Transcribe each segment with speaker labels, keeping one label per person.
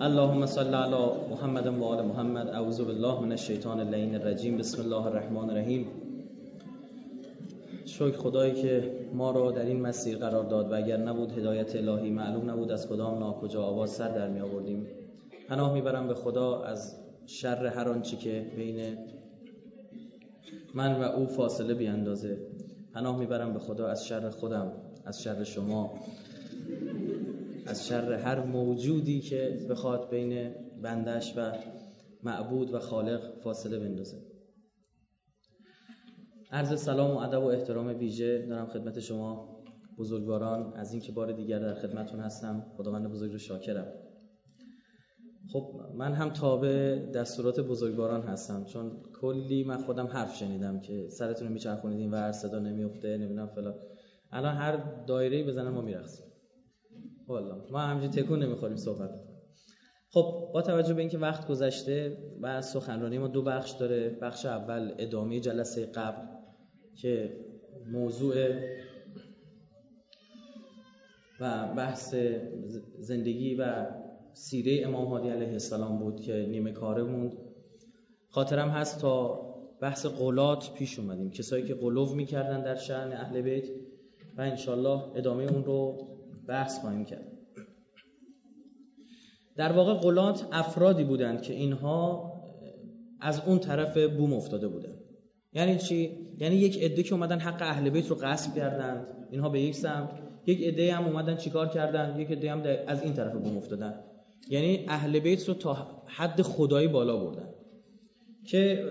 Speaker 1: اللهم صل علی محمد و آل محمد. اعوذ بالله من الشیطان اللعین الرجیم. بسم الله الرحمن الرحیم. شکر خدایی که ما را در این مسیر قرار داد و اگر نبود هدایت الهی معلوم نبود از کدام ناکجا آواز سر در می آوردیم. پناه می‌برم به خدا از شر هر آنچه که بین من و او فاصله بیاندازه. پناه می‌برم به خدا از شر خودم از شر شما. از شر هر موجودی که بخواد بین بندش و معبود و خالق فاصله بندازه. عرض سلام و ادب و احترام ویژه دارم خدمت شما بزرگواران. از اینکه بار دیگر در خدمتون هستم خداوند بزرگ رو شاکرم. خب من هم تابع دستورات بزرگواران هستم چون کلی من خودم حرف شنیدم که سرتون رو میچرخونید و هر صدا نمیفته نمی‌دونم فلان. الان هر دایره‌ای بزنن ما میرقصیم. والا ما همینجوری تکون نمی‌خوریم صحبت خب با توجه به اینکه وقت گذشته و سخنرانی ما دو بخش داره. بخش اول ادامه جلسه قبل که موضوع و بحث زندگی و سیره امام هادی علیه السلام بود که نیمه کاره موند. خاطرم هست تا بحث قولات پیش اومدیم. کسایی که قلوب می‌کردن در شأن اهل بیت و انشالله ادامه اون رو بحث خواهیم کرد. در واقع قلات افرادی بودند که اینها از اون طرف بوم افتاده بودند. یعنی چی؟ یعنی یک عده که اومدن حق اهل بیت رو غصب کردند اینها به یک سمت. یک عده هم اومدن چیکار کردن یک عده هم از این طرف بوم افتادن. یعنی اهل بیت رو تا حد خدایی بالا بردن. که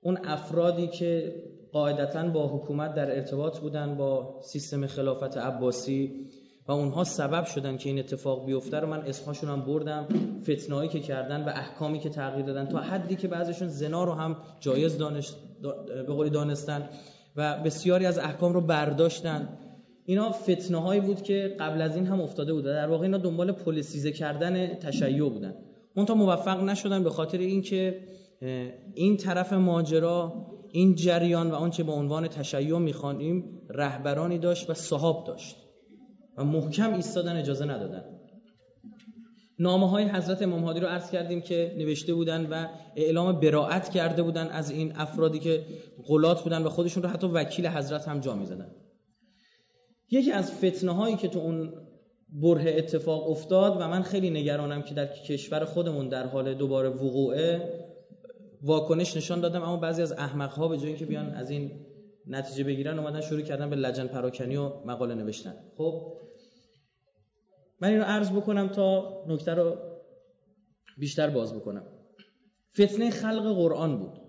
Speaker 1: اون افرادی که قاعدتا با حکومت در ارتباط بودن با سیستم خلافت عباسی و اونها سبب شدن که این اتفاق بیفته رو من اسمهاشون هم بردم فتنهایی که کردن و احکامی که تغییر دادن تا حدی که بعضشون زنا رو هم جایز دانش به قولی دانستن و بسیاری از احکام رو برداشتن. اینا فتنه هایی بود که قبل از این هم افتاده بوده. در واقع اینا دنبال پلیسیزه کردن تشیع بودن. اون تا موفق نشدن به خاطر اینکه این طرف ماجرا این جریان و آنچه با عنوان تشیع می‌خوانیم رهبرانی داشت و صحاب داشت و محکم ایستادن اجازه ندادن. نامه های حضرت امام هادی رو عرض کردیم که نوشته بودن و اعلام براعت کرده بودن از این افرادی که غلات بودن و خودشون رو حتی وکیل حضرت هم جا می‌زدن. یکی از فتنه هایی که تو اون بره اتفاق افتاد و من خیلی نگرانم که در کشور خودمون در حال دوباره وقوعه واکنش نشان دادم اما بعضی از احمق ها به جای اینکه بیان از این نتیجه بگیرن اومدن شروع کردن به لجن پراکنی و مقاله نوشتن. خب من اینو عرض بکنم تا نکته رو بیشتر باز بکنم. فتنه خلق قرآن بود.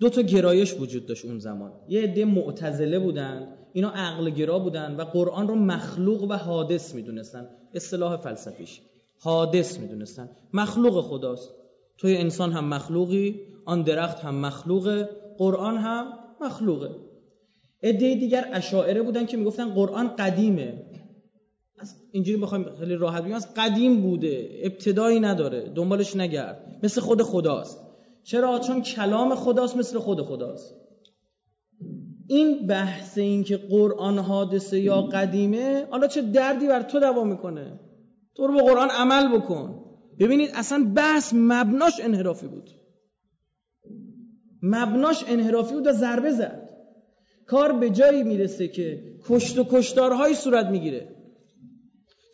Speaker 1: دو تا گرایش وجود داشت اون زمان. یه عده معتزله بودن اینا عقل گرا بودن و قرآن رو مخلوق و حادث می‌دونستن. اصطلاح فلسفیش. حادث می‌دونستن. مخلوق خداست. توی انسان هم مخلوقی آن درخت هم مخلوقه قرآن هم مخلوقه. عده دیگر اشاعره بودن که می‌گفتن قرآن قدیمه. از اینجوری بخوایم خیلی راحت بگیم از قدیم بوده ابتدایی نداره دنبالش نگرد. مثل خود خداست. چرا؟ چون کلام خداست مثل خود خداست. این بحث این که قرآن حادثه یا قدیمه حالا چه دردی بر تو دوا می‌کنه؟ تو رو به قرآن عمل بکن. ببینید اصلا بحث مبناش انحرافی بود. مبناش انحرافی بود و ضربه زد. کار به جایی می‌رسه که کشت و کشتارهایی صورت می‌گیره.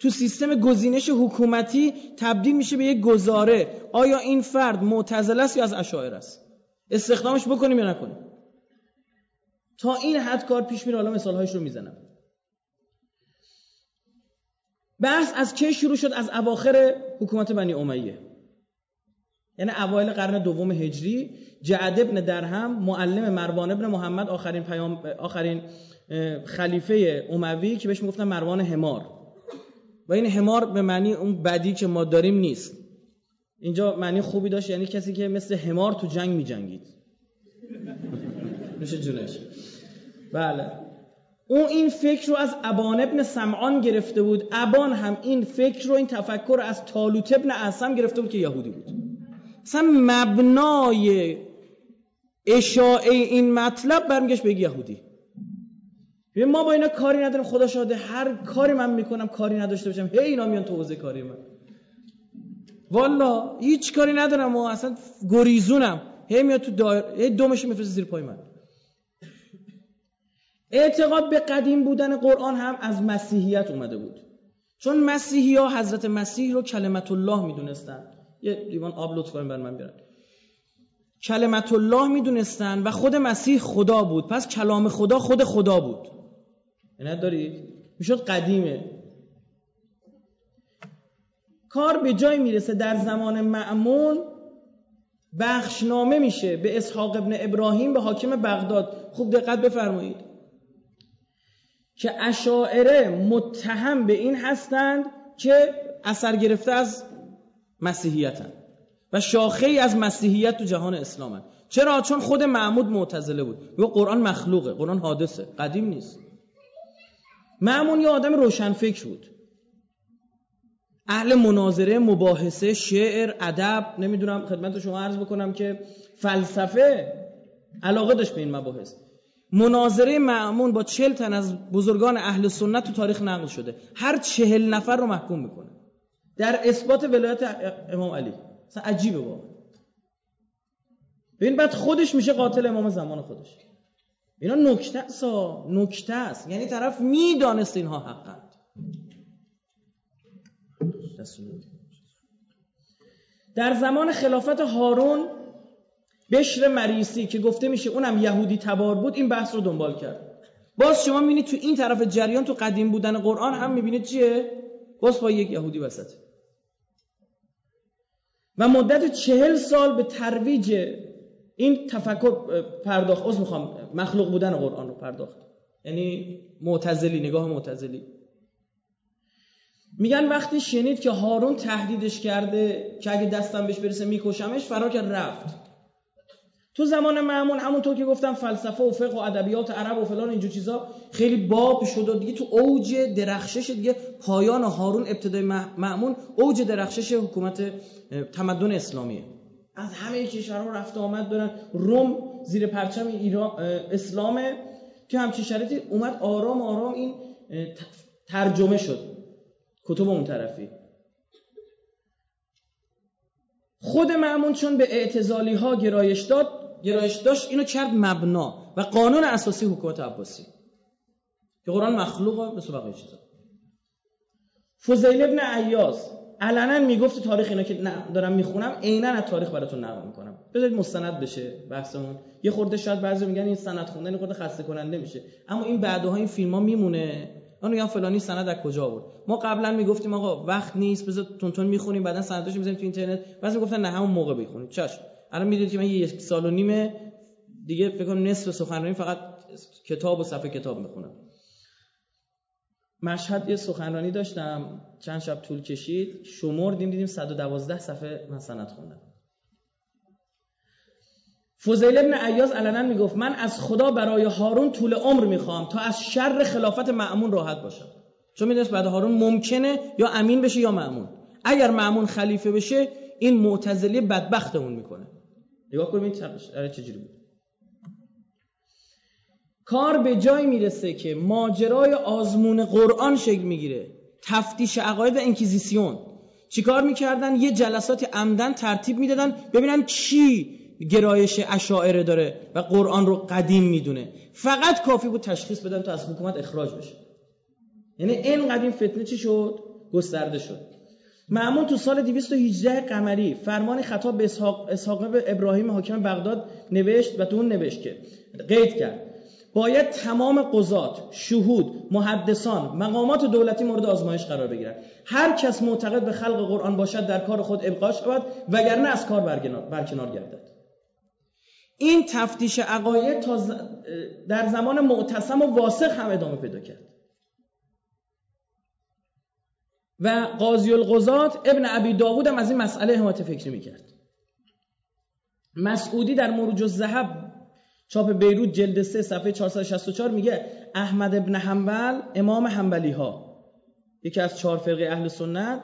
Speaker 1: تو سیستم گزینش حکومتی تبدیل میشه به یک گزاره. آیا این فرد معتزل است یا از اشاعره است؟ استخدامش بکنیم یا نکنیم؟ تا این حد کار پیش میره. حالا مثالهایش رو می‌زنم. بحث از کی شروع شد؟ از اواخر حکومت بنی امیه. یعنی اوایل قرن دوم هجری جعد ابن درهم معلم مروان ابن محمد آخرین پیام آخرین خلیفه اموی که بهش می‌گفتن مروان همار و این همار به معنی اون بدی که ما داریم نیست. اینجا معنی خوبی داشت یعنی کسی که مثل همار تو جنگ میجنگید. میشه جونش. بله. اون این فکر رو از ابان ابن سمعان گرفته بود. ابان هم این فکر رو این تفکر رو از تالوت ابن اعصم گرفته بود که یهودی بود. مثلا مبنای اشاعه این مطلب برمیگشت به یهودی. ما با اینا کاری نداریم. خدا شاده هر کاری من می‌کنم کاری نداشته باشم. هی اینا میان تو حوزه کاری من. والا هیچ کاری ندارم و اصلا گریزونم. هی میاد تو دایر هی دومش میفرسته زیر پای من. اعتقاد به قدیم بودن قرآن هم از مسیحیت اومده بود. چون مسیحی ها حضرت مسیح رو کلمت الله می‌دونستن یه لیوان آب لطف بر من بیارن. کلمت الله می‌دونستن و خود مسیح خدا بود. پس کلام خدا خود خدا بود. نه دارید می‌شد قدیمه. کار به جای می‌رسه در زمان معمون بخشنامه میشه. به اسحاق ابن ابراهیم به حاکم بغداد. خوب دقت بفرمایید. که اشاعره متهم به این هستند که اثر گرفته از مسیحیتن و شاخه ای از مسیحیت تو جهان اسلامن. چرا؟ چون خود معمود معتزله بود. و قرآن مخلوقه قرآن حادثه قدیم نیست. معمون یه آدم روشنفکر بود. اهل مناظره مباحثه شعر ادب نمی‌دونم خدمت شما عرض بکنم که فلسفه علاقه داشت به این مباحث. مناظره معمون با چل تن از بزرگان اهل سنت تو تاریخ نقل شده. هر چهل نفر رو محکوم می‌کنه. در اثبات ولایت امام علی. اصلا عجیبه با ببین بعد خودش میشه قاتل امام زمان خودش. اینا نکته است نکته است. یعنی طرف می‌دانست اینها حقند در زمان خلافت هارون بشر مریسی که گفته میشه اونم یهودی تبار بود این بحث رو دنبال کرد. باز شما می‌بینید تو این طرف جریان تو قدیم بودن قرآن هم می‌بینید چیه؟ باز با یک یهودی وسط. و مدت چهل سال به ترویج این تفکر پرداخت از می‌خوام مخلوق بودن قرآن رو پرداخت. یعنی معتزلی نگاه معتزلی. میگن وقتی شنید که هارون تهدیدش کرده که اگه دستم بهش برسه میکشمش فرار کرد رفت. تو زمان معمون همونطور که گفتم فلسفه و فقه و ادبیات عرب و فلان اینجور چیزا خیلی باب شد و دیگه تو اوج درخشش دیگه پایان هارون ابتدای معمون اوج درخشش حکومت تمدن اسلامیه. از همه کشورها رفت آمد دارن. روم زیر پرچم ایران اسلامه که همچین شرایطی اومد آرام آرام این ترجمه شد. کتب اون طرفی. خود معمون چون به اعتزالی ها گرایش داد گرایش داشت اینو کرد مبنا و قانون اساسی حکومت عباسی که قرآن مخلوق مثل بقیه چیزا. فضیل ابن عیاز علنا می‌گفت تاریخ اینا که دارم می‌خونم عینا از تاریخ براتون نقل می‌کنم. بذارید مستند بشه بحثمون. یه خورده شاید بعضی میگن این سند خوندن خورده خسته کننده میشه. اما این بعدها این فیلم ها میمونه. اون میگن فلانی سند از کجا بود ما قبلا می‌گفتیم آقا وقت نیست بذار تون می‌خونیم بعدا سنداش می‌ذاریم تو اینترنت. بعضی می‌گفتن نه همون موقع بخونید. چش الان می‌دونید که من یک سال و نیم دیگه فکر کنم نصف سخنرانی فقط کتاب و صفحه کتاب می‌خونم. مشهد یه سخنرانی داشتم چند شب طول کشید شمردیم دیدیم 112 صفحه من سند خوندم. فضیل ابن عیاز علنا می‌گفت من از خدا برای هارون طول عمر می‌خوام تا از شر خلافت معمون راحت باشم. چون می‌دونست بعد هارون ممکنه یا امین بشه یا معمون اگر معمون خلیفه بشه این معتزلی بدبختمون می‌کنه. نگاه کنیم این آره چجوری بود؟ کار به جای می‌رسه که ماجرای آزمون قرآن شکل می‌گیره. تفتیش عقاید و انکیزیسیون. چیکار می‌کردن؟ یه جلسات عمدن ترتیب می‌دادن. ببینن کی گرایش اشاعره داره و قرآن رو قدیم می‌دونه. فقط کافی بود تشخیص بدن تا از حکومت اخراج بشه. یعنی این قدیم فتنه چی شد؟ گسترده شد. معمون تو سال 218 قمری فرمان خطاب به اسحاق, ابراهیم حاکم بغداد نوشت و تو اون نوشت که قید کرد باید تمام قضات، شهود، محدثان، مقامات دولتی مورد آزمایش قرار بگیرند. هر کس معتقد به خلق قرآن باشد در کار خود ابقا شود وگرنه از کار برکنار گردد. این تفتیش عقاید تا در زمان معتصم و واسق هم ادامه پیدا کرد و قاضی القضات ابن ابی داوود هم از این مسئله حمایت فکری می‌کرد. مسعودی در مروج الذهب چاپ بیروت جلد 3 صفحه 464 میگه احمد ابن حنبل امام حنبلی ها یکی از چهار فرقه اهل سنت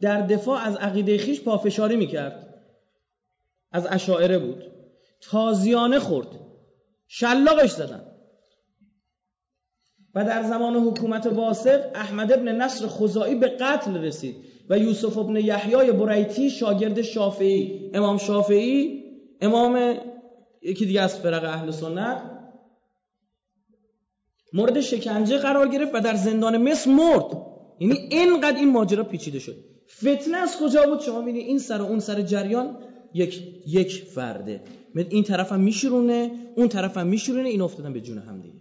Speaker 1: در دفاع از عقیده خیش پافشاری می‌کرد. از اشاعره بود. تازیانه خورد. شلاقش زدن. و در زمان حکومت واسق احمد ابن نصر خزائی به قتل رسید و یوسف ابن یحیای بریتی شاگرد شافعی. امام شافعی امام یکی دیگه از فرق اهل سنت مورد شکنجه قرار گرفت و در زندان مصر مرد. یعنی اینقدر این ماجرا پیچیده شد. فتنه از کجا بود؟ شما می‌بینید این سر و اون سر جریان یک یک فرده. این طرف هم میشورونه اون طرف هم میشورونه این افتادن به جون هم دیگه.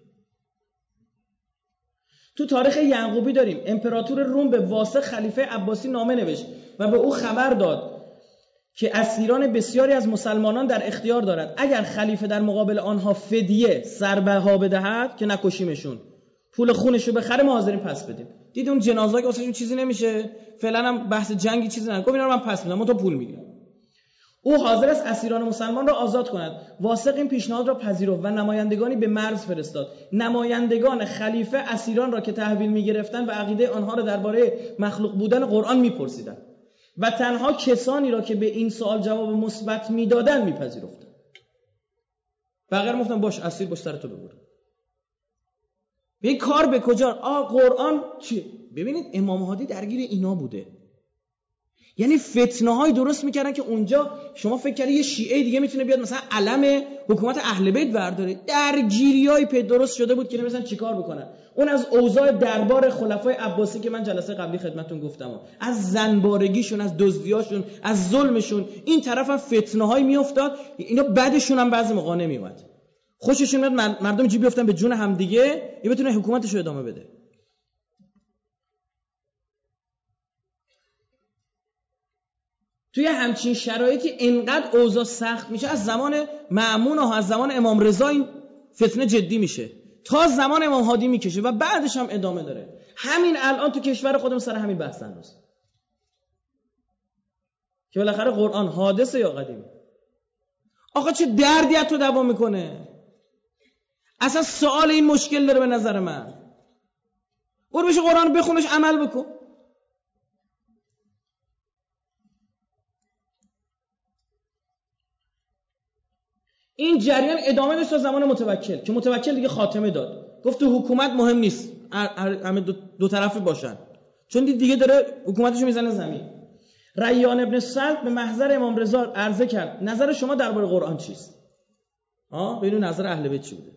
Speaker 1: تو تاریخ یعقوبی داریم. امپراتور روم به واسه خلیفه عباسی نامه نوشت و به او خبر داد که اسیران بسیاری از مسلمانان در اختیار دارد. اگر خلیفه در مقابل آنها فدیه سربها بدهد که نکشیمشون. پول خونشو بخره ما حاضرین پس بدیم. دید اون جنازه که چیزی نمیشه؟ فعلا هم بحث جنگی چیزی نه گفت اینا رو من پس میدم. من تو پول می‌گیرم. او حاضر است اسیران مسلمان را آزاد کند. واسق این پیشنهاد را پذیرفت و نمایندگانی به مرز فرستاد. نمایندگان خلیفه اسیران را که تحویل می‌گرفتند و عقیده آنها را درباره مخلوق بودن قرآن میپرسیدند. و تنها کسانی را که به این سوال جواب مثبت می‌دادند میپذیرفتند. بقیه گفتن باش اسیر باش سر تو این کار به کجا؟ آ قرآن چی؟ ببینید امام هادی درگیر اینا بوده. یعنی فتنه های درست می‌کردن که اونجا شما فکر کردی یه شیعه دیگه می‌تونه بیاد مثلا علم حکومت اهل بیت برداره. درگیری های پی درست شده بود که نمی‌دونن چیکار بکنن. اون از اوضاع دربار خلفای عباسی که من جلسه قبلی خدمتتون گفتم. از زنبارگیشون از دزدیاشون از ظلمشون این طرف هم فتنه های میافتاد. اینا بعدشون هم بعضی موقع نمیومد خوششون میاد مردم جیب بیفتن به جون همدیگه یه بتونه حکومتش ادامه بده. توی همچین شرایطی انقدر اوضاع سخت میشه از زمان معمون و از زمان امام رضا این فتنه جدی میشه. تا زمان امام هادی می‌کشه و بعدش هم ادامه داره. همین الان تو کشور خودم سر همین بحث هنوز که بالاخره قرآن حادثه یا قدیمه آقا چه دردی تو دوام می‌کنه؟ اصلا سوال این مشکل داره به نظر من. برو بشه قرآن بخونش عمل بکن. این جریان ادامه داشت تا زمان متوکل که متوکل دیگه خاتمه داد. گفت حکومت مهم نیست. همه دو, دو طرفی باشن. چون دیگه داره حکومتشو می‌زنه زمین. ریان ابن سلط به محضر امام رضا عرضه کرد نظر شما درباره قرآن چیست؟ ها ببینید نظر اهل بیت چی بوده.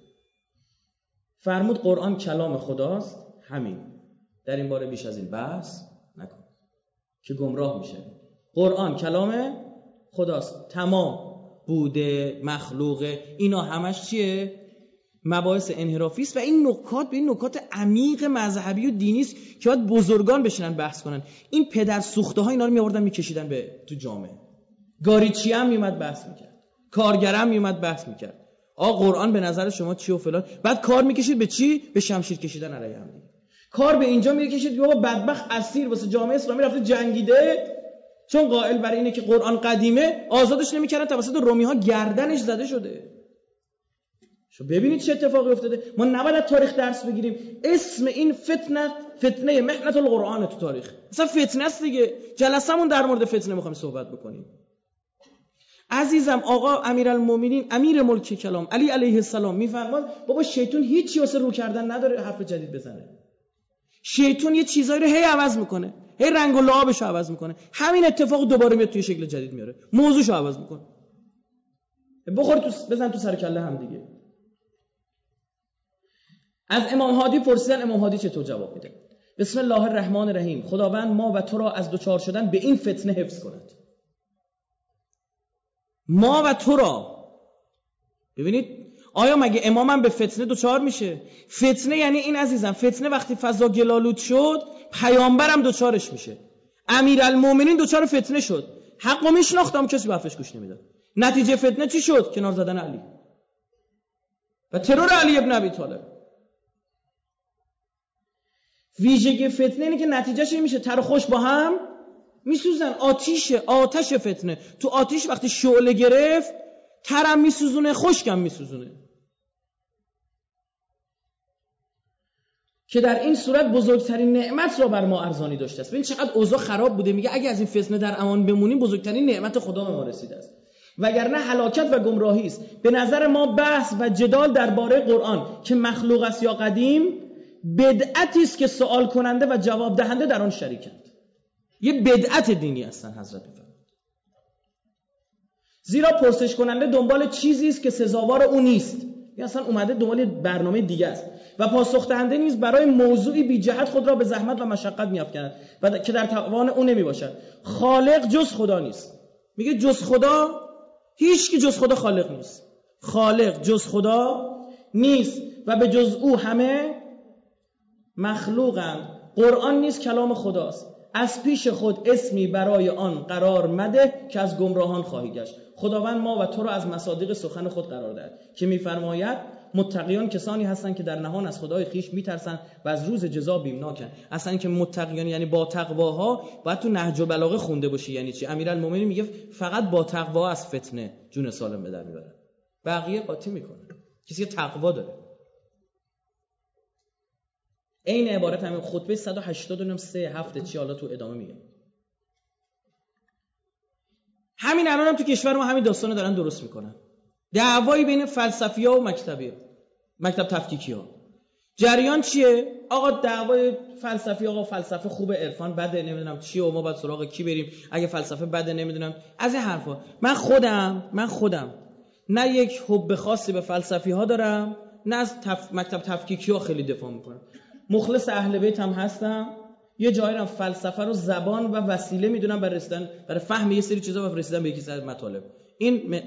Speaker 1: فرمود قرآن کلام خداست همین. در این باره بیش از این بحث نکن. که گمراه میشه. قرآن کلام خداست. تمام. بوده مخلوقه اینا همش چیه؟ مباحث انحرافی است و این نکات به این نکات عمیق مذهبی و دینی است که باید بزرگان بشینن بحث کنن. این پدر سوخته ها اینا رو میآوردن میکشیدن به تو جامعه. گاریچی هم میومد بحث می‌کرد. کارگر هم میومد بحث می‌کرد. آ قرآن به نظر شما چی و فلان؟ بعد کار می‌کشید به چی؟ به شمشیر کشیدن علیه هم کار به اینجا می‌کشید بابا بدبخت اسیر واسه جامعه اسلامی رفته جنگیده. چون قائل برای اینه که قرآن قدیمه آزادش نمی‌کردن توسط رومی ها گردنش زده شده. شو ببینید چه اتفاقی افتاده. ما نباید تاریخ درس بگیریم. اسم این فتنه فتنه محنت القرآن تو تاریخ. اصلا فتنه است دیگه. جلسمون در مورد فتنه می‌خوایم صحبت بکنیم. عزیزم آقا امیرالمومنین امیر ملک کلام علی علیه السلام میفرماد بابا شیطون هیچی واسه رو کردن نداره حرف جدید بزنه. شیطون یه چیزایی رو هی عوض می‌کنه. هی رنگ و لعابش عوض می‌کنه. همین اتفاق دوباره میاد توی شکل جدید میاره. موضوعش عوض می‌کنه. بخور تو بزن تو سر کله هم دیگه. از امام هادی پرسیدن امام هادی چطور جواب میده؟ بسم الله الرحمن الرحیم خداوند ما و تو را از دوچار شدن به این فتنه حفظ کند. ما و تو را؟ ببینید آیا مگه امامم به فتنه دوچار میشه؟ فتنه یعنی این عزیزم فتنه وقتی فضا گلالود شد پیامبرم دوچارش میشه. امیرالمومنین دوچار فتنه شد. حقو میشناختم کسی به حرفش گوش نمی‌داد. نتیجه فتنه چی شد؟ کنار زدن علی. و ترور علی ابن ابی طالب. ویژگی فتنه اینه که نتیجهش این میشه تر خوش با هم میسوزن. آتیش آتش فتنه. تو آتیش وقتی شعله گرفت ترم میسوزونه خشکم میسوزونه. که در این صورت بزرگترین نعمت را بر ما ارزانی داشته است. ببین چقدر اوضاع خراب بوده. میگه اگه از این فتنه در امان بمونیم بزرگترین نعمت خدا به ما رسیده است. وگرنه هلاکت و گمراهی است. به نظر ما بحث و جدال درباره قرآن که مخلوق است یا قدیم بدعتی است که سوال کننده و جواب دهنده در آن شریکند. یه بدعت دینی هستن حضرت زیرا پرسش کننده دنبال چیزی است که سزاوار او نیست. یا اصلا اومده دنبال برنامه دیگه است. و پاسخ دهنده نیز برای موضوعی بی جهت خود را به زحمت و مشقت میافکند و که در توان او نمی باشد خالق جز خدا نیست. میگه جز خدا هیچ که جز خدا خالق نیست. خالق جز خدا نیست و به جز او همه مخلوقند. قرآن نیست کلام خداست. از پیش خود اسمی برای آن قرار مده که از گمراهان خواهی گشت. خداوند ما و تو را از مصادیق سخن خود قرار دهد که میفرماید متقیان کسانی هستند که در نهان از خدای خیش میترسند و از روز جزا بیمناکن اصلا که متقیان یعنی با تقواها باید تو نهج بلاغه خونده باشی. یعنی چی؟ امیرالمومنین میگه فقط با تقوا از فتنه جون سالم به در می‌برن بقیه قاطی می‌کنه کسی که تقوا داره. این عبارت همین خطبه 183 هفته چی حالا تو ادامه میگه. همین الان هم تو کشور ما همین داستان دارن درست می‌کنن. دعوایی بین فلسفی ها و مکتبی مکتب تفکیکی ها جریان چیه؟ آقا دعوای فلسفی آقا فلسفه خوب عرفان بده نمی‌دونم چیه و ما باید سراغ کی بریم. اگه فلسفه بده نمی‌دونم. از این حرفا. من خودم من خودم نه یک حب خاصی به فلسفی ها دارم نه از مکتب تفکیکی ها خیلی دفاع می‌کنم. مخلص اهل بیت هم هستم. یه جایی رو فلسفه رو زبان و وسیله می‌دونم برای رسیدن برای فهم یه سری چیزا و رسیدن به یکی سری مطالب. این م...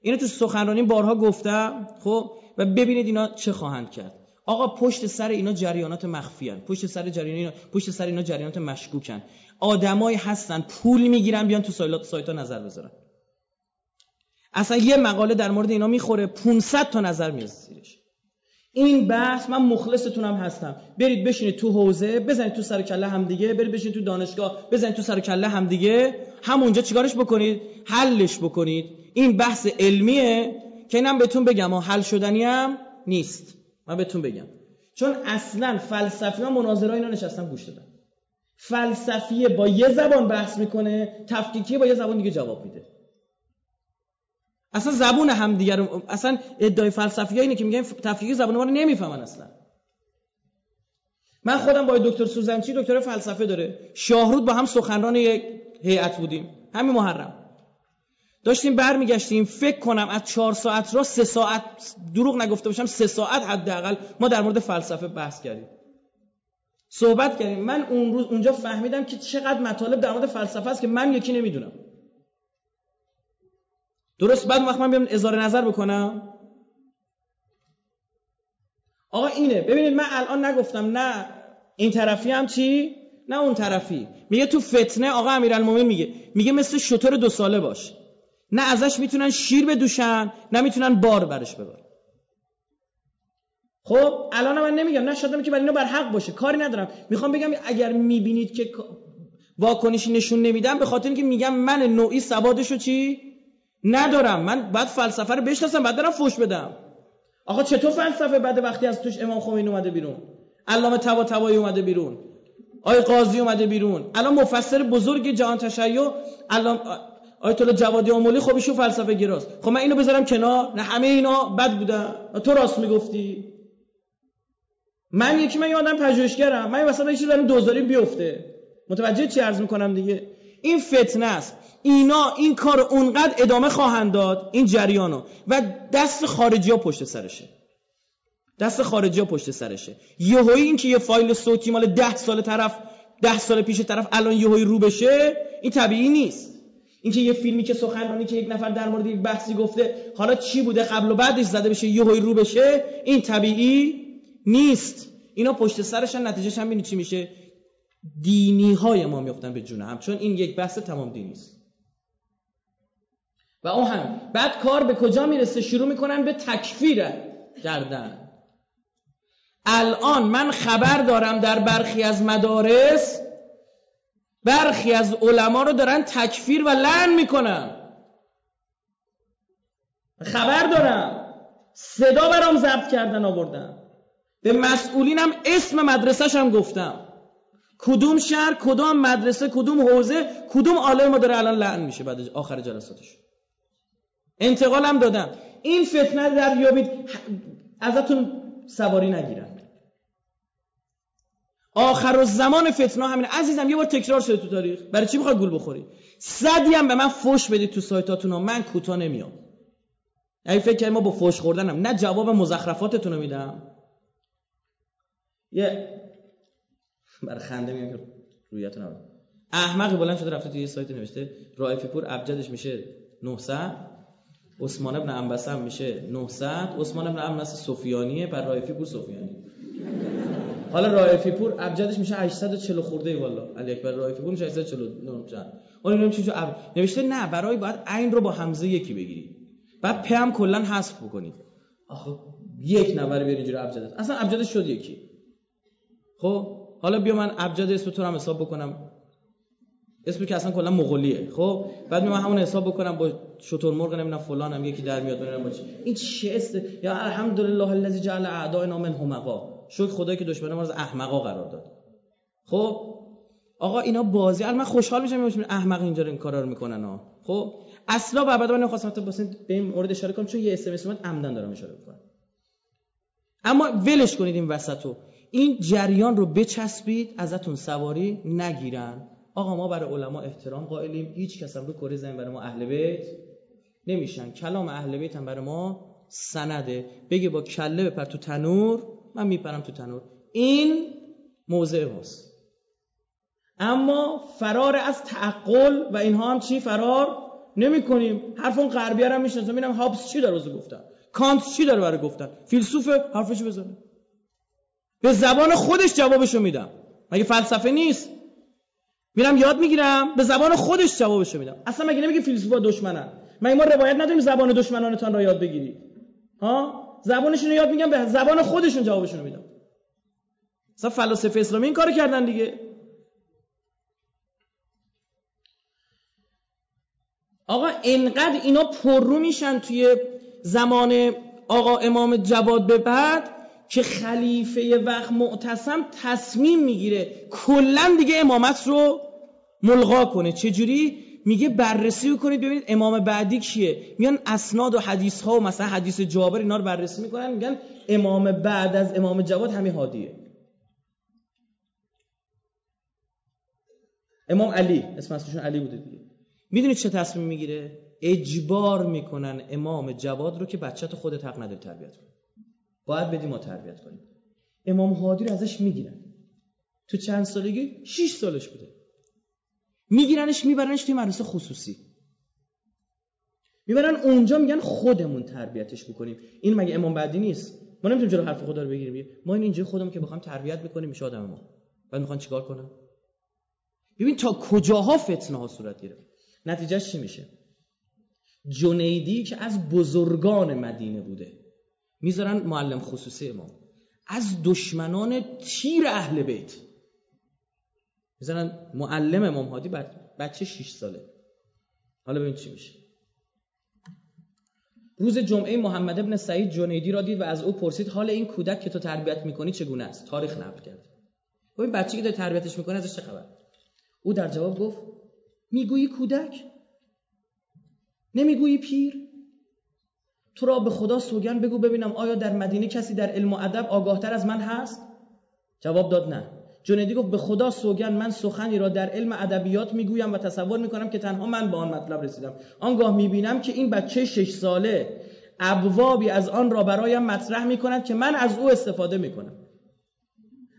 Speaker 1: اینو تو سخنرانی بارها گفتم خب؟ و ببینید اینا چه خواهند کرد. آقا پشت سر اینا جریانات مخفی هن. پشت سر جریان اینا پشت سر اینا جریانات مشکوکن آدمایی هستن پول می‌گیرن بیان تو سایت سایت نظر بذارن. اصلا یه مقاله در مورد اینا می‌خوره 500 تا نظر میاد زیرش. این بحث من مخلصتونم هستم. برید بشینید تو حوزه بزنید تو سر کله همدیگه برید بشینید تو دانشگاه بزنید تو سر کله همدیگه همونجا چیکارش بکنید؟ حلش بکنید. این بحث علمیه که اینم بهتون بگم حل شدنی هم نیست. من بهتون بگم. چون اصلا فلسفی ها مناظره اینا نشستن گوش دادن. فلسفیه با یه زبان بحث می‌کنه تفکیکی با یه زبان دیگه جواب میده. اصلا زبون هم دیگر اصلا ادعای فلسفی اینه که میگن تفکیک زبان ما رو نمی‌فهمن اصلا. من خودم با دکتر سوزنچی دکتر فلسفه داره. شاهرود با هم سخنران یک هیئت بودیم. همین محرم. داشتیم برمیگشتیم. فکر کنم از چهار ساعت را سه ساعت دروغ نگفته باشم سه ساعت حداقل ما در مورد فلسفه بحث کردیم. صحبت کردیم. من اون روز اونجا فهمیدم که چقدر مطالب در مورد فلسفه است که من یکی نمی‌دونم. درست بعد وقت من بیام اظهار نظر بکنم. آقا اینه. ببینید من الان نگفتم نه این طرفی هم چی؟ نه اون طرفی. میگه تو فتنه آقا امیرالمومنین میگه. میگه مثل شطور دو ساله باش. نه ازش می‌تونن شیر بدوشن نه می‌تونن بار برش ببر خب الان من نمیگم. نه شدم که برای اینا بر حق باشه. کاری ندارم. می‌خوام بگم اگر می‌بینید که واکنشی نشون نمیدم به خاطر اینکه میگم من نوعی سوادشو چی؟ ندارم. من بعد فلسفه رو بشناسم بعد دارم فوش بدم. آقا چطور فلسفه بعد وقتی از توش امام خمینی اومده بیرون؟ علامه طباطبایی اومده بیرون. آی قاضی اومده بیرون. الان مفسر بزرگ جهان تشیع الان آیت الله جوادی آمولی خب ایشون فلسفه گراست خب من اینو بذارم کنار. نه همه اینا بد بودن. تو راست می‌گفتی. من یکی من یادم پژوهشگرم. من مثلا یه چیزی دوزاری بیفته. متوجه چی عرض می‌کنم دیگه؟ این فتنه است. اینا این کار اونقدر ادامه خواهند داد این جریانو و دست خارجی ها پشت سرشه. دست خارجی ها پشت سرشه. یهویی این که یه فایل صوتی مال ده سال طرف ده سال پیش طرف الان یهویی رو بشه این طبیعی نیست. اینکه یه فیلمی که سخنرانی که یک نفر در مورد یک بحثی گفته حالا چی بوده قبل و بعدش زده بشه یهویی رو بشه این طبیعی نیست. اینا پشت سرشن نتیجهش هم چی میشه؟ دینی های ما میفتن به جون هم چون این یک بحث تمام دینی است. و اون هم بعد کار به کجا می‌رسه؟ شروع می‌کنن به تکفیر کردن. الان من خبر دارم در برخی از مدارس برخی از علما رو دارن تکفیر و لعن می‌کنن. خبر دارم. صدا برام ضبط کردن آوردن. به مسئولینم اسم مدرسهش هم گفتم. کدوم شهر کدوم مدرسه کدوم حوزه کدوم عالم ما داره الان لعن میشه بعد آخر جلساتش. انتقالم دادم. این فتنه در بیابید ازتون سواری نگیرن آخر و زمان فتنه همین عزیزم یه بار تکرار شده تو تاریخ. برای چی می‌خوای گول بخوری؟ صدی هم به من فوش بدید تو سایتاتون من کوتاه نمیام. اگه فکر کنید ما با فوش خوردنم نه جواب مزخرفاتتون رو میدم. یه برای خنده میگم که رویتون احمقی بلند شده رفته توی یه سایت نوشته رائفی پور ابجدش میشه 900 عثمان ابن انبسم میشه 900 عثمان ابن انبس سفیانیه بر رائفی پور سفیانی. حالا رائفی پور ابجدش میشه 840 خورده والا علی اکبر رائفی پور میشه 849 چند اون نمی‌دونم چی اب... نوشته نه برای باید عین رو با حمزه یکی بگیری. بعد پ هم کلا حذف بکنید. آخه یک نفر بیاری اینجوری ابجد اصلا ابجدش شد یکی. خب؟ حالا بیا من ابجد اسم تو هم حساب بکنم. اسمی که اصلا کلا مغولیه. خب؟ بعد من همون حساب بکنم با شتر مرغ نمی‌دونم فلانم یکی در میاد ببینم با چی. این چه است؟ یا الحمدلله الذی جعل اعدائنا من همقا شکر خدایی که دشمن ما از احمقا قرار داد. خب؟ آقا اینا بازی من خوشحال میشم می‌بینم احمق اینجا این کارا رو می‌کنن ها. خب؟ اصلا بعد من نخواستم تا بسین به این مورد اشاره کنم چون یه اس ام اس اومد عمدن دارم اشاره می‌کنم. اما ولش کنید این وسطو این جریان رو بچسبید ازتون سواری نگیرن. آقا ما برای علما احترام قائلیم. هیچ کس هم رو کره زمین برای ما اهل بیت نمیشن. کلام اهل بیت هم برای ما سنده. بگه با کله بپر تو تنور من میپرم تو تنور. این موضع ماست. اما فرار از تعقل و اینها هم چی؟ فرار نمی کنیم حرف اون غربی هم می‌شناسم. ببینم هابس چی داره گفتن؟ کانت چی داره برای گفتن؟ فیلسوف حرفش بزنه. به زبان خودش جوابشو میدم. مگه فلسفه نیست؟ میرم یاد می‌گیرم به زبان خودش جوابشو میدم. اصلا مگه نمیگه فیلسوفا دشمنن؟ مگه ما روایت نداریم زبان دشمنانتان را یاد بگیرید؟ ها؟ زبانشون رو یاد میگم به زبان خودشون جوابشون میدم. مثلا فلاسفه اسلامی این کارو کردن دیگه. آقا انقدر اینا پررو میشن توی زمان آقا امام جواد به بعد که خلیفه وقت معتصم تصمیم می‌گیره کلا دیگه امامت رو ملغا کنه. چجوری؟ میگه بررسی کنید ببینید امام بعدی کیه. میان اسناد و حدیث ها و مثلا حدیث جابر اینا رو بررسی می‌کنن. میگن امام بعد از امام جواد همین هادیه امام علی اسم اصلشون علی بوده دیگه. می‌دونید چه تصمیم می‌گیره؟ اجبار می‌کنن امام جواد رو که بچه تو خودت حق نداری تربیت کنی. باید بدی ما تربیت کنیم. امام هادی رو ازش می‌گیرن. تو چند سالگی؟ 6 سالش بوده. میگیرنش میبرنش توی مدرسه خصوصی. می‌برن اونجا میگن خودمون تربیتش بکنیم این مگه امام بعدی نیست؟ ما نمی‌تونیم جلو حرف خدا رو بگیریم. ما این اینجا خودمون که بخوام تربیت بکنیم میشه آدم ما. بعد می‌خوان چیکار کنن؟ ببین تا کجاها فتنه ها صورت گرفت؟ نتیجهش چی میشه؟ جنیدی که از بزرگان مدینه بوده. می‌ذارن معلم خصوصی امام. از دشمنان تیر اهل بیت. می‌ذارن معلم امام هادی بچه 6 ساله. حالا ببین چی میشه. روز جمعه محمد ابن سعید جنیدی را دید و از او پرسید حال این کودک که تو تربیت می‌کنی چگونه است؟ تاریخ نقل کرد. این بچه که داره تربیتش می‌کنه ازش چه خبر؟ او در جواب گفت می‌گویی کودک؟ نمی‌گویی پیر؟ تو را به خدا سوگن بگو ببینم آیا در مدینه کسی در علم و ادب آگاهتر از من هست؟ جواب داد نه. جنیدی گفت به خدا سوگن من سخنی را در علم ادبیات می‌گویم و تصور می‌کنم که تنها من به آن مطلب رسیدم. آنگاه می‌بینم که این بچه شش ساله ابوابی از آن را برایم مطرح می‌کند که من از او استفاده می‌کنم.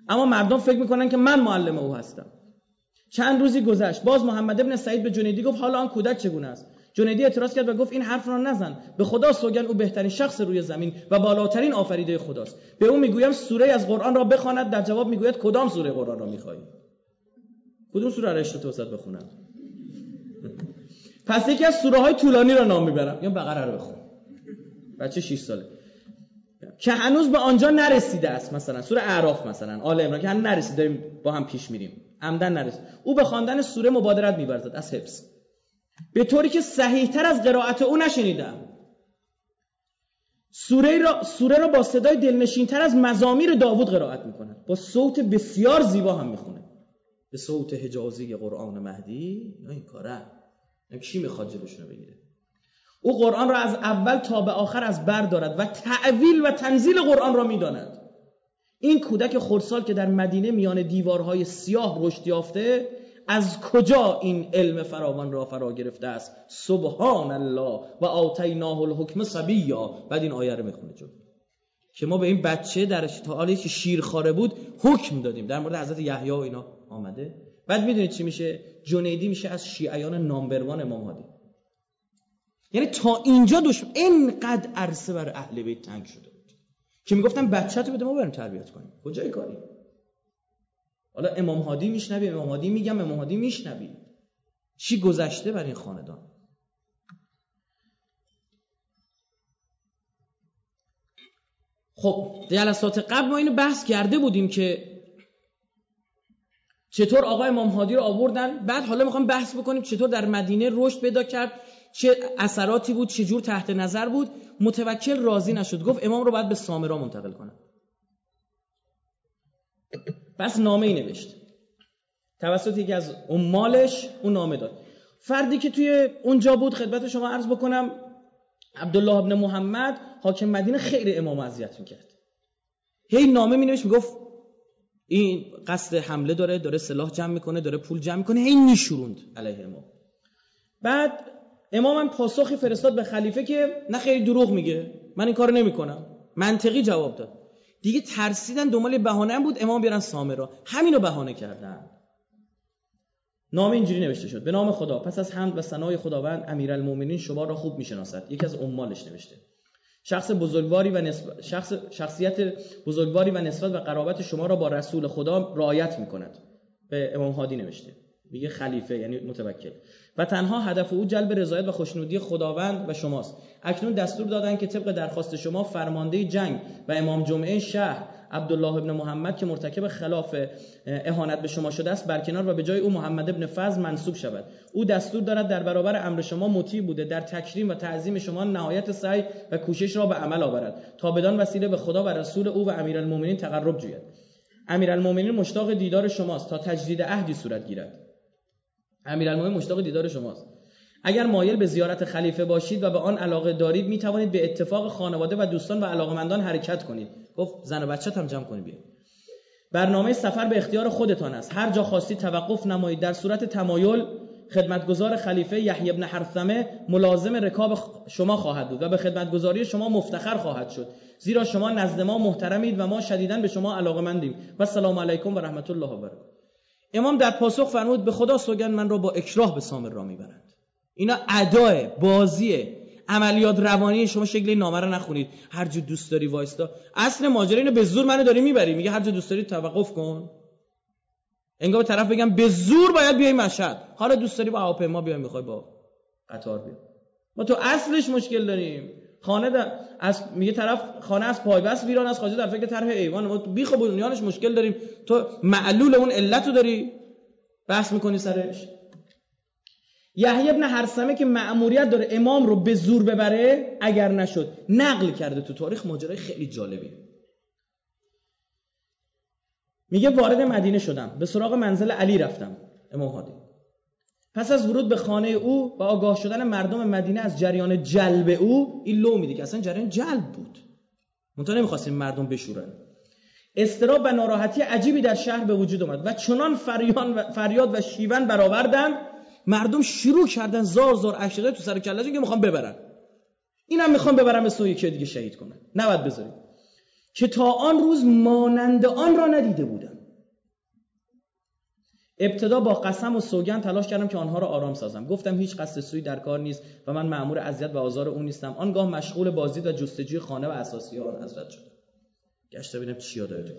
Speaker 1: اما مردم فکر می‌کنن که من معلم او هستم. چند روزی گذشت. باز محمد ابن سعید به جنیدی گفت حالا آن کودک چگونه است؟ جنیدی اعتراض کرد و گفت این حرف را نزن. به خدا سوگن او بهترین شخص روی زمین و بالاترین آفریده خداست. به او می‌گویم سوره از قرآن را بخواند. در جواب می‌گوید کدام سوره قرآن را می‌خواهی؟ کدوم سوره را اشتت وسط بخونم؟ پس یکی از سوره های طولانی را نام می‌برم. یا بقره رو بخون. بچه 6 ساله. که هنوز به آنجا نرسیده است مثلا. سوره اعراف مثلا. آل عمران. که هنوز نرسید داریم با هم پیش میریم. عمدن نرسید او به خواندن سوره مبادرت میبرزد از حفظ. به طوری که صحیحتر از قرائت او نشنیدم. سوره را, سوره را با صدای دلنشینتر از مزامیر داوود قرائت می‌کنه. با صوت بسیار زیبا هم می‌خونه. به صوت حجازی قرآن مهدی؟ یا این کاره. کی می‌خواد جلوشونو بگیره؟ او قرآن را از اول تا به آخر از بر دارد و تعویل و تنزیل قرآن را می‌داند. این کودک خردسال که در مدینه میان دیوارهای سیاه رشد یافته از کجا این علم فراوان را فرا گرفته است؟ سبحان الله و آتیناه الحکم صبیا. بعد این آیه رو می‌خونه جو که ما به این بچه در حالی که شیرخواره بود حکم دادیم. در مورد حضرت یحیی و اینا آمده. بعد می‌دونید چی میشه؟ جنیدی میشه از شیعیان نامبروان امام هادی. یعنی تا اینجا دشمن اینقدر عرصه بر اهل بیت تنگ شده بود. که می‌گفتن بچه تو بده ما بریم تربیت کنیم. کجای کاری؟ حالا امام هادی میشنوی امام هادی میگم امام هادی میشنوی. چی گذشته بر این خاندان؟ خب جلسات قبل ما اینو بحث کرده بودیم که چطور آقای امام هادی رو آوردن. بعد حالا می‌خوام بحث بکنیم چطور در مدینه رشد پیدا کرد چه اثراتی بود چه جور تحت نظر بود. متوکل راضی نشد گفت امام رو باید به سامرا منتقل کنم. پس نامه ای نوشت. توسط یکی از مالش اون نامه داد. فردی که توی اونجا بود خدمت شما عرض بکنم عبدالله ابن محمد حاکم مدینه خیلی امام اذیت می‌کرد. هی نامه می نوشت می‌گفت این قصد حمله داره داره سلاح جمع می‌کنه داره پول جمع می‌کنه هی نیشوروند علیه امام. بعد امام هم پاسخی فرستاد به خلیفه که نه خیلی دروغ میگه من این کارو نمی‌کنم. منطقی جواب داد. دیگه ترسیدن دنبال بهانه بود امام بیارن سامرا همینو بهانه کردن. نام اینجوری نوشته شد. به نام خدا. پس از حمد و ثنای خداوند امیرالمومنین شما را خوب می‌شناسد. یکی از عمالش نوشته. شخص بزرگواری و نسبت شخص شخصیت بزرگواری و نسبت و قرابت شما را با رسول خدا رعایت می‌کند. به امام هادی نوشته. میگه خلیفه یعنی متوکل. و تنها هدف او جلب رضایت و خوشنودی خداوند و شماست. اکنون دستور دادن که طبق درخواست شما فرمانده جنگ و امام جمعه شهر عبدالله ابن محمد که مرتکب خلاف اهانت به شما شده است برکنار و به جای او محمد ابن فضل منصوب شود. او دستور دارد در برابر امر شما مطیع بوده. در تکریم و تعظیم شما نهایت سعی و کوشش را به عمل آورد تا بدان وسیله به خدا و رسول او و امیرالمومنین تقرب جوید. امیرالمومنین مشتاق دیدار شماست تا تجدید عهدی صورت گیرد. امیرالمومنین مشتاق دیدار شماست. اگر مایل به زیارت خلیفه باشید و به آن علاقه دارید می توانید به اتفاق خانواده و دوستان و علاقمندان حرکت کنید. گفت زن و بچه هم جمع کنید بیاید برنامه سفر به اختیار خودتان است. هر جا خواستید توقف نمایید. در صورت تمایل خدمتگزار خلیفه یحیی بن حرثمه ملازم رکاب شما خواهد بود و به خدمتگزاری شما مفتخر خواهد شد. زیرا شما نزد ما محترمید و ما شدیدا به شما علاقمندیم و سلام علیکم و رحمت الله و برکاته. امام در پاسخ فرمود به خدا سوگند من را با اکراه به سامر را می‌برند. اینا اداه بازیه عملیات روانی شما شکل نامه رو نخونید. هر جو دوست داری وایستا. اصل ماجرا اینو به زور منو داری می‌بری. میگه هر جو دوست داری توقف کن. انگار به طرف بگم به زور باید بیای مشهد. حالا دوست داری با هواپیما بیای می‌خوای با قطار بیا ما تو اصلش مشکل داریم. خانه در از میگه طرف خانه از پایبست ویران از خواجه در فکر طرح ایوان. ما بیخ بنیانش مشکل داریم. تو معلول اون علت داری؟ بحث می‌کنی سرش. یحیی ابن حرسمه که مأموریت داره امام رو به زور ببره اگر نشد نقل کرده تو تاریخ ماجرای خیلی جالبی میگه وارد مدینه شدم به سراغ منزل علی رفتم امام هادی پس از ورود به خانه او و آگاه شدن مردم مدینه از جریان جلب او این لو میده که اصلا جریان جلب بود. منتها نمی‌خواستیم مردم بشورن. استراب و ناراحتی عجیبی در شهر به وجود اومد و چنان فریاد و شیون برآوردند مردم شروع کردن زار زار اشقه تو سر کلهشون که می‌خوان ببرن. اینم می‌خوان ببرن به سوی که دیگه شهید کنن. نباید بذارید که تا آن روز مانند آن را ندیده بودم. ابتدا با قسم و سوگند تلاش کردم که آنها را آرام سازم. گفتم هیچ قصد سوی در کار نیست و من مأمور اذیت و آزار او نیستم. آنگاه مشغول بازدید و جستجوی خانه و اساسی آن حضرت شدم. گشته ببینم چی یاد تو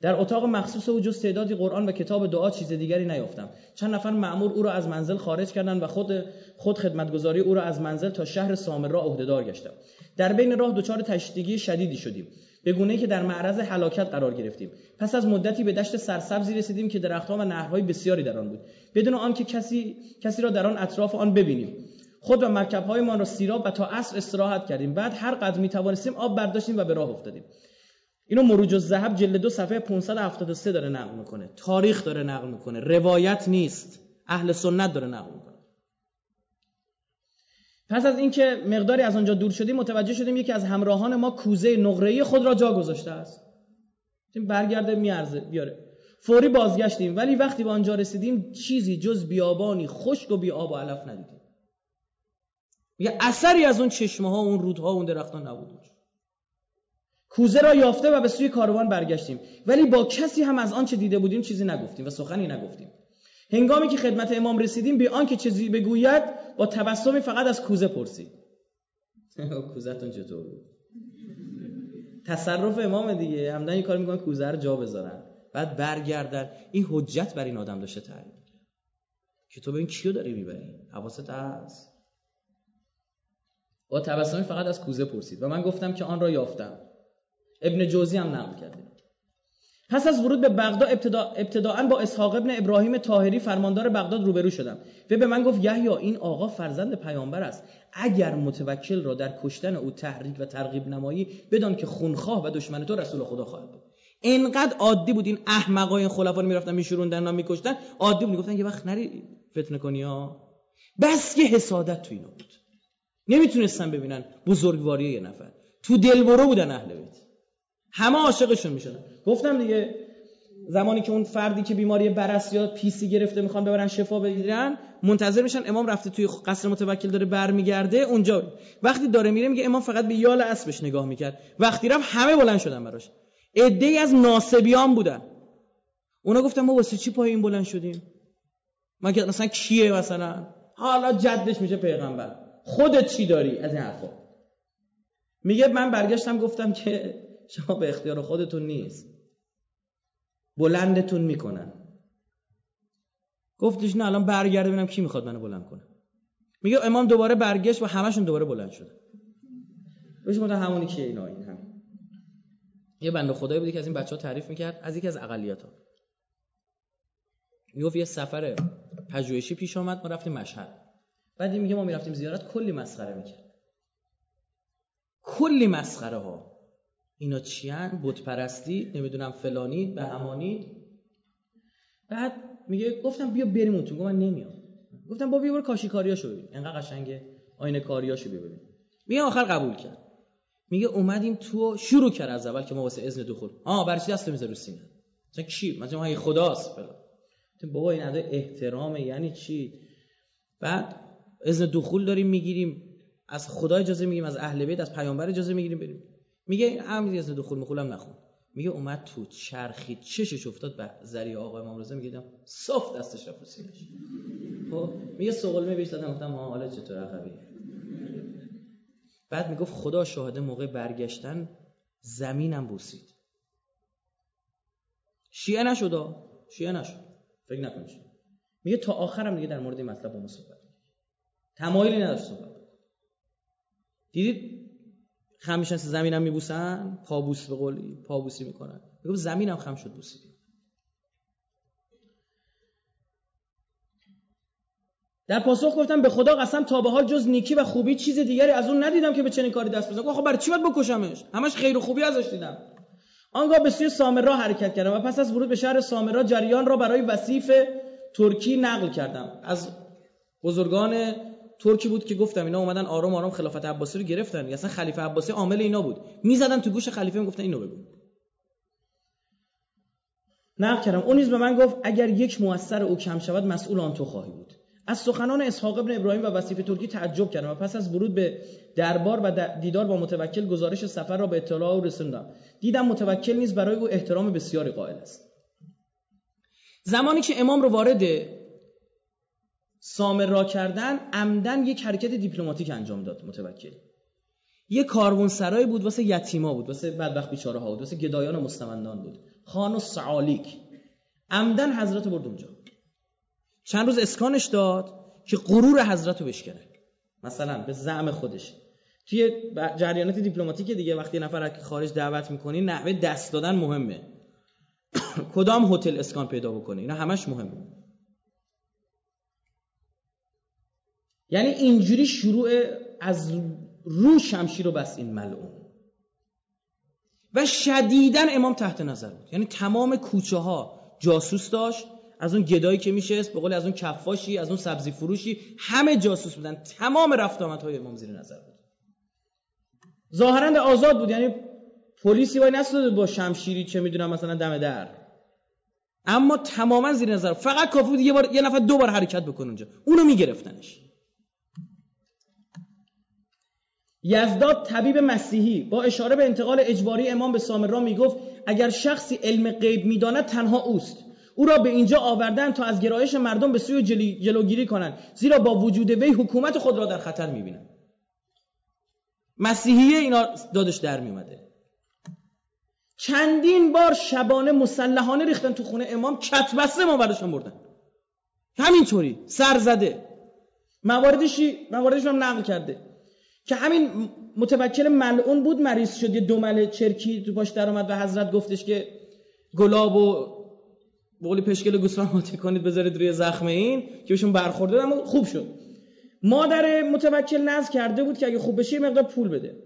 Speaker 1: در اتاق مخصوص او جز تعدادی قرآن و کتاب دعا چیز دیگری نیافتم. چند نفر مأمور او را از منزل خارج کردند و خود خود خدمتگذاری او را از منزل تا شهر سامرا عهدهدار گشتم. در بین راه دچار تشدیدگی شدیدی شدیم. به گونه‌ای که در معرض هلاکت قرار گرفتیم. پس از مدتی به دشت سرسبزی رسیدیم که درختها و نهرهای بسیاری در آن بود. بدون آنکه کسی کسی را در آن اطراف آن ببینیم. خود و مرکبهایمان را سیراب و تا عصر استراحت کردیم. بعد هر قدر می توانستیم آب برداشتیم و به راه افتادیم. اینو مروج الذهب جلد دو صفحه 573 داره نقل می‌کنه. تاریخ داره نقل می‌کنه. روایت نیست. اهل سنت داره نقل می‌کنه. پس از اینکه مقداری از آنجا دور شدیم متوجه شدیم یکی از همراهان ما کوزه نقره‌ای خود را جا گذاشته است. برگرده میارزه بیاره. فوری بازگشتیم ولی وقتی به آنجا رسیدیم چیزی جز بیابانی خشک و بی آب و علف ندیدیم. یه اثری از اون چشمه ها اون رودها اون درختان نبود. کوزه را یافته و به سوی کاروان برگشتیم. ولی با کسی هم از آنچه دیده بودیم چیزی نگفتیم و سخنی نگفتیم. هنگامی که خدمت امام رسیدیم به آنکه چیزی بگوید با تبسمی فقط از کوزه پرسید. کوزتون چطور بود؟ تصرف امام دیگه. همدن یه کار می‌کنن کوزه رو جا بذارن. بعد برگردن. این حجت بر این آدم داشته تعریف که تو به این کیو داری می‌بری؟ حواست هست. با تبسمی فقط از کوزه پرسید. و من گفتم که آن را یافتم. ابن جوزی هم نقل کرده. پس از ورود به بغداد ابتدا ابتداعا با اسحاق ابن ابراهیم طاهری فرماندار بغداد روبرو شدم. و به من گفت یحیی این آقا فرزند پیامبر است. اگر متوکل را در کشتن او تحریک و ترغیب نمایی بدان که خونخواه و دشمن تو رسول خدا خواهد بود. اینقدر عادی بود این احمقای خلفا می‌رفتن میشوروندن و میکشتن. عادی بود یه وقت نری فتنه کنی ها. بس که حسادت تو اینا بود. نمی‌تونستن ببینن بزرگواری یه نفر. تو دلبرو بودن اهل بیت. همه عاشقشون می‌شدن. گفتم دیگه زمانی که اون فردی که بیماری برس یا پیسی گرفته می‌خوان ببرن شفا بگیرن منتظر میشن امام رفته توی قصر متوکل داره برمیگرده اونجا. وقتی داره میره میگه امام فقط به یال اسبش نگاه می‌کرد. وقتی رفت همه بلند شدن براش. ای از ناسبیان بودن. اونا گفتن ما واسه چی پایین بلند شدیم؟ مگه مثلا کیه مثلا؟ حالا جدش میشه پیغمبر. خودت چی داری از این حرفا؟ میگه من برگشتم گفتم که شما به اختیار خودتون نیست. بلندتون می‌کنن. گفتش نه الان برگرده ببینم کی می‌خواد منو بلند کنه. میگه امام دوباره برگشت و همشون دوباره بلند شده بهش گفتن همونی کیه اینا این همین یه بنده خدایی بودی که از این بچه ها تعریف می‌کرد از یکی از اقلیت ها می‌گفت یه سفر پژوهشی پیش آمد ما رفتیم مشهد. بعد میگه ما می‌رفتیم زیارت کلی مسخره می‌کرد. کلی مسخره ها اینا چیان؟ بت پرستی نمی‌دونم فلانی؟ به همانی؟ بعد میگه گفتم بیا بریم اون تو. من نمیام. گفتم با بیا برو کاشی کاریاشو ببین. انقدر قشنگه. آینه کاریاشو ببین. میگه آخر قبول کرد. میگه اومدیم تو شروع کرد از اول که ما واسه اذن دخول. آ برای چی دست می‌ذاره سینه؟ مثلا کی؟ مثلا ما خداست فلان. بابا این ادا احترام یعنی چی؟ بعد اذن دخول داریم می‌گیریم. از خدا اجازه می‌گیریم از اهل بیت از پیامبر اجازه می‌گیریم بریم. میگه امری از دخول مخولم نخون. میگه اومد تو چرخی چشش افتاد به ذریع آقا امام رضا میگه صاف دستش رفت سینش. خب میگه سوال بهش دادم گفتم ها حالا چطور عقبی بعد می‌گفت خدا شاهده موقع برگشتن زمینم بوسید شیعه نشد شیعه نشد. فکر نکنید میگه تا آخرم دیگه در مورد این مطلب با ما صحبت تمایلی نداشت صحبت دیدید خمیشن زمینم میبوسن پابوس به قولی پابوسی می‌کنن. میگم زمینم خم شد بوسید در پاسخ گفتم به خدا قسم تا به حال جز نیکی و خوبی چیز دیگری از اون ندیدم که به چنین کاری دست بزنم. خب برای چی باید بکشمش؟ همش خیر و خوبی ازش دیدم. آنگاه به سوی سامرا حرکت کردم و پس از ورود به شهر سامرا جریان را برای وصیف ترکی نقل کردم. از بزرگان ترکی بود که گفتم اینا اومدن آرام آرام خلافت عباسی رو گرفتن. اصلا خلیفه عباسی عامل اینا بود. می‌زدن تو گوش خلیفه می‌گفتن اینو بگو. نقل کردم. اون نیز به من گفت اگر یک موثر او کم شود مسئول آن تو خواهی بود. از سخنان اسحاق ابن ابراهیم و وصیف ترکی تعجب کردم و پس از ورود به دربار و دیدار با متوکل گزارش سفر را به اطلاع او رسوندم. دیدم متوکل نیز برای او احترام بسیاری قائل است. زمانی که امام رو وارد سامر را کردن عمدن یک حرکت دیپلماتیک انجام داد متوکل. یه کاروان سرای بود واسه یتیما بود واسه بدبخت بیچاره ها بود واسه گدایان و مستمندان بود. خان و سعالیک. عمدن حضرت برد اونجا. چند روز اسکانش داد که غرور حضرت رو بشکنه. مثلا به زعم خودش. توی جریانات دیپلماتیک دیگه وقتی نفر که خارج دعوت می‌کنی نحوه دست دادن مهمه. کدام هتل اسکان پیدا بکنه؟ اینا همش مهمه. یعنی اینجوری شروع از رو شمشیر رو بس این ملعون. و شدیدن امام تحت نظر بود. یعنی تمام کوچه ها جاسوس داشت. از اون گدایی که میشه به قول از اون کفاشی از اون سبزی فروشی همه جاسوس بودن. تمام رفت های امام زیر نظر بود. ظاهرا آزاد بود. یعنی پلیسی وای نستاده با شمشیری چه می‌دونم مثلا دم در. اما تماما زیر نظر. فقط کافی بود یه بار یه نفر دو بار حرکت بکنه اونجا. اونو میگرفتنش. یزداد طبیب مسیحی با اشاره به انتقال اجباری امام به سامرا می‌گفت اگر شخصی علم غیب می‌داند تنها اوست. او را به اینجا آوردن تا از گرایش مردم به سوی جلوگیری کنند زیرا با وجود وی حکومت خود را در خطر می‌بینند. مسیحیه اینا دادش در میومده چندین بار شبانه مسلحانه ریختن تو خونه امام کتبسته ما برداشتن بردن. همینطوری سر زده. مواردشی مواردش هم نقل کرده. که همین متوکل ملعون بود مریض شد یه دومل چرکی تو پاش در اومد و حضرت گفتش که گلاب و بقولی پشکل گوسفند ماته کنید بذارید روی زخم این که بهشون برخورده اما خوب شد. مادر متوکل نزد کرده بود که اگه خوب بشه مقدار پول بده.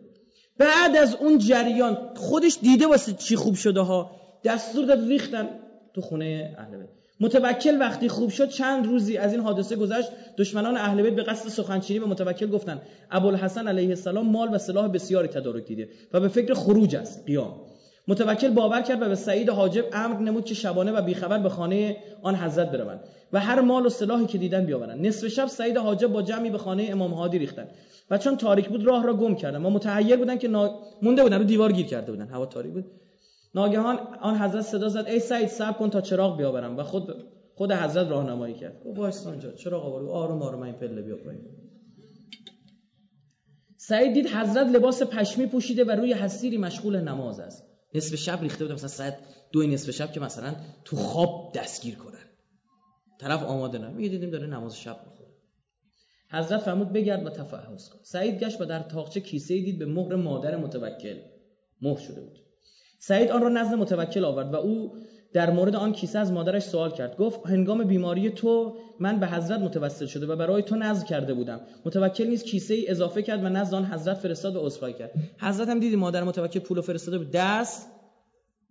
Speaker 1: بعد از اون جریان خودش دیده واسه چی خوب شده ها. دستور داد ریختن تو خونه اهل متوکل وقتی خوب شد چند روزی از این حادثه گذشت دشمنان اهل بیت به قصد سخنچینی به متوکل گفتن. ابوالحسن علیه السلام مال و سلاح بسیاری تدارک دیده و به فکر خروج است قیام. متوکل باور کرد و به سعید حاجب امر نمود که شبانه و بیخبر به خانه آن حضرت بروند و هر مال و سلاحی که دیدن بیاورند. نصف شب سعید حاجب با جمعی به خانه امام هادی ریختند و چون تاریک بود راه را گم کردن ما متحیر بودن که مونده بودن رو دیوار گیر کرده بودن هوا تاریک بود. ناگهان آن حضرت صدا زد ای سعید صبر کن تا چراغ بیاورم. و خود خود حضرت راهنمایی کرد. گفت وایس اونجا چراغ آورو آروم آروم این پله بیا پایین. سعید دید حضرت لباس پشمی پوشیده و روی حصیری مشغول نماز است. نصف شب ریخته بود مثلا ساعت دو نصف شب که مثلا تو خواب دستگیر کنن. طرف آماده نه. میگه دیدیم داره نماز شب می‌خونه حضرت فرمود بگرد و تفحص کن. سعید گشت و در تاقچه کیسه دید به مهر مادر متوکل. مهر شده بود. سعید آن را نزد متوکل آورد و او در مورد آن کیسه از مادرش سوال کرد. گفت هنگام بیماری تو من به حضرت متوسل شده و برای تو نزد کرده بودم. متوکل نیست کیسه ای اضافه کرد و نزد آن حضرت فرستاد و عذرخواهی کرد. حضرت هم دیدی مادر متوکل پول فرستاده بود؟ دست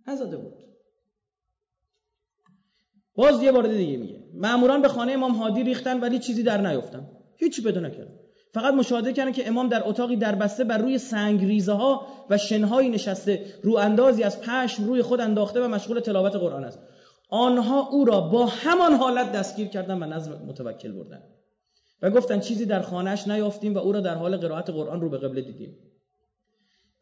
Speaker 1: نزده بود. باز یه بار دیگه میگه ماموران به خانه امام هادی ریختن ولی چیزی در نیافتن. هیچی پیدا نکردن. فقط مشاهده کردن که امام در اتاقی در بسته بر روی سنگ ریزه ها و شنهایی نشسته رو اندازی از پشم روی خود انداخته و مشغول تلاوت قرآن است. آنها او را با همان حالت دستگیر کردن و نظم متوکل بردن و گفتن چیزی در خانهش نیافتیم و او را در حال قرائت قرآن رو به قبله دیدیم.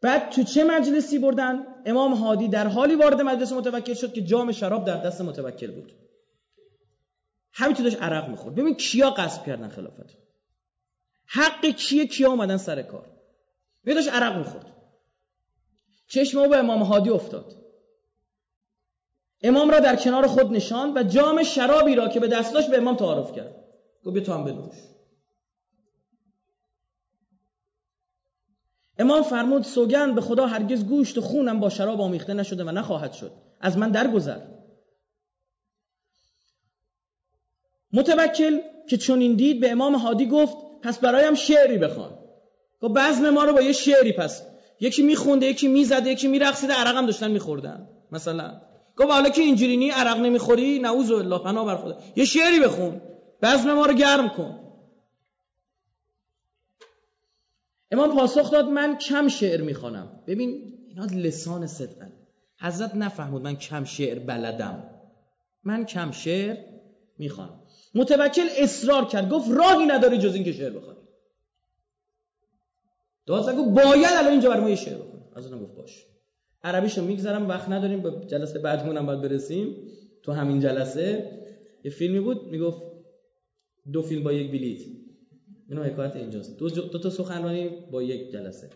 Speaker 1: بعد تو چه مجلسی بردن امام هادی در حالی وارد مجلس متوکل شد که جام شراب در دست متوکل بود. همین داشت عرق می‌خورد. ببین کیا قصب کردن خلافت. حق کیه کیا اومدن سر کار؟ داشت عرق می‌خورد. چشم او به امام هادی افتاد. امام را در کنار خود نشاند و جام شرابی را که به دست داشت به امام تعارف کرد. گفت تو هم بنوش. امام فرمود سوگند به خدا هرگز گوشت و خونم با شراب آمیخته نشده و نخواهد شد. از من درگذر. متوکل که چون این دید به امام هادی گفت پس برایم شعری بخوان. گفت بزم ما رو با یه شعری پس یکی میخونده یکی می‌زده یکی میرقصیده عرقم داشتن میخوردن مثلا. گفت حالا که اینجوری نی عرق نمی‌خوری؟ نعوذ بالله پناه بر خدا. یه شعری بخون. بزم ما رو گرم کن. امام پاسخ داد من کم شعر می‌خوانم. ببین اینا لسان صدقن. حضرت نفهمود من کم شعر بلدم. من کم شعر می‌خوانم. متوکل اصرار کرد. گفت راهی نداری جز اینکه شعر بخوانی داد گفت باید الان اینجا برای ما یه شعر بخونی از اون گفت باش. عربیشو میگذرم وقت نداریم به جلسه بعدمون هم باید برسیم. تو همین جلسه یه فیلمی بود می‌گفت دو فیلم با یک بلیت. اینو حکایت اینجاست. دو, دو تا سخنرانی با یک جلسه.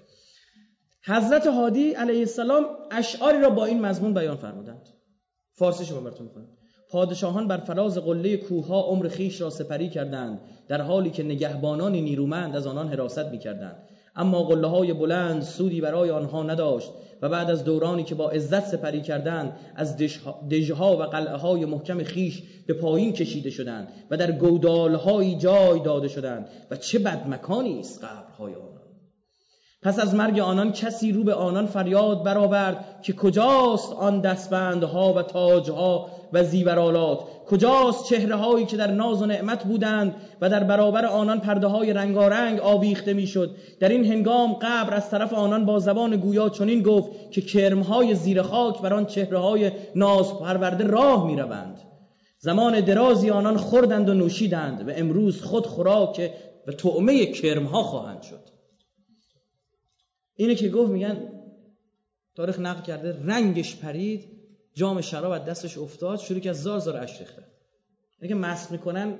Speaker 1: حضرت هادی علیه السلام اشعاری را با این مضمون بیان فرمودند. فارسیشو براتون می‌خونم. پادشاهان بر فراز قله کوها عمر خیش را سپری کردند در حالی که نگهبانان نیرومند از آنان حراست می‌کردند. اما قله های بلند سودی برای آنها نداشت و بعد از دورانی که با عزت سپری کردند از دژها و قلعه های محکم خیش به پایین کشیده شدند و در گودالهایی جای داده شدند. و چه بدمکانی است قبرهای آنان! پس از مرگ آنان کسی رو به آنان فریاد برآورد که کجاست آن دستبندها و تاجها و زیورالات؟ کجاست چهره هایی که در ناز و نعمت بودند و در برابر آنان پرده های رنگارنگ آویخته می‌شد؟ در این هنگام قبر از طرف آنان با زبان گویا چنین گفت که کرمهای زیر خاک بر آن چهره های ناز پرورده راه می‌روند. زمان درازی آنان خوردند و نوشیدند و امروز خود خوراک و طعمه کرمها خواهند شد. اینه که گفت میگن تاریخ نقل کرده رنگش پرید جام شراب از دستش افتاد شروع که از زار زار اش ریختن. اینه که مست می‌کنن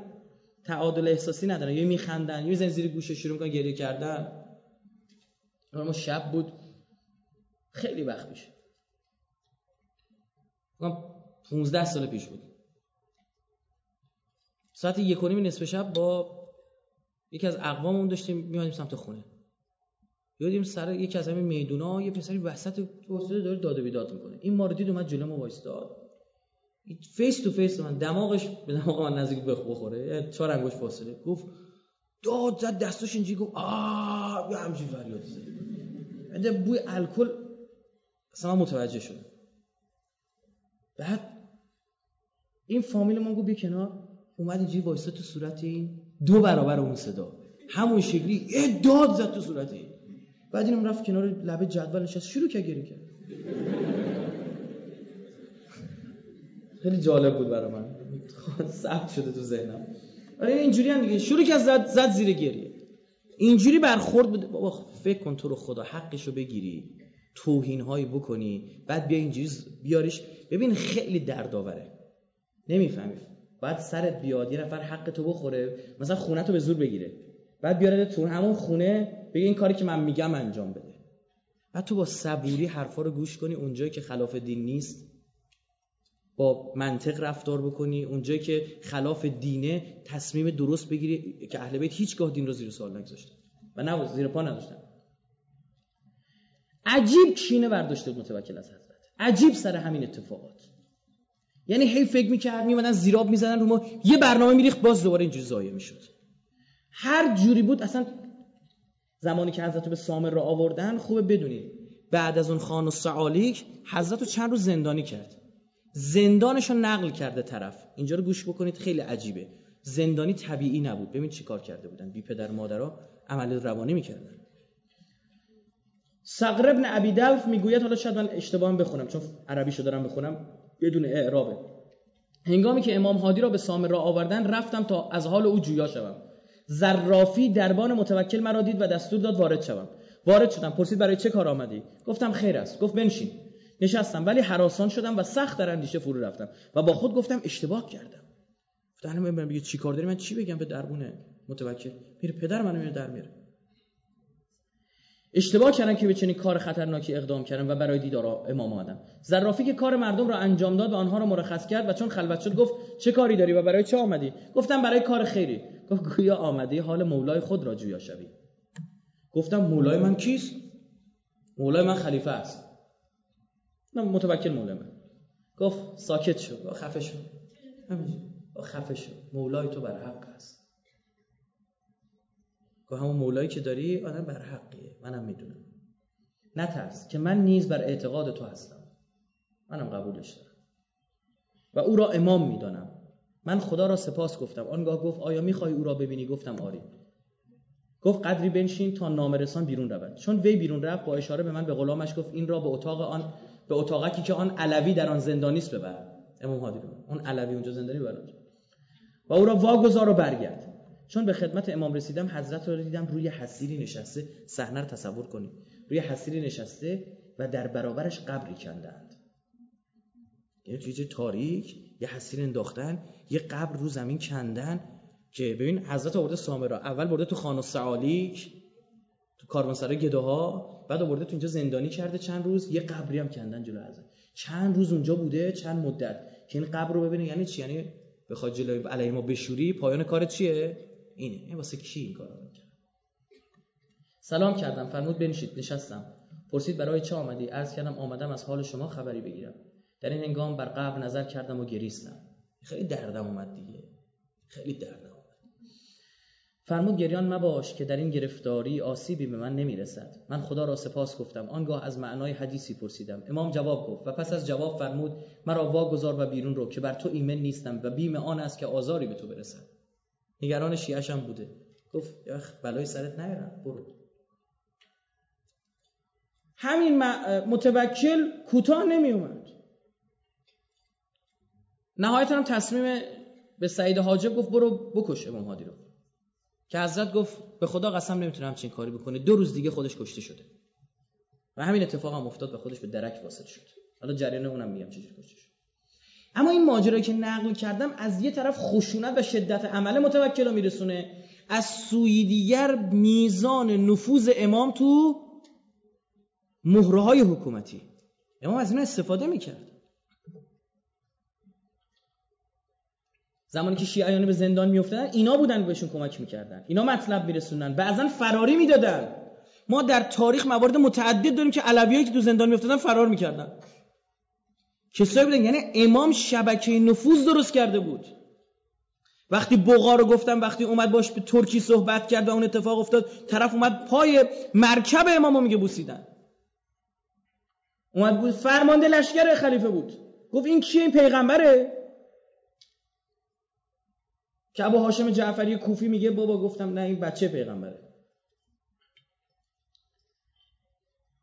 Speaker 1: تعادل احساسی ندارن. یا میخندن یا زیر گوشه شروع می‌کنن گریه کردن. ما شب بود. خیلی وقت پیش. 15 سال پیش بود. ساعت یک و نصف شب با یکی از اقواممون داشتیم میادیم سمت خونه. یادیم سر یکی از همین میدونا یه پسری وسط واسطه داره داد و بیداد می‌کنه. این ما رو دید اومد جلو ما وایستاد face to face من دماغش به دماغ من نزدیک بخوره. چهار انگوش فاصله. گفت داد زد دستش اینجوری گفت آ همچین فریاد زد بوی الکل اصلا متوجه شد بعد این فامیل ما گفت بیا کنار. اومد اینجوری وایستاد تو صورت این دو برابر اون صدا. همون شکلی یه داد زد تو صورت این. بعد اینم رفت کنار لبه جدول نشست. شروع کرد گریه کرد. خیلی جالب بود برای من. ثبت شده تو ذهنم. آره اینجوری هم دیگه. شروع کرد زد زد زیر گریه. اینجوری برخورد بود. بابا فکر کن تو رو خدا حقشو بگیری توهین هایی بکنی بعد بیا اینجوری بیاریش. ببین خیلی دردآوره. نمی‌فهمی. بعد سرت بیاد یه نفر حق تو بخوره مثلا خونه تو به زور بگیره. بعد بیاره تو همون خونه بگه این کاری که من میگم انجام بده. بعد تو با صبوری حرفا رو گوش کنی اونجایی که خلاف دین نیست با منطق رفتار بکنی اونجایی که خلاف دینه تصمیم درست بگیری که اهل بیت هیچگاه دین رو زیر سوال نگذاشتن. و نه زیر پا نداشتن عجیب کینه برداشته متوکل از حضرت. عجیب سر همین اتفاقات. یعنی هی فکر می‌کرد میمدن زیراب می‌زنن رو ما یه برنامه میریخت باز دوباره اینجوری زایه می‌شد. هر جوری بود اصلا زمانی که حضرت به سامر را آوردن خوبه بدونید بعد از اون خان و سعالیک حضرت رو چند روز زندانی کرد. زندانش رو نقل کرده طرف. اینجا رو گوش بکنید خیلی عجیبه. زندانی طبیعی نبود. ببین چی کار کرده بودن. بی پدر مادرها عمل روانی می‌کردن. سقر ابن عبی دلف می‌گوید حالا شاید من اشتباه بخونم چون عربی شو دارم بخونم. بدون اعرابه. هنگامی که امام هادی را به سامر را آوردن رفتم تا از حال او جویا شوم. زرافی دربان متوکل مرا دید و دستور داد وارد شوم. وارد شدم. پرسید برای چه کار آمدی؟ گفتم خیر است. گفت بنشین. نشستم. ولی حراسان شدم و سخت در اندیشه فرو رفتم و با خود گفتم اشتباه کردم. گفتم من چی کار داری؟ من چی بگم به دربونه متوکل؟ میره پدر منو میره در میره اشتباه کردن که به چنین کار خطرناکی اقدام کردم و برای دیدار امام آمدم زرافی که کار مردم را انجام داد و آنها را مرخص کرد و چون خلوت شد گفت چه کاری داری و برای چه آمدی؟ گفتم برای کار خیری. گفت گویا آمده حال مولای خود را جویا شوی. گفتم مولای من کیست؟ مولای من خلیفه است. من متوکل مولای من. گفت ساکت شو. خفه شو. خفه شو مولای تو بر حق است. گفت همون مولایی که داری آدم بر حقیه. منم می‌دونم. نترس که من نیز بر اعتقاد تو هستم. منم قبولش دارم. و او را امام می‌دانم. من خدا را سپاس گفتم. آنگاه گفت آیا می‌خوای او را ببینی؟ گفتم آری گفت قدری بنشین تا نامرسان بیرون رود. چون وی بیرون رفت با اشاره به من به غلامش گفت این را به اتاق آن به اتاقکی که آن علوی در آن زندانیست ببر. امام هادی اون علوی اونجا زندانی ببر و او را واگذار و برگرد. چون به خدمت امام رسیدم حضرت رو دیدم روی حسیری نشسته صحنه رو تصور کنید. روی حسیری نشسته و در برابرش قبری کندند. یعنی توی تاریک یه حسیر انداختن یه قبر رو زمین کندن که ببین حضرت آورده سامرا اول برده تو خان و سعالیک تو کاروانسرای گداها بعد آورده تو اینجا زندانی کرده چند روز یه قبری هم کندن جلو حضرت. چند روز اونجا بوده چند مدت. که این قبر رو ببینه یعنی چی؟ یعنی بخواد جلوی علیه ما بشوری پایان کار چیه؟ اینه. این واسه کی این کارو می‌کنه؟ سلام کردم. فرمود بنشید نشستم. پرسید برای چه آمدی؟ عرض کردم آمدم از حال شما خبری بگیرم. در این هنگام بر قبر نظر کردم و گریستم. خیلی دردم اومد دیگه. خیلی دردم اومد. فرمود گریان مباش که در این گرفتاری آسیبی به من نمی‌رسد. من خدا را سپاس گفتم. آنگاه از معنای حدیثی پرسیدم. امام جواب گفت و پس از جواب فرمود مرا واگذار و بیرون رو که بر تو ایمن نیستم و بیم آن است که آزاری به تو برسد. نگران شیعش هم بوده. گفت بلای سرت نیارم برو. همین متوکل کوتاه نمی اومد نهایتا هم تصمیم به سعید حاجب گفت برو بکش امام هادی رو. که حضرت گفت به خدا قسم نمی‌تونم چین کاری بکنه دو روز دیگه خودش کشته شده. و همین اتفاق هم افتاد و خودش به درک واسط شد. حالا جریان اونم میگم چجوری کشته شد. اما این ماجرایی که نقل کردم از یه طرف خشونت و شدت عمل متوکل رو میرسونه. از سوی دیگر میزان نفوذ امام تو مهره های حکومتی. امام از اینا استفاده می‌کرد. زمانی که شیعیان به زندان میافتادن اینا بودن بهشون کمک می‌کردن. اینا مطلب میرسوندن. بعضا فراری می‌دادن. ما در تاریخ موارد متعدد داریم که علویایی که تو زندان میافتادن فرار می‌کردن. کسایی بودن یعنی امام شبکه نفوذ درست کرده بود. وقتی بوغا رو گفتم وقتی اومد باش به ترکی صحبت کرد و اون اتفاق افتاد طرف اومد پای مرکب امامو میگه بوسیدن. اومد بود فرمانده لشکر خلیفه بود. گفت این کیه؟ این پیغمبره؟ که ابو هاشم جعفری کوفی میگه بابا گفتم نه این بچه پیغمبره.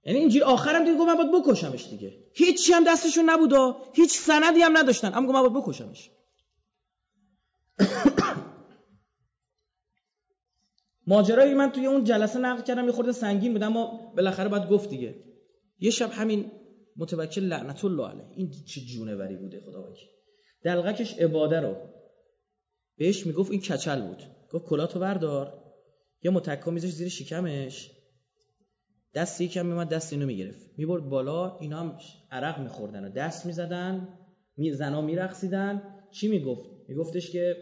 Speaker 1: یعنی اینجوری آخرم دیگه گفت من باید بکشمش دیگه. هیچی هم دستشون نبودا هیچ سندی هم نداشتن. اما گفت من باید بکشمش. ماجرایی من توی اون جلسه نقل کردم یه خورده سنگین بود اما بالاخره باید گفت دیگه. یه شب همین متوکل لعنت الله علیه. این چه جونوری بوده خدا وکیل. دلغکش عباده رو بهش می‌گفت این کچل بود. گفت کلاتو بردار. یه متکا میذاش زیر شکمش. دست یکم میومد دست اینو می‌گرفت. می‌برد بالا اینا هم عرق میخوردن و دست می‌زدن می زنا میرقصیدن. چی می‌گفت؟ میگفتش که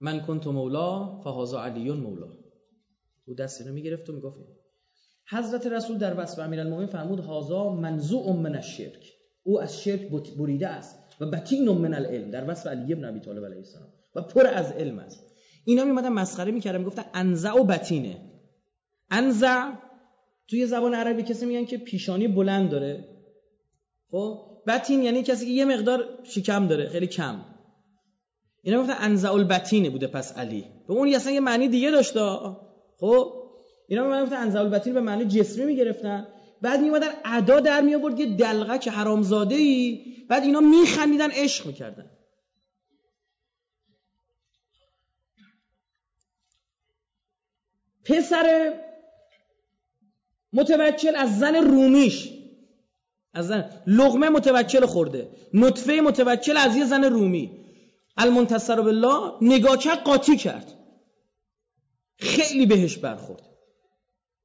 Speaker 1: من کنت مولا فهازا علیون مولا. او دست اینو می‌گرفت و می‌گفت حضرت رسول در وصف امیرالمومنین فرمود هازا منزوع من الشرک. او از شرک بریده است و بتین من العلم. در وصف علی ابن ابی طالب علیه السلام. و پر از علم است. اینا میمدن مسخره می‌کردن می‌گفتن انزع و بتینه انزع. توی زبان عربی کسی میگن که پیشانی بلند داره. خب؟ بتین یعنی کسی که یه مقدار شکم داره خیلی کم. اینا می‌گفتن انزع البتینه بوده پس علی. به اون اصلا یه معنی دیگه داشته خب؟ اینا می‌گفتن انزع البتین به معنی جسمی می‌گرفتن. بعد میومدن ادا در می آورد یه دلغک حرامزاده ای بعد اینا میخندیدن عشق می‌کردن. پسر متوکل از زن رومیش. از زن لغمه متوکل خورده. نطفه متوکل از یه زن رومی. المنتصر بالله نگاه کرد قاطی کرد. خیلی بهش برخورد.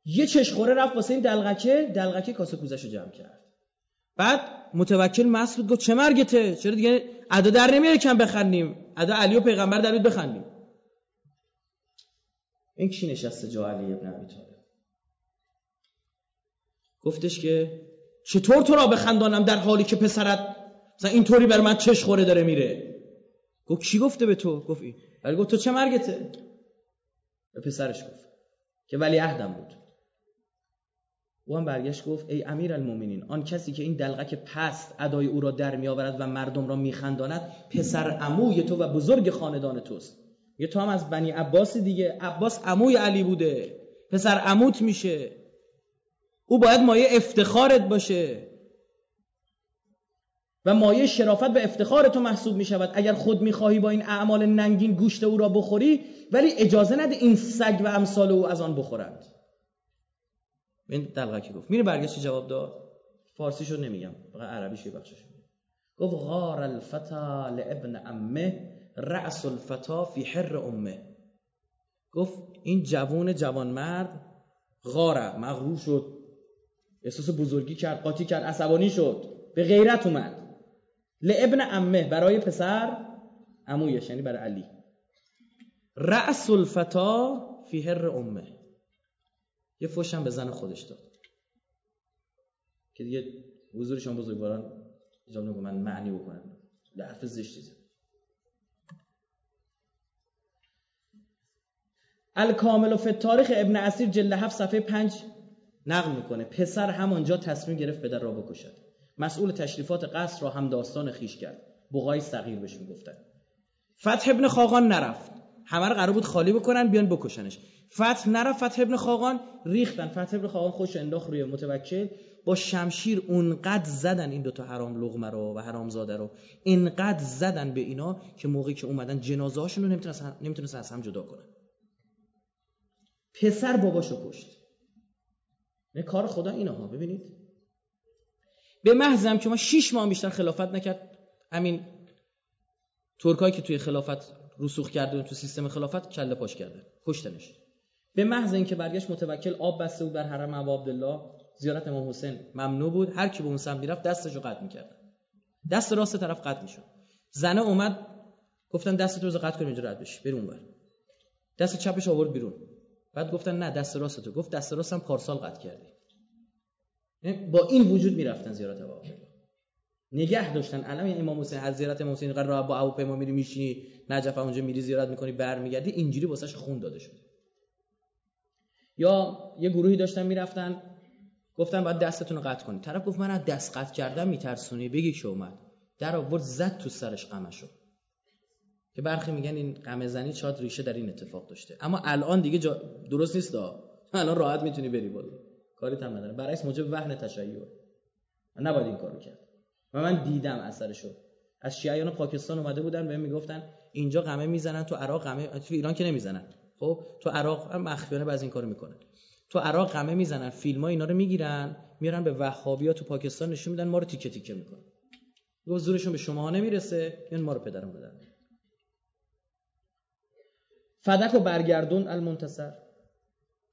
Speaker 1: یه چشخوره رفت واسه این دلغکه دلغکه کاسه کوزش رو جمع کرد. بعد متوکل مسعود گفت چه مرگته؟ چرا دیگه ادا در نمیاره کم بخندیم؟ ادا علی و پیغمبر در بخندیم. این کی نشسته؟ جا علی ابن ابی گفتش که چطور تو را بخندانم در حالی که پسرت مثلا اینطوری بر من چش خوره داره میره؟ گفت کی گفته به تو؟ گفت ولی گفت تو چه مرگته؟ به پسرش گفت که ولی عهدم بود. او هم برگشت گفت ای امیر المومنین آن کسی که این دلغک پست ادای او را در می آورد و مردم را میخنداند پسر عموی تو و بزرگ خاندان توست. یه تو هم از بنی عباس دیگه. عباس عموی علی بوده. پسر عموت میشه. او باید مایه افتخارت باشه. و مایه شرافت به افتخار تو محسوب می شود اگر خود می‌خواهی با این اعمال ننگین گوشت او را بخوری ولی اجازه نده این سگ و امثال او از آن بخورند. این دلغکی گفت. میره برگشت جواب داد؟ فارسی شد نمیگم. فقط عربیش یه بخشش گفت غار الفتا لابن امه رأس الفتا فی حر امه. گفت این جوون جوان مرد غاره مغرور شد. احساس بزرگی کرد قاطی کرد عصبانی شد. به غیرت اومد. لابن امه برای پسر عمویش یعنی برای علی. رأس الفتا فی حر امه. یه فوشم به زن خودش داد. که دیگه حضورشان بزرگواران اجازه نگو من معنی بکنم. حرف زشتی زد الکامل و تاریخ ابن اسیر جلد 7 صفحه 5 نقل می‌کنه. پسر همانجا تصمیم گرفت پدر را بکشد. مسئول تشریفات قصر را هم داستان خیش کرد. بغای صغیر بهش می‌گفتن. فتح ابن خاقان نرفت. همه رو قرار بود خالی بکنن بیان بکشنش. فتح نرفت فتح ابن خاقان ریختن. فتح ابن خاقان خوش انداخت روی متوکل. با شمشیر اونقدر زدن این دوتا حرام لغمه رو و حرام زاده رو. اینقدر زدن به اینا که موقعی که اومدن جنازه هاشون رو نمی‌تونستن از هم جدا کنن. پسر باباشو کشت. نه کار خدا اینها ببینید. به محضم که ما 6 ماه بیشتر خلافت نکرد همین ترکایی که توی خلافت رسوخ کرده تو سیستم خلافت کله پاش کرده کشتنش. به محض اینکه برگشت متوکل آب بسته بود بر حرم ابو عبدالله زیارت امام حسین ممنوع بود هر کی به اون سمت می‌رفت دستشو قطع می‌کرد. دست راست طرف قطع می‌شد. زنه اومد گفتن دست تو قطع کن اینجا رد بشی برو اونور. دست چپش آورد بیرون. بعد گفتن نه دست راست تو گفت دست راستم پارسال قطع کردی. با این وجود می‌رفتن زیارت ابو نگه داشتن. علم امام حسین از زیارت امام حسین قرار با ابو میری میشینی نجف اونجا میری زیارت می‌کنی برمیگردی. اینجوری واسش خون داده شده. یا یه گروهی داشتن می‌رفتن گفتن باید دستتون رو قطع کنید طرف گفت من از دست قطع کردم میترسونی. بگی که اومد. در آورد زد تو سرش قمشو که برخی میگن این قمه زنی چاد ریشه در این اتفاق داشته. اما الان دیگه جا... درست نیست الان راحت می‌تونی بری بالا. کاری تم نداره برعکس موجب وهن تشیع. نباید این کارو کرد. و من دیدم اثرشو. از شیعیان پاکستان اومده بودن بهم می‌گفتن اینجا قمه می‌زنن تو عراق قمه تو ایران که نمی‌زنن. خب؟ تو عراق مخفیانه بعضی این کارو می‌کنن. تو عراق قمه می‌زنن فیلم ها اینا رو می‌گیرن میارن به وهابیا تو پاکستان نشون میدن ما رو تیکه تیکه می‌کنن. گفت زورشون به شما نمی‌رسه یعنی ما رو پدرم بدن فدک و برگردون المنتصر.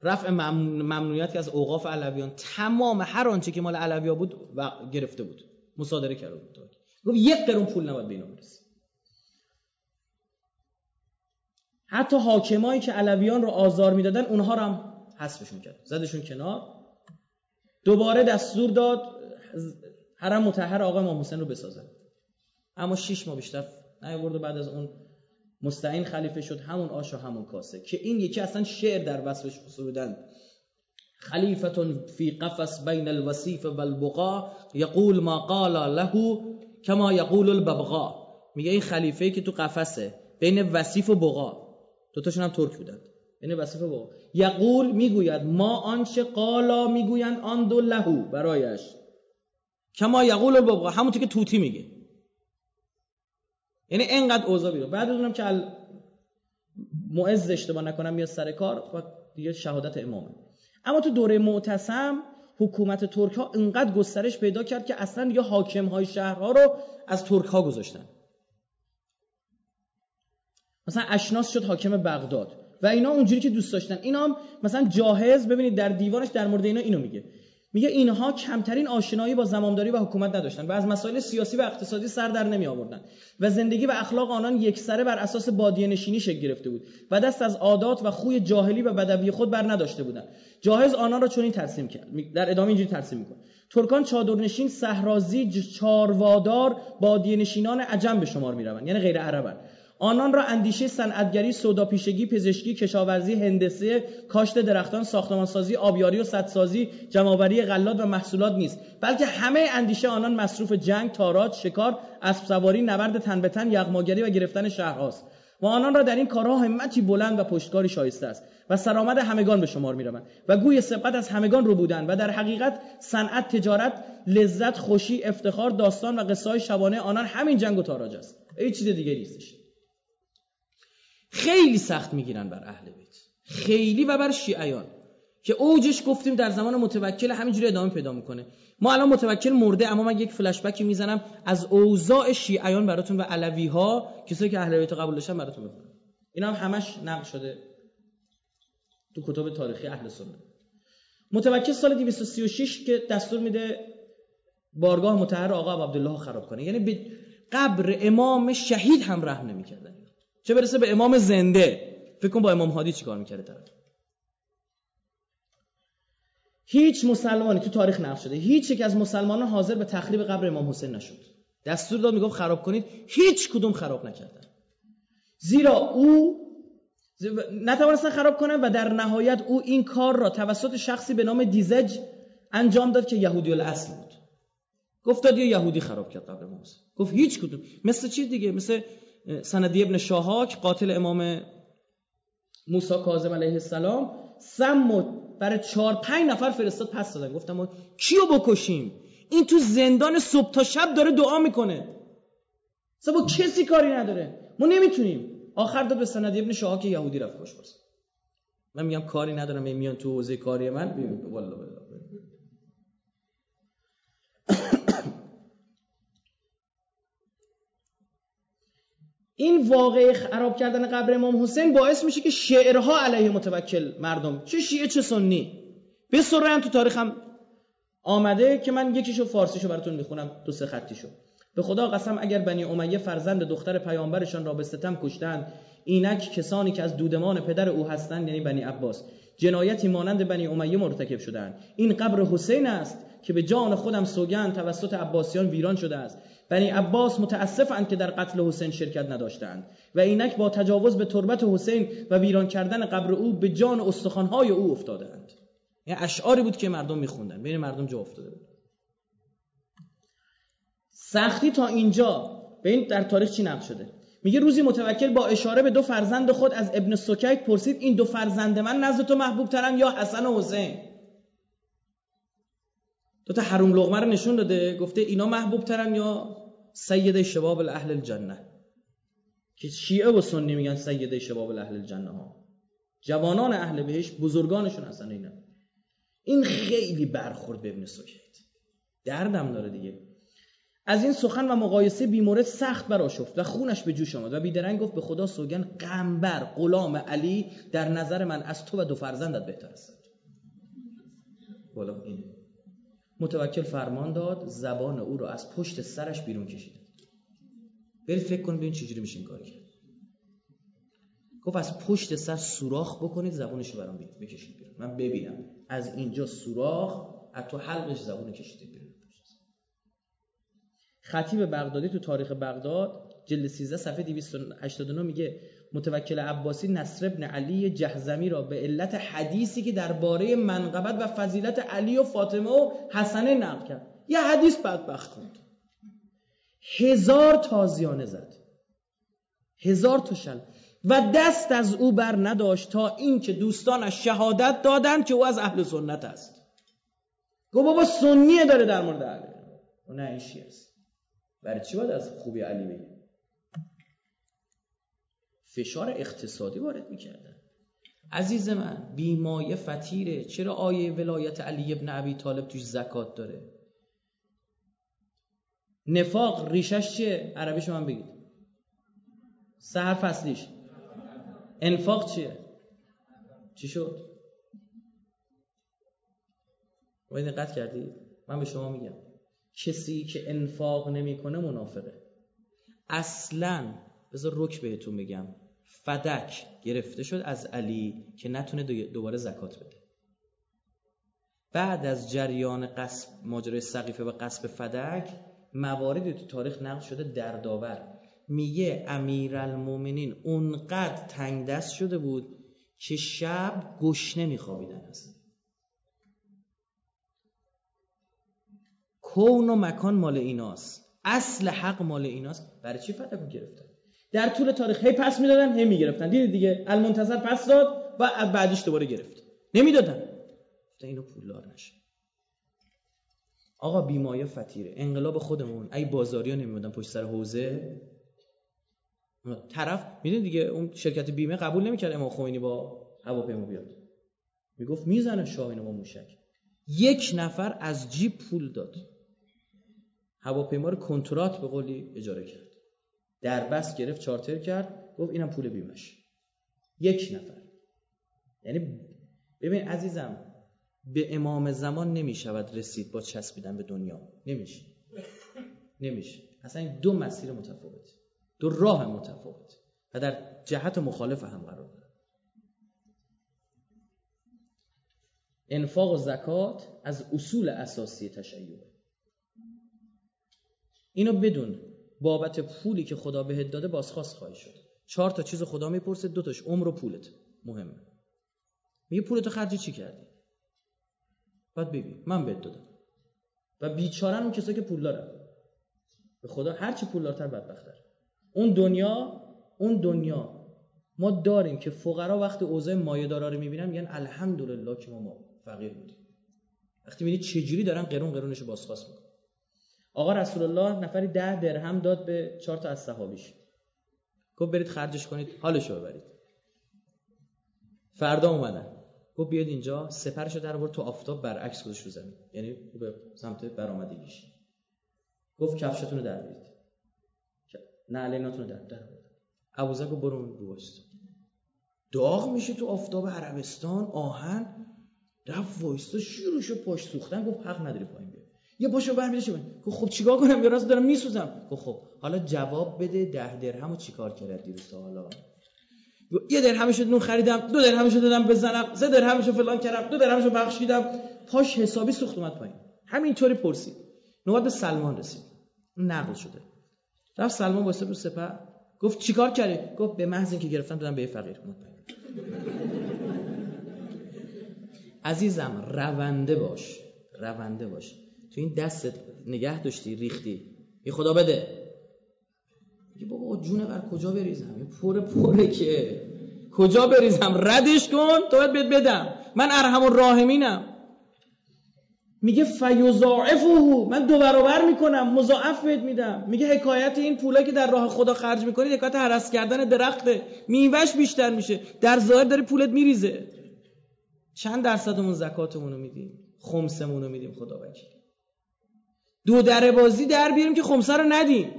Speaker 1: رفع ممنوعیتی از اوقاف علویان. تمام هر آنچه که مال علویا بود و گرفته بود. مصادره کرده بود. گفت یک قرون پول نباید به اینا برسه. حتی حاکمایی که علویان رو آزار می‌دادن اونها رو هم حذفش می‌کرد زدشون کنار. دوباره دستور داد حرم متحر آقا امام حسین رو بسازن. اما شش ماه بیشتر نیاورد بعد از اون مستعین خلیفه شد همون آش و همون کاسه که این یکی اصلا شعر در وصفش سرودن خلیفتون فی قفس بین الوسیف والبقا یقول ما قال له کما یقول الببغا میگه این خلیفه که تو قفسه بین وسیف و بقا دوتاشون هم ترک بودن. بین وسیف و بقا یقول می‌گوید ما آنچه قالا می‌گویند آن دو لهو برایش. کما یقول الببغا همونطور که توتی میگه. یعنی اینقدر اوضاع بیرون. بعد اونم که معز اشتباه نکنم میاد سر کار و دیگه شهادت امامه. اما تو دوره معتصم حکومت ترک ها انقدر گسترش پیدا کرد که اصلا یا حاکم های شهرها رو از ترک ها گذاشتن. مثلا اشناس شد حاکم بغداد و اینا اونجوری که دوست داشتن. اینا هم مثلا جاهز ببینید در دیوانش در مورد اینا اینو میگه. میگه اینها کمترین آشنایی با زمامداری و حکومت نداشتن و از مسائل سیاسی و اقتصادی سر در نمی آوردن و زندگی و اخلاق آنان یکسره بر اساس بادیه نشینی شکل گرفته بود و دست از عادات و خوی جاهلی و بدوی خود بر نداشته بودند. جاهز آنان را چنین ترسیم کرد. در ادامه اینجوری ترسیم می‌کنه. ترکان چادرنشین صحرازی چاروادار بادیه نشینان عجم به شمار می‌روند. یعنی غیر عربن. آنان را اندیشه صنعتگری، سوداپیشگی، پزشکی، کشاورزی، هندسه، کاشت درختان، ساختمانسازی، آبیاری و سدسازی، جمعآوری غلات و محصولات نیست. بلکه همه اندیشه آنان مصروف جنگ، تاراج، شکار، اسب سواری، نبرد تن به تن، یغماگری و گرفتن شهرهاست و آنان را در این کارها همتی بلند و پشتکاری شایسته است و سرآمد همگان به شمار می‌روند و گوی سبقت از همگان رو بودن و در حقیقت صنعت تجارت لذت خوشی افتخار داستان و قصه شبانه آنان همین جنگ و تاراج است. هیچ چیز دیگه نیستش. خیلی سخت می‌گیرن بر اهل بیت. خیلی و بر شیعیان. که اوجش گفتیم در زمان متوکل همینجوری ادامه پیدا می‌کنه. ما الان متوکل مرده اما من یک فلش بکی می‌زنم از اوضاع شیعیان براتون و علوی ها کسایی که اهل بیت قبول داشتن براتون می‌خونم. اینا هم همش نقل شده تو کتب تاریخی اهل سنت. متوکل سال 236 که دستور میده بارگاه متحر آقا عبدالله خراب کنه. یعنی به قبر امام شهید هم رحم نمی‌کردن چه برسه به امام زنده؟ فکر کن با امام هادی چیکار می‌کرده طرف؟ هیچ مسلمانی تو تاریخ نقل شده هیچ یک از مسلمانان حاضر به تخریب قبر امام حسین نشد. دستور داد می‌گفت خراب کنید. هیچ کدوم خراب نکردن. زیرا او نتوانستن خراب کنن و در نهایت او این کار را توسط شخصی به نام دیزج انجام داد که یهودی الاصل بود. گفت داد یه یهودی خراب کرد قبر موسی گفت هیچ کدوم. مثل چی دیگه؟ مثل سندی ابن شاهاک قاتل امام موسی کاظم علیه السلام. سم برای چهار پنج نفر فرستاد پس دادن. گفتم ما کیو بکشیم؟ این تو زندان صبح تا شب داره دعا می‌کنه. اصلا با کسی کاری نداره. ما نمی‌تونیم. آخر داد به سند ابن شاهاک یهودی رفت کش من میگم کاری ندارم میان تو حوزه کاری من. والله این واقع خراب کردن قبر امام حسین باعث میشه که شعرها علیه متوکل مردم چه شیعه چه سنی. به سرعت تو تاریخم آمده که من یکیشو فارسیشو براتون می‌خونم دو سه خطیشو. به خدا قسم اگر بنی امیه فرزند دختر پیامبرشان را به ستم کشتند اینک کسانی که از دودمان پدر او هستند یعنی بنی عباس جنایتی مانند بنی امیه مرتکب شدند این قبر حسین است که به جان خودم سوگند توسط عباسیان ویران شده است. بنی عباس متاسفند که در قتل حسین شرکت نداشتند و اینک با تجاوز به تربت حسین و ویران کردن قبر او به جان استخوانهای او افتادند. یعنی اشعاری بود که مردم میخوندن. بین مردم جا افتاده بود. سختی تا اینجا. به این در تاریخ چی نقل شده؟ میگه روزی متوکل با اشاره به دو فرزند خود از ابن سکیک پرسید این دو فرزند من نزد تو محبوب ترن یا حسن و حسین؟ دو تا حروم لغمه رو نشون داده گفته اینا محبوب ترن یا سید شباب اهل الجنه. که شیعه و سنی میگن سید شباب اهل الجنه ها. جوانان اهل بهش بزرگانشون هستن اینا. این خیلی برخورد به ابن سکیت. دردم داره دیگه. از این سخن و مقایسه بیمورد سخت براشفت و خونش به جوش آمد و بیدرنگ گفت به خدا سوگن قنبر غلام علی در نظر من از تو و دو فرزندت بهتر است. بالا این متوکل فرمان داد زبان او را از پشت سرش بیرون کشید. برید فکر کن ببین چجوری میشه این کار کرد. گفت از پشت سر سوراخ بکنید زبانش رو برام بکشید بیرون. من ببینم. از اینجا سوراخ از تو حلقش زبون کشید بیرون. خطیب بغدادی تو تاریخ بغداد جلد 13 صفحه 289 میگه متوکل عباسی نصر ابن علی جهزمی را به علت حدیثی که درباره منقبت و فضیلت علی و فاطمه و حسنه نقل کرد. یه حدیث بدبخت خوند هزار تازیانه زد. هزار تا و دست از او بر نداشت تا اینکه دوستانش شهادت دادند که او از اهل سنت است. گو بابا سنیه داره در مورد علی. و نه ایشی است. برای چی باید از خوبی علی بگیم فشار اقتصادی وارد می‌کردن. عزیز من بیمایه فتیره چرا آیه ولایت علی ابن ابی طالب توش زکات داره؟ نفاق ریشش چیه؟ عربیش من بگید. سهر فصلیش. انفاق چیه؟ چی شد؟ باید دقت کردید من به شما میگم. کسی که انفاق نمی‌کنه منافقه. اصلا بذار رک بهتون بگم. فدک گرفته شد از علی که نتونه دوباره زکات بده. بعد از جریان قصب ماجرای سقیفه و قصب فدک مواردی تو تاریخ نقل شده در داور میگه امیرالمومنین اونقدر تنگ دست شده بود که شب گشنه میخوابیدن اصلا کون و مکان مال ایناست. اصل حق مال ایناست. برای چی فتح گرفتن؟ در طول تاریخ هی پس می‌دادن هی می‌گرفتن. دیدید دیگه المنتظر پس داد و بعدش دوباره گرفت. نمی‌دادن. اینو پولدار نشه. آقا بیمایه فتیره انقلاب خودمون. ای بازاری ها نمیدن پشت سر حوزه. طرف می‌دونید دیگه اون شرکت بیمه قبول نمی‌کرد امام خمینی با هواپیما بیاد. می‌گفت می‌زنه شاه اینو با موشک. یک نفر از جیب پول داد. هواپیما رو کنترات به قولی اجاره کرد. در بس گرفت چارتر کرد گفت اینم پول بیمش. یک نفر. یعنی ببین عزیزم به امام زمان نمی‌شود رسید با چسبیدن به دنیا. نمیشه. نمیشه. اصلا دو مسیر متفاوت. دو راه متفاوت. و در جهت مخالف هم قرار داره. انفاق و زکات از اصول اساسی تشیعه اینو بدون بابت پولی که خدا بهت داده بازخواست خواهی شد. چهار تا چیز خدا می‌پرسه دو تاش عمر و پولت. مهمه. میگه پولتو خرج چی کردی؟ بعد بگی من بهت دادم. و بیچارن اون کسایی که پول دارن. به خدا هر چی پولدارتر بدبختتر اون دنیا اون دنیا. ما داریم که فقرا وقت اوضاع مایه دارا رو می‌بینن میگن الحمدلله که ما, فقیر بودیم. وقتی می‌بینی چجوری دارن قرون قرونش بازخواست می‌کنن. آقا رسول الله نفری ده درهم داد به چهار تا از صحابیش. گفت برید خرجش کنید حالشو ببرید. فردا اومدن. گفت بیاد اینجا سپرشو در آورد تو آفتاب برعکس گذاشت رو زمین. یعنی به سمت برآمدگیش. گفت کفشتون رو در بیارید. نعلیناتون رو در در ابوذر گفت برو رو داغ میشه تو آفتاب عربستان آهن. رفت وایستا شروعشو پاش سوختن گفت حق نداری پایین یه پاشو برمیده شو گفت خب چیکار کنم؟ یه راست دارم میسوزم. گفت خب حالا جواب بده ده درهمو چیکار کردی دیروز تا حالا؟ یه درهمش نون خریدم دو درهمش دادم بزنم سه درهمش فلان کردم دو درهمش بخشیدم. پاش حسابی سوخت اومد پایین. همینطوری پرسید. نوبت به سلمان رسید. نقل شده. رفت سلمان واسه رو سپه گفت چیکار کردی؟ گفت به محض اینکه گرفتم دادم به فقیر. عزیزم رونده باش. رونده باش. تو این دستت نگه داشتی ریختی. یه خدا بده. یه بابا جون بر کجا بریزم؟ یه پر پره که. کجا بریزم؟ ردش کن باید بهت بدم. من ارحم الراحمینم. میگه فیضاعفه من دو برابر می‌کنم مضاعف بهت میدم. میگه حکایت این پولا که در راه خدا خرج می‌کنی حکایت هرس کردن درخته میوهش بیشتر میشه. در ظاهر داری پولت میریزه. چند درصدمون زکاتمون رو میدیم؟ خمسمون رو میدیم خدا وکیل دو در بازی در بیاریم که خمسه رو ندیم.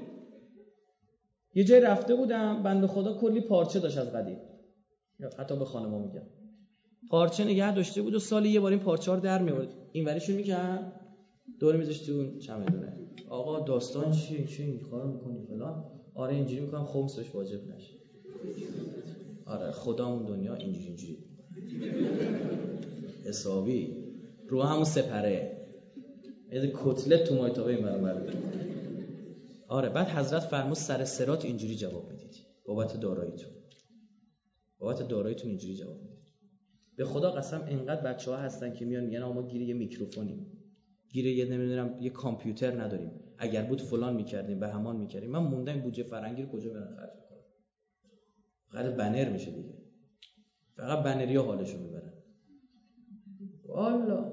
Speaker 1: یه جای رفته بودم بنده خدا کلی پارچه داشت از قدیم. حتی به خانما میگم. پارچه نگه داشته بود و سالی یه بار این پارچه رو در میورد این وریشون می‌کرد. دور میذاشت اون چمدونه آقا داستان چیه؟ چی؟ این کارو می‌کنی فلان؟ آره اینجوری می‌کنم خمسش واجب نشه. آره خدا اون دنیا اینجوری اینجوری. حسابی. رو همون سپره. یه کتلت تو مایتابه این برابر آره بعد حضرت فرمود سر سرات اینجوری جواب می‌دید بابت داراییتون. بابت داراییتون اینجوری جواب می‌دید به خدا قسم انقدر بچه ها هستن که میان میگن ما گیر یه میکروفونیم. گیر یه نمی‌دونم یه کامپیوتر نداریم. اگر بود فلان می‌کردیم به همان می‌کردیم. من موندم بودجه فرنگی رو کجا برن خرج کنم؟ فقط بنر میشه دیگه. فقط بنری ها حالشو می‌برن. والا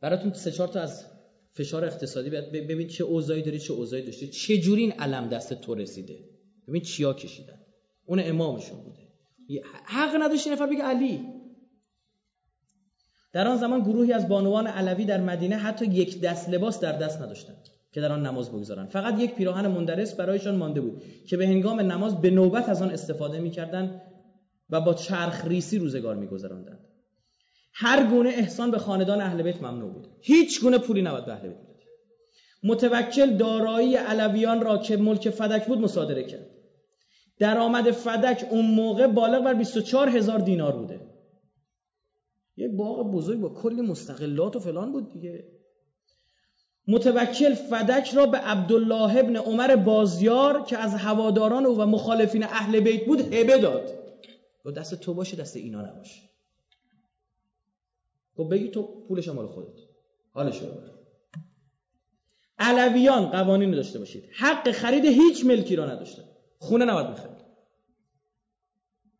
Speaker 1: براتون سه چهار تا از فشار اقتصادی ببین چه اوضاعی داری چه اوضاعی داشتی. چه جوری این علم دست تو رسیده؟ ببین چیا کشیدن. اون امامشون بوده. حق نداشتی نفر بگه علی. در آن زمان گروهی از بانوان علوی در مدینه حتی یک دست لباس در دست نداشتند که در آن نماز بگذارند. فقط یک پیراهن مندرس برایشان مانده بود که به هنگام نماز به نوبت از آن استفاده می‌کردند و با چرخ ریسی روزگار میگذراندند. هر گونه احسان به خاندان اهل بیت ممنوع بود. هیچ گونه پولی نباید به اهل بیت بدید متوکل دارایی علویان را که ملک فدک بود مصادره کرد. درآمد فدک اون موقع بالغ بر 24 هزار دینار بوده. یه باغ بزرگ با کلی مستقلات و فلان بود دیگه. متوکل فدک را به عبدالله ابن عمر بازیار که از هواداران او و مخالفین اهل بیت بود هبه داد. دست تو باشه دست اینا نباشه. خب بگی تو پولش مال خودت. حالش رو علویان قوانین داشته باشید. حق خرید هیچ ملکی را نداشتن خونه نباید می‌خرید.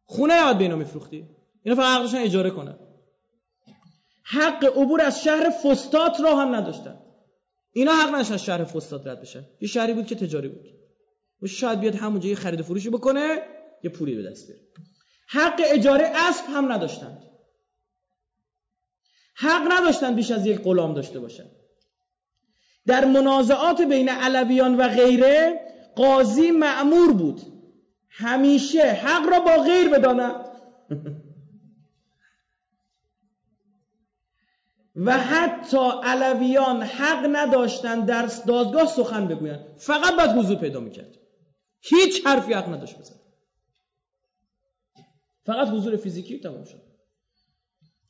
Speaker 1: خونه نباید به اینا میفروختی. اینا فقط حق داشتن اجاره کنن. حق عبور از شهر فستات را هم نداشتن. اینا حق نداشتن از شهر فستات رد بشن. یه شهری بود که تجاری بود. و شاید بیاد همونجا یه خرید فروشی بکنه یه پولی به دست بیاره. حق اجاره اسب هم نداشتند. حق نداشتن بیش از یک غلام داشته باشن. در منازعات بین علویان و غیره قاضی معمور بود. همیشه حق را با غیر بداند. و حتی علویان حق نداشتن در دادگاه سخن بگویند. فقط باید حضور پیدا می‌کرد. هیچ حرفی حق نداشت بزن فقط حضور فیزیکی تمام شد.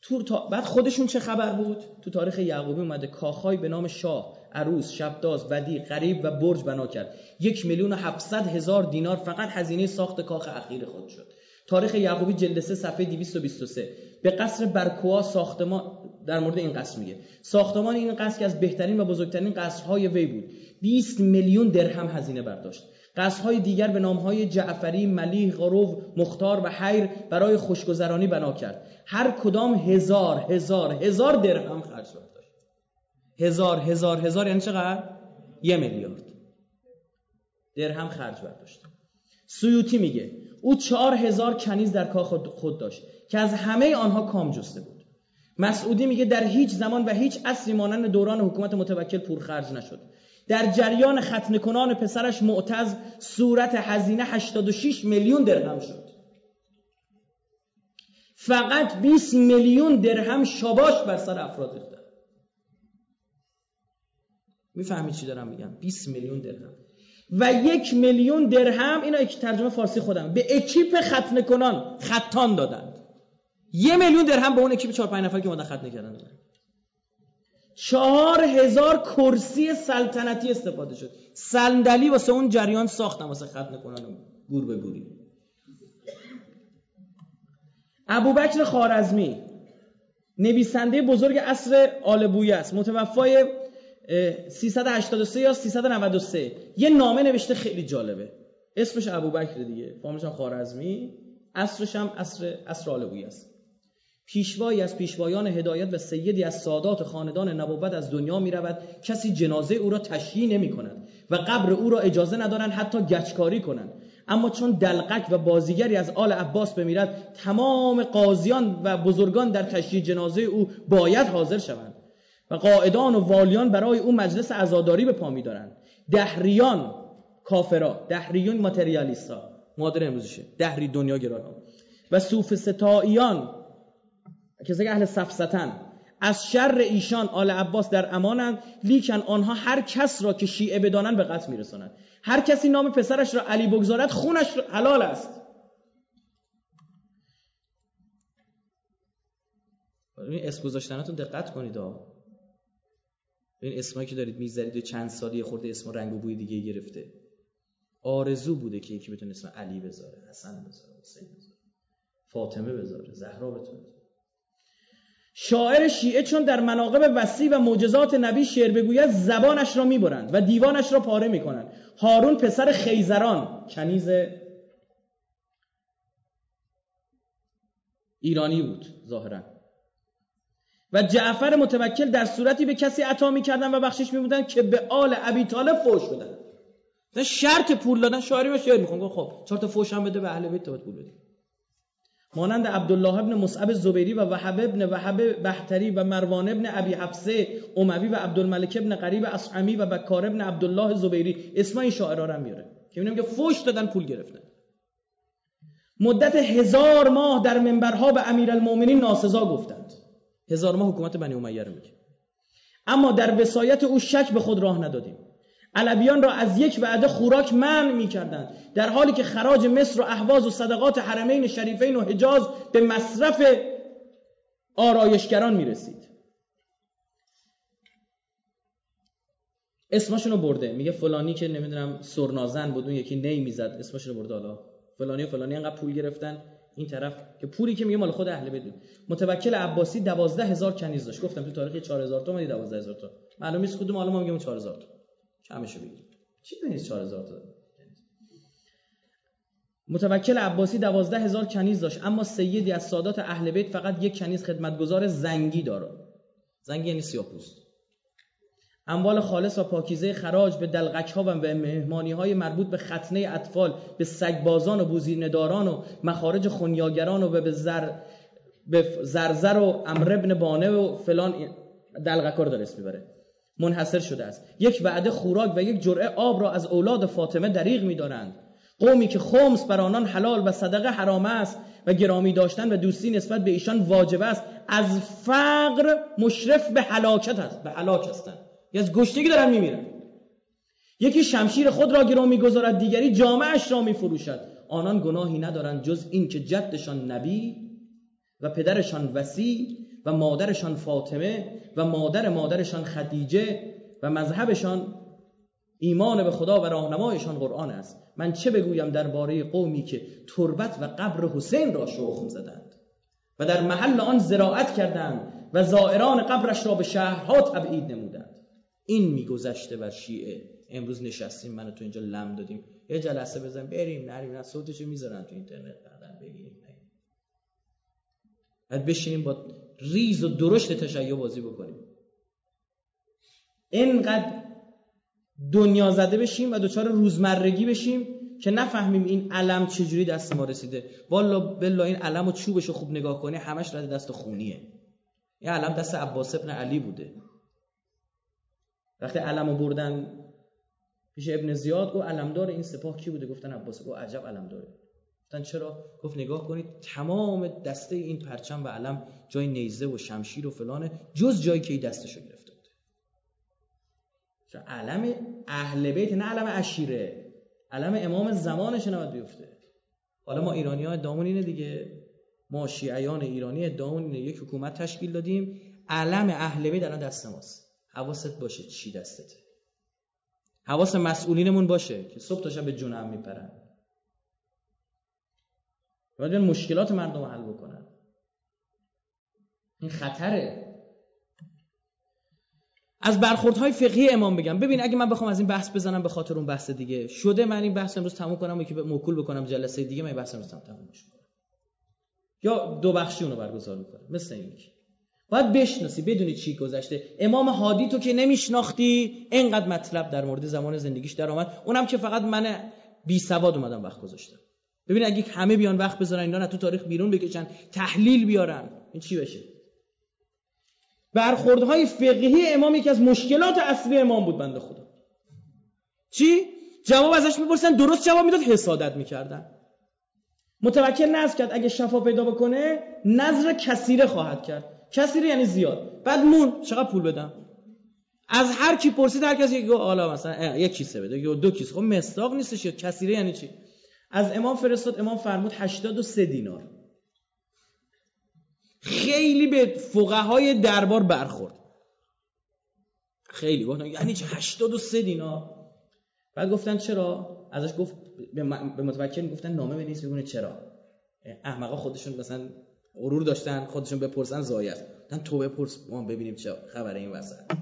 Speaker 1: تو بعد خودشون چه خبر بود؟ تو تاریخ یعقوبی اومده کاخای به نام شاه عروس شبداز بدی غریب و برج بنا کرد. یک میلیون و هفتصد هزار دینار فقط هزینه ساخت کاخ اخیر خود شد. تاریخ یعقوبی جلد 3 صفحه 223 به قصر برکوا ساختمان در مورد این قصر میگه. ساختمان این قصر که از بهترین و بزرگترین قصرهای وی بود. 20 میلیون درهم هزینه برداشت. قصرهای دیگر به نامهای جعفری، ملیح، غروب، مختار و حیر برای خوشگذرانی بنا کرد. هر کدام هزار هزار هزار درهم خرج برداشت هزار هزار هزار یعنی چقدر؟ یه میلیارد. درهم خرج برداشت سیوتی میگه او چهار هزار کنیز در کاخ خود داشت که از همه آنها کام جسته بود. مسعودی میگه در هیچ زمان و هیچ عصری مانند دوران حکومت متوکل پرخرج نشد. در جریان ختن کنان پسرش معتز صورت هزینه 86 میلیون درهم شد. فقط 20 میلیون درهم شاباش بر سر افراد ریختن می‌فهمید چی دارم میگم؟ 20 میلیون درهم. و یک میلیون درهم اینا یک ترجمه فارسی خودم. به اکیپ ختنه کنان خطان دادند. یه میلیون درهم به اون اکیپ چهار پنج نفر که مدن ختنه کردن دادن. چهار هزار کرسی سلطنتی استفاده شد. صندلی واسه اون جریان ساختم واسه ختنه کنان گور به گوری. ابوبکر خارزمی نویسنده بزرگ عصر آل بویه است متوفای 383 یا 393 یه نامه نوشته خیلی جالبه. اسمش ابوبکر دیگه فامش هم خارزمی عصرش هم عصر عصر آلوی است. پیشوایی از پیشوایان هدایت و سیدی از سادات خاندان نبوت از دنیا می رود کسی جنازه او را تشییع نمی کند و قبر او را اجازه ندارند حتی گچکاری کنند. اما چون دلقک و بازیگری از آل عباس بمیرد تمام قاضیان و بزرگان در تشییع جنازه او باید حاضر شوند و قاعدان و والیان برای او مجلس عزاداری به پا میدارند. دهریان کافرا دهریون ماتریالیستا. مادر امروزشه. دهری دنیا گران و صوف ستاییان کسی که اهل سفستن از شر ایشان آل عباس در امانند لیکن آنها هر کس را که شیعه بدانند به قتل میرسانند هر کسی نام پسرش را علی بگذارد خونش حلال است. این اسم گذاشتناتون دقت کنید این اسمایی که دارید می‌ذارید و چند سالی خورده اسم رنگ و بوی دیگه گرفته. آرزو بوده که یکی بتونه اسم علی بذاره حسن بذاره حسین بذاره فاطمه بذاره زهرا بتونه شاعر شیعه چون در مناقب وسیع و معجزات نبی شعر بگوید زبانش را می‌برند و دیوانش را پاره می‌کنند. هارون پسر خیزران کنیز ایرانی بود ظاهرا. و جعفر متوکل در صورتی به کسی عطا می‌کردن و بخشش میبودن که به آل ابی طالب فوش بدن. شرط پول دادن شاعری و شعر می‌خوان خب چهار تا فوش هم بده به اهل بیت پول بده مانند عبدالله ابن مصعب زبیری و وحب ابن وحب بحتری و مروان ابن ابی حفصه اموی و عبدالملک ابن قریب اصحمی و بکار ابن عبدالله زبیری اسم این شاعرها رو میاره که میگم که فوش دادن پول گرفتن. مدت هزار ماه در منبرها به امیرالمومنین ناسزا گفتند. هزار ماه حکومت بنی امیه رو میگه. اما در وسایت او شک به خود راه ندادیم. علویان را از یک وعده خوراک منع می‌کردند. در حالی که خراج مصر و احواز و صدقات حرمین شریفین و حجاز به مصرف آرایشگران می‌رسید. اسمشونو برده. میگه فلانی که نمی‌دونم سرنازن بود اون یکی نی می‌زد. اسمشونو برده حالا. فلانی و فلانی انقدر پول گرفتن. این طرف که پولی که میگه مال خود اهل بیت متوکل عباسی 12000 کنیز داشت. گفتم تو تاریخ 4000 تا 12000 تا معلومه نیست کدوم حالا ما میگیم 4000 تا کمشو بگیر چی بنویس 4000 تا؟ متوکل عباسی 12000 کنیز داشت اما سیدی از سادات اهل بیت فقط یک کنیز خدمتگزار زنگی داره. زنگی یعنی سیاه‌پوست اموال خالص و پاکیزه خراج به دلغک ها و به مهمانی های مربوط به ختنه اطفال به سگبازان و بوزینداران و مخارج خونیاگران و به زر به زرزر و امر ابن بانه و فلان دلغکار داره اسم می‌بره. منحصر شده است. یک وعده خوراک و یک جرعه آب را از اولاد فاطمه دریغ میدارند. قومی که خمس بر آنان حلال و صدقه حرام است و گرامی داشتن و دوستی نسبت به ایشان واجب است از فقر مشرف به هلاکت است به هلاک هستند. از گشتگی دارن میمیرن. یکی شمشیر خود را گرو می‌گذارد دیگری جامعش را میفروشد. آنان گناهی ندارند جز این که جدشان نبی و پدرشان وسیع و مادرشان فاطمه و مادر مادرشان خدیجه و مذهبشان ایمان به خدا و راهنمایشان قرآن است. من چه بگویم درباره قومی که تربت و قبر حسین را شخم زدند و در محل آن زراعت کردند و زائران قبرش را به شهرها تبعید نمودند. این میگذشته بر شیعه. امروز نشستیم من تو اینجا لم دادیم. یه جلسه بزن بریم نریم نه صوتشو می‌ذارن تو اینترنت بعدن بگیریم بعد بشینیم با ریز و درشت تشیع بازی بکنیم. اینقدر دنیا زده بشیم و دچار روزمرگی بشیم که نفهمیم این علم چجوری دست ما رسیده. والا بلا این علم و چوبش خوب نگاه کنی همش رد دست خونیه. این علم دست عباس ابن علی بوده. وقتی علم بردن پیش ابن زیاد گفت علمدار این سپاه کی بوده؟ گفتن عباس. گفت عجب علمداره. گفتن چرا؟ گفت نگاه کنید تمام دسته این پرچم و علم جای نیزه و شمشیر و فلانه جز جایی که این دستشو گرفته بوده علم اهل بیت نه علم عشیره علم امام زمانش نباید بیفته. حالا ما ایرانی ها ادامون اینه دیگه. ما شیعیان ایرانی ادامون اینه. یک حکومت تشکیل دادیم. علم اهل بیت الان دست ماست. حواست باشه چی دستته. حواس مسئولینمون باشه که صبح تا شب به جون میپرن. باید مشکلات مردم رو حل بکنن. این خطره. از برخوردهای فقهی امام بگم. ببین اگه من بخوام از این بحث بزنم به خاطر اون بحث دیگه شده من این بحث امروز تموم کنم و که موکول بکنم جلسه دیگه من این بحث امروز تموم کنم یا دو بخشی اونو برگزار می‌کنم مثل این باید بشناسی بدونی چی گذشته. امام هادی تو که نمیشناختی اینقدر مطلب در مورد زمان زندگیش در آمد اونم که فقط من بی سواد اومدم وقت گذاشتم. ببین اگه همه بیان وقت بذارن اینا تو تاریخ بیرون بکشن تحلیل بیارن. این چی بشه؟ برخوردهای فقهی امام یکی از مشکلات اصلی امام بود بنده خدا. چی؟ جواب ازش می‌پرسن درست جواب می‌داد حسادت می‌کردن. متوکل نظر کرد اگه شفا پیدا بکنه نظر کثیره خواهد کرد. کثیره یعنی زیاد. بعد مون چقدر پول بدم؟ از هر کی پرسید هر کسی گفت حالا مثلا یک کیسه بده. یا دو کیسه. خب مستاق نیستش کثیره یعنی چی؟ از امام فرستاد امام فرمود 83 دینار. خیلی به فقهای دربار برخورد. خیلی. گفتن یعنی چه 83 دینار؟ بعد گفتن چرا؟ ازش گفت به متوکل گفتن نامه بنویس بگونه چرا. احمقا خودشون مثلا غرور داشتن خودشون بپرسن زایت. گفتن تو بپرس ما ببینیم چه خبره این وسط.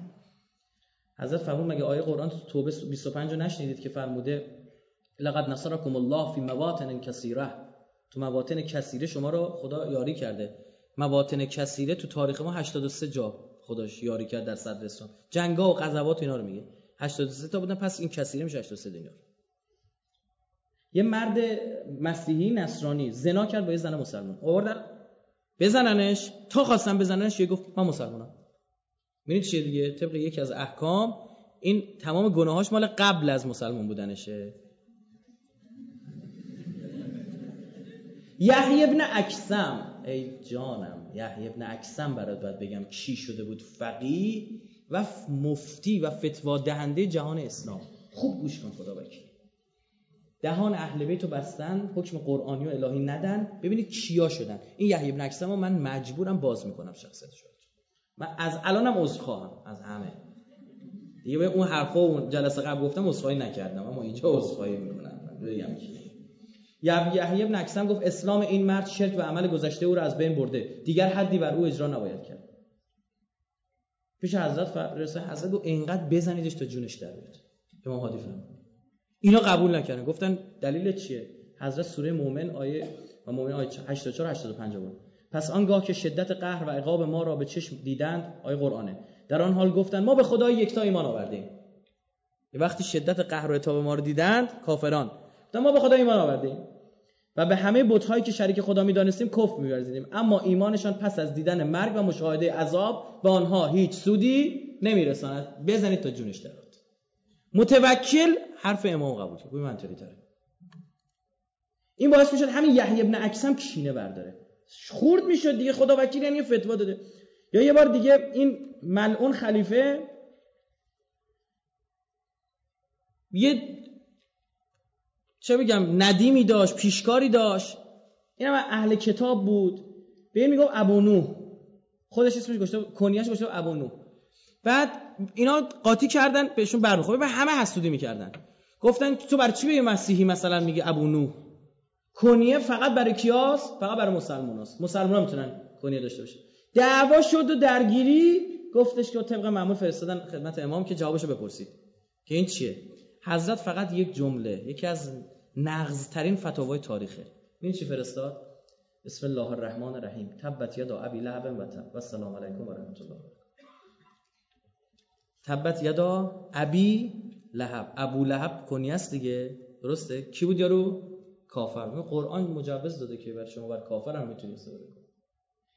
Speaker 1: حضرت فرمود مگه آیه قرآن تو توبه 25 رو نشنیدید که فرموده لقد نصرکم الله فی مواطن کثیره. تو مواطن کثیره شما رو خدا یاری کرده. مواطن کثیره تو تاریخ ما 83 جا خداش یاری کرد در صدر اسلام. جنگا و غزوات اینا رو میگه. 83 تا بودن پس این کثیره میشه 83 دینار یه مرد مسیحی نصرانی زنا کرد با یه زن مسلمان. آوردن. بزننش. تا خواستن بزننش یه گفت من مسلمانم. ببینید چیه دیگه؟ طبق یکی از احکام این تمام گناهاش مال قبل از مسلمان بودنشه. یحیی ابن اکسم. ای جانم یحیی ابن اکسم برات باید بگم کی شده بود؟ فقیه و مفتی و فتوا دهنده جهان اسلام. خوب گوش کن خدا وکیل دهان اهل بیت رو بستن حکم قرآنی و الهی ندن. ببینید کیا شدن. این یحیی ابن اکسم من مجبورم باز می‌کنم شخصیت شد من از الانم عذرخواهم از همه. دیگه به اون حرفا اون جلسه قبل گفتم عذرخواهی نکردم اما اینجا عذرخواهی می‌کنم. بگم یحیی ابن اکسم گفت اسلام این مرد شرک و عمل گذشته او را از بین برده. دیگر حدی بر او اجرا نباید کرد. پیش حضرت فرسه حضرت گفت اینقدر بزنیدش تا جونش در بیاد. امام هادی فرمود. اینا قبول نکردن. گفتن دلیل چیه؟ حضرت سوره مومن آیه و مومن آیه 84 85 بود پس آنگاه که شدت قهر و عقاب ما را به چشم دیدند آیه قرآنه. در آن حال گفتند ما به خدای یکتا ایمان آوردیم. وقتی شدت قهر و عتاب ما رو دیدند کافران. ما به خدا ایمان آوردیم. و به همه بت‌هایی که شریک خدا می‌دانستیم کفر می‌ورزیدیم. اما ایمانشان پس از دیدن مرگ و مشاهده عذاب به آنها هیچ سودی نمیرساند. بزنید تا جونش درات متوکل حرف امام قبول کرد. منطقی تره این باعث می‌شد همین یحیی ابن اکسم کینه برداره. خورد می‌شد دیگه. خدا وکیل یعنی فتوا داده. یا یه بار دیگه این ملعون خلیفه یه چه بگم ندیمی داشت پیشکاری داشت. این اهل کتاب بود. به این میگم ابو نوح. خودش اسمش گشته کنیاش گشته ابو نوح. بعد اینا قاطی کردن بهشون برمیخوره و همه حسودی می‌کردن. گفتن تو برای چی به مسیحی مثلا میگه ابو نوح؟ کنیه فقط برای کیاس فقط برای مسلماناست. مسلمان می‌تونن کنیه داشته باشه. دعوا شد و درگیری. گفتش که طبق معمول فرستادن خدمت امام که جوابشو بپرسید. که این چیه؟ حضرت فقط یک جمله یکی از نغزترین فتاوای تاریخه. این چی فرستاد؟ بسم الله الرحمن الرحیم. تبت یدا ابی لهب و تب. و السلام علیکم و رحمت الله تبت یدا ابی لهب. ابو لهب کنی است دیگه. درسته؟ کی بود یارو؟ کافر. قرآن مجوز داده که بر شما بر کافر هم می‌تونی استفاده کنی.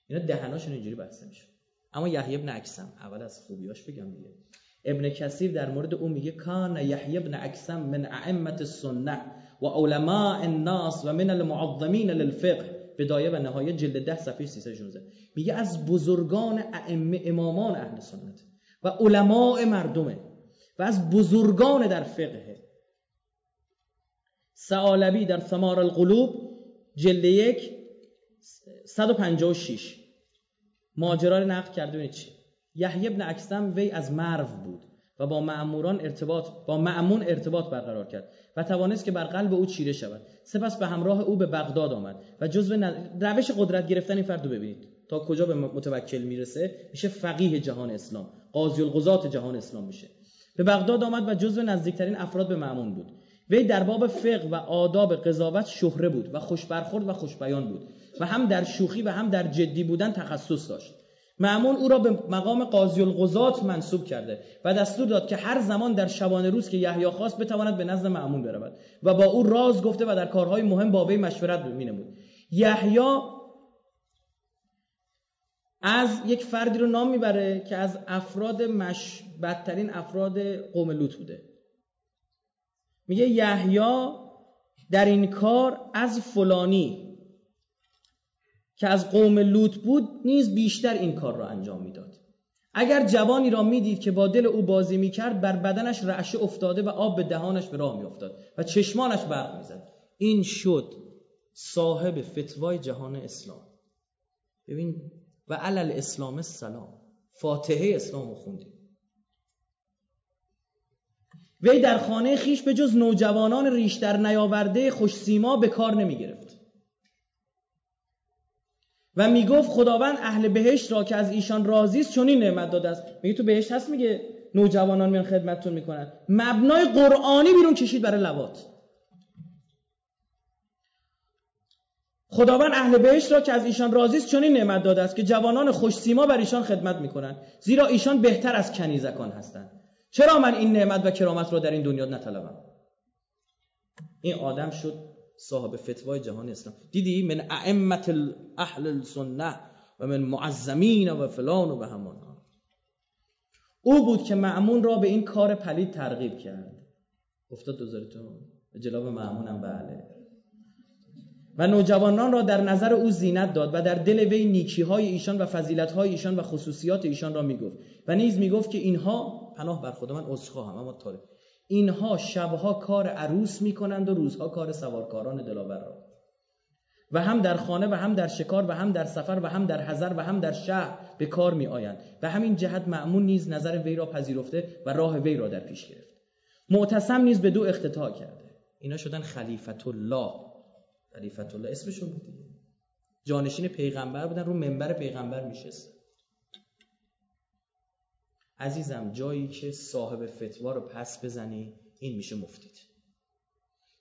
Speaker 1: اینا دهناشون اینجوری بسته میشه. اما یحیی ابن اکسم اول از خوبیاش بگم دیگه. ابن کثیر در مورد اون میگه کان یحیی ابن اکسم من ائمه السنه و علماء الناس و من المعظمین للفقه. بدایه و نهایه جلد 10 صفحه 316 میگه از بزرگان ائمه امامان اهل سنت و علماء مردمه و از بزرگان در فقه. سعالبی در ثمار القلوب جلد یک 156 ماجرا رو نقل کرده ببینید چی؟ یحیی ابن اکسم وی از مرو بود و با معموران ارتباط با معمون ارتباط برقرار کرد و توانست که بر قلب او چیره شود. سپس به همراه او به بغداد آمد و جزو روش قدرت گرفتن این فرد رو ببینید. تا کجا به متوکل می‌رسه؟ میشه فقیه جهان اسلام قاضی القضات جهان اسلام میشه. به بغداد آمد و جزو نزدیکترین افراد به معمون بود. وی در باب فقه و آداب قضاوت شهره بود و خوش برخورد و خوش بیان بود و هم در شوخی و هم در جدی بودن تخصص داشت. معمون او را به مقام قاضی القضات منصوب کرده و دستور داد که هر زمان در شبانه روز که یحیی خواست بتواند به نزد معمون برود و با او راز گفته و در کارهای مهم با وی مشورت مینمود. یحیی از یک فردی رو نام می‌بره که از افراد مش... بدترین افراد قوم لوط بوده. میگه یحیی در این کار از فلانی که از قوم لوط بود نیز بیشتر این کار را انجام می‌داد. اگر جوانی را می‌دید که با دل او بازی می‌کرد بر بدنش رعشه افتاده و آب به دهانش به راه میافتاد و چشمانش برق می‌زد. این شد صاحب فتوای جهان اسلام. ببین و علل اسلام السلام. فاتحه اسلام رو خوندیم. وی در خانه خیش به جز نوجوانان ریش در نیاورده خوش سیما به کار نمی گرفت و می‌گفت خداوند اهل بهشت را که از ایشان راضی است چنین نعمت داده است. میگه تو بهشت هست میگه نوجوانان میان خدمتتون می‌کنن. مبنای قرآنی بیرون کشید برای لوات خداوند اهل بهشت را که از ایشان راضی است چنین نعمت داده است که جوانان خوش سیما بر ایشان خدمت می‌کنند زیرا ایشان بهتر از کنیزکان هستند. چرا من این نعمت و کرامت را در این دنیا نطلبم؟ این آدم شد صاحب فتوای جهان اسلام. دیدی؟ من ائمه اهل السنه و من معظمین و فلان و به همان او بود که معمون را به این کار پلید ترغیب کرد. افتاد دوزارتون جلاب معمونم بله. و نوجوانان را در نظر او زینت داد و در دل وی نیکی های ایشان و فضیلت های ایشان و خصوصیات ایشان را می‌گفت. و نیز می‌گفت که اینها پناه بر خود من هم اما تاره اینها شبها کار عروس می‌کنند و روزها کار سوارکاران دلاور را. و هم در خانه و هم در شکار و هم در سفر و هم در حضر و هم در شهر به کار می آیند و همین جهت معمون نیز نظر وی را پذیرفته و راه وی را در پیش گرفت. معتصم نیز به دو اختتاع کرده. اینا شدن خلیفت الله خلیفت الله اسمشون بود جانشین پیغمبر بودن رو منبر پیغمبر میشست. عزیزم جایی که صاحب فتوا رو پس بزنی این میشه مفتید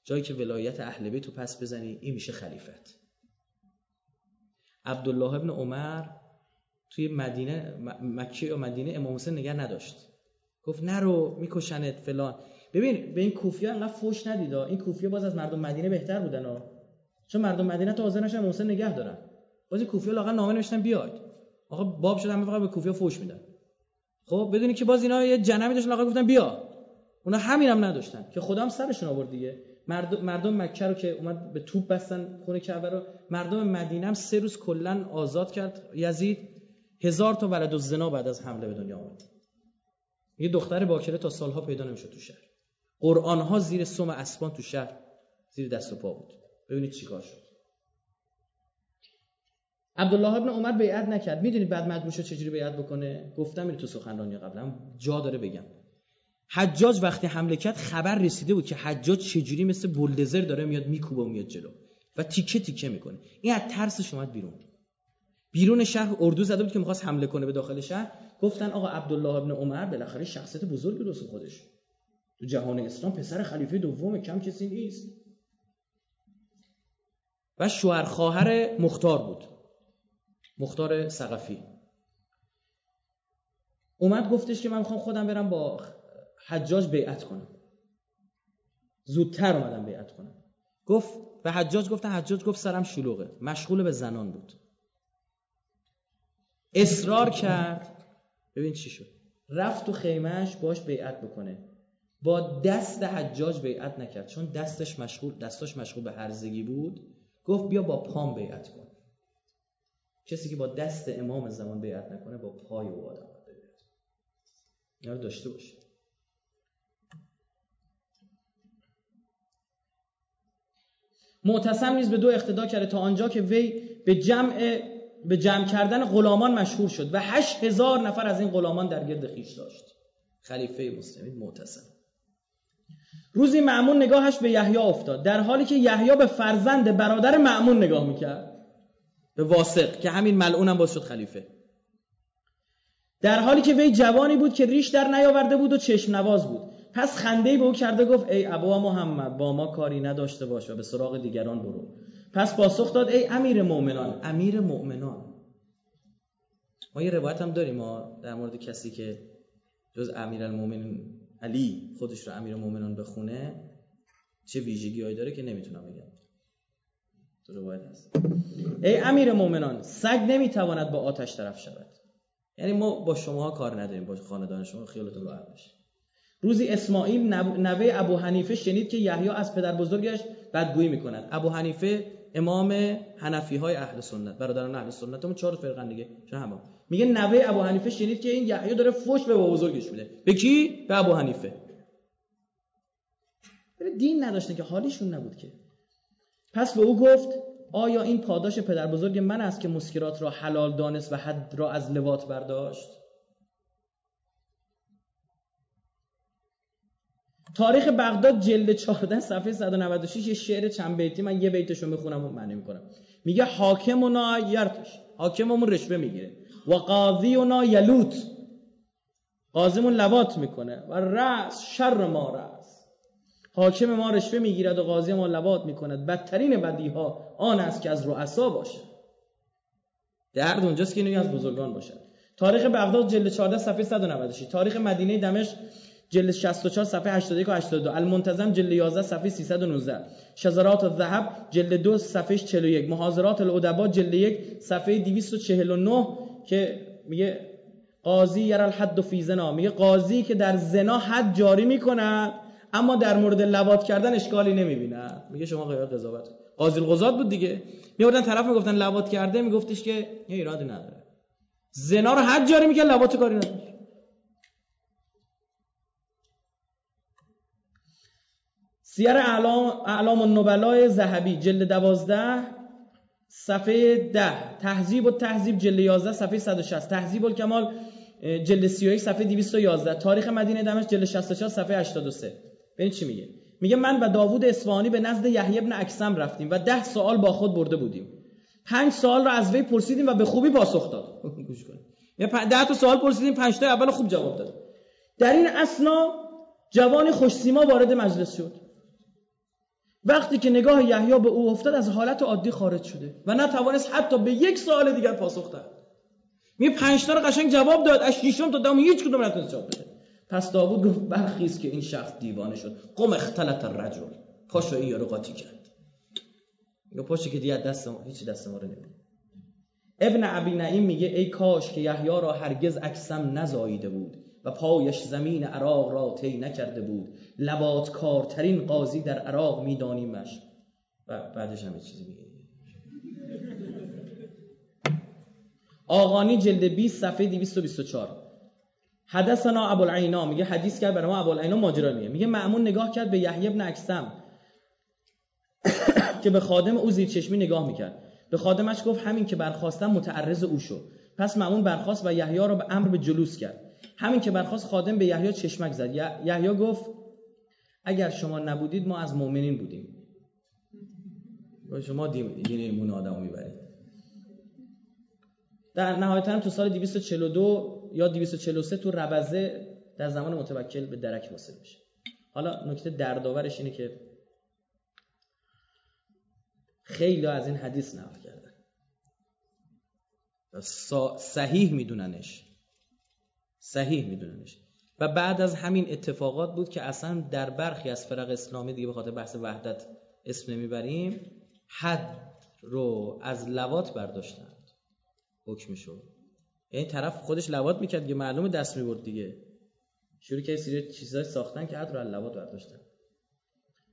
Speaker 1: جایی که ولایت اهل بیت رو پس بزنی این میشه خلیفت. عبدالله ابن عمر توی مدینه مکه یا مدینه امام حسین نگه نداشت. گفت نرو میکشنت فلان. ببین به این کوفیا انقدر فوش ندیدا این کوفیا باز از مردم مدینه بهتر بودن ها. چون مردم مدینه تا حاضر نشن حسین نگه دارن. باز کوفیا لاغر نامه نوشتن بیاید. آقا باب شدن فقط به کوفیا فوش میدن. خب بدونی که باز اینا یه جنمی داشتن آقا گفتن بیا. اونا همین هم نداشتن. که خدا سرشون آورد دیگه. مردم, مردم مکه رو که اومد به توپ بستن خونه کعبه رو مردم مدینه هم سه روز کلا آزاد کرد. یزید هزار تا ولد زنا بعد از حمله به دنیا آمد یه دختر باکره تا سالها پیدا نمی‌شد تو شهر. قرآن ها زیر سم اسبان تو شهر زیر دست و پا بود. ببینید چیکار شد. عبدالله ابن عمر بیعت نکرد. می‌دونید بعد مجبور شد چجوری بیعت بکنه؟ گفتم این تو سخنرانی قبلا جا داره بگم. حجاج وقتی حمله کرد خبر رسیده بود که حجاج چجوری مثل بولدزر داره میاد میکوبه و میاد جلو و تیکه تیکه می‌کنه. این از ترسش اومد بیرون. بیرون شهر اردو زده بود که می‌خواست حمله کنه به داخل شهر. گفتن آقا عبدالله ابن عمر بالاخره شخصیت بزرگی دوست خودش. تو جهان اسلام پسر خلیفه دوم کم کسی نیست. و شوهر خواهر مختار بود. مختار سقفی اومد گفتش که من می‌خوام خودم برم با حجاج بیعت کنم. زودتر اومدم بیعت کنم. گفت به حجاج گفتن حجاج گفت سرم شلوغه. مشغول به زنان بود. اصرار کرد. ببین چی شد. رفت تو خیمهش باش بیعت بکنه. با دست حجاج بیعت نکرد. چون دستش مشغول دستش مشغول به هرزگی بود. گفت بیا با پام بیعت کن. کسی که با دست امام زمان بیعت نکنه با پای او آدم بیعت اینا داشته باشه. معتصم نیز به دو اقتدا کرده تا آنجا که وی به جمع به جمع کردن غلامان مشهور شد و هشت هزار نفر از این غلامان در گرد خیش داشت. خلیفه مسلمین معتصم. روزی معمون نگاهش به یحیی افتاد. در حالی که یحیی به فرزند برادر معمون نگاه می‌کرد به واسق که همین ملعون هم باز شد خلیفه. در حالی که وی جوانی بود که ریش در نیاورده بود و چشم نواز بود. پس خنده به او کرده گفت ای ابا محمد با ما کاری نداشته باش و به سراغ دیگران برو. پس پاسخ داد ای امیر مؤمنان. امیر مؤمنان. ما یه روایت هم داریم ما در مورد کسی که جز امیر المؤمنین علی خودش رو امیر مؤمنان بخونه چه ویژگی داره که نمی‌تونم بگم. روایت هست. ای امیر مؤمنان سگ نمی‌تواند با آتش طرف شود. یعنی ما با شما کار نداریم با خاندان شما خیالتون راحت باشه. روزی اسماعیل نوه ابو حنیفه شنید که یحیی از پدر بزرگش بدگویی می‌کند. ابو حنیفه امام حنفی های اهل سنت برادران اهل سنت اون چهار فرقن دیگه هم میگه نوه ابو حنیفه شنید که این یحیی داره فوش به بزرگش میده. به کی؟ به ابو حنیفه. دین نداشته که حالیشون نبود که. پس به او گفت آیا این پاداش پدر بزرگ من است که مسکرات را حلال دانست و حد را از لوات برداشت؟ تاریخ بغداد جلد 14 صفحه 196 یه شعر چند بیتی من یه بیتشو می‌خونم و معنی می‌کنم. میگه حاکمونا یرتش حاکممون رشوه می‌گیره. و قاضیونا یلوت قاضیمون لوات می‌کنه. و رأس شر ما حاکم ما رشوه می‌گیرد و قاضی ما لوات می‌کند. بدترین بدی ها آن است که از رؤسا باشه درد اونجاست که اینو از بزرگان باشد. تاریخ بغداد جلد 14 صفحه 196 تاریخ مدینه دمشق جلد 64 صفحه 81 و 82 المنتظم جلد 11 صفحه 319 شذرات الذهب جلد 2 صفحه 41 محاضرات الادبا جلد 1 صفحه 249 که میگه قاضی یر الحد فی زنا میگه قاضی که در زنا حد جاری می‌کند. اما در مورد لواط کردن اشکالی نمی‌بینه. میگه شما غیر قضاوت. قاضی القضات بود دیگه. میوردن طرف می‌گفتن لواط کرده. میگفتش که یه ایرادی نداره. زنا رو حد جاری می‌کنه لواط کاری نداره. سیر اعلام, اعلام النبلای زهبی جلد دوازده صفحه ده. تحذیب و تحذیب جلد یازده صفحه 160 تحذیب الکمال جلد 31 صفحه 211 تاریخ مدینه دمشق جلد 64 صفحه 83 ببین چی میگه؟ میگه من و داوود اصفهانی به نزد یحیی ابن اکسم رفتیم و ده سوال با خود برده بودیم. پنج سوال رو از وی پرسیدیم و به خوبی پاسخ داد. گوش کنید. ده تا سوال پرسیدیم پنج تا اول خوب جواب داد. در این اسنا جوانی خوشسیما وارد مجلس شد. وقتی که نگاه یحیی به او افتاد از حالت عادی خارج شده و نتوانست حتی به یک سوال دیگر پاسخ دهد. می پنج تا رو قشنگ جواب داد از ششم تا دهم هیچ کدوم نتونست جواب بده. پس داوود گفت برخیز که این شخص دیوانه شد. قم اختلط الرجل. پاشو این یارو قاطی کرد. یا پاشو که دیگه دست ما هیچ دست ما رو نمیده ابن ابی نعیم میگه ای کاش که یحیی را هرگز اکسم نزاییده بود و پایش زمین عراق را طی نکرده بود. لبات کارترین قاضی در عراق میدانیمش. و بعدش هم چیزی میگه. آقانی جلد 20 صفحه 224 حدثنا ابوالعینا میگه حدیث کرد برای ما ابوالعینا ماجرا میگه. میگه معمون نگاه کرد به یحیی ابن اکسم که به خادم او زیر چشمی نگاه می‌کرد. به خادمش گفت همین که برخواستم متعرض او شو. پس مامون برخواست و یحیی را به امر به جلوس کرد. همین که برخواست خادم به یحیی چشمک زد. یحیی گفت اگر شما نبودید ما از مؤمنین بودیم. شما دین ایمون آدمو می‌برید. در نهایتا تو سال 242 یا 243 تو ربزه در زمان متوکل به درک واصل میشه. حالا نکته دردآورش اینه که خیلی از این حدیث نقل کردن. صحیح میدوننش. صحیح میدوننش. و بعد از همین اتفاقات بود که اصلا در برخی از فرق اسلامی دیگه به خاطر بحث وحدت اسم نمی‌بریم حد رو از لوات برداشتند. حکم شد یعنی طرف خودش لوات می‌کرد که معلومه دست می‌برد دیگه. شروع که سری چیزای ساختن که از لوات برداشتن.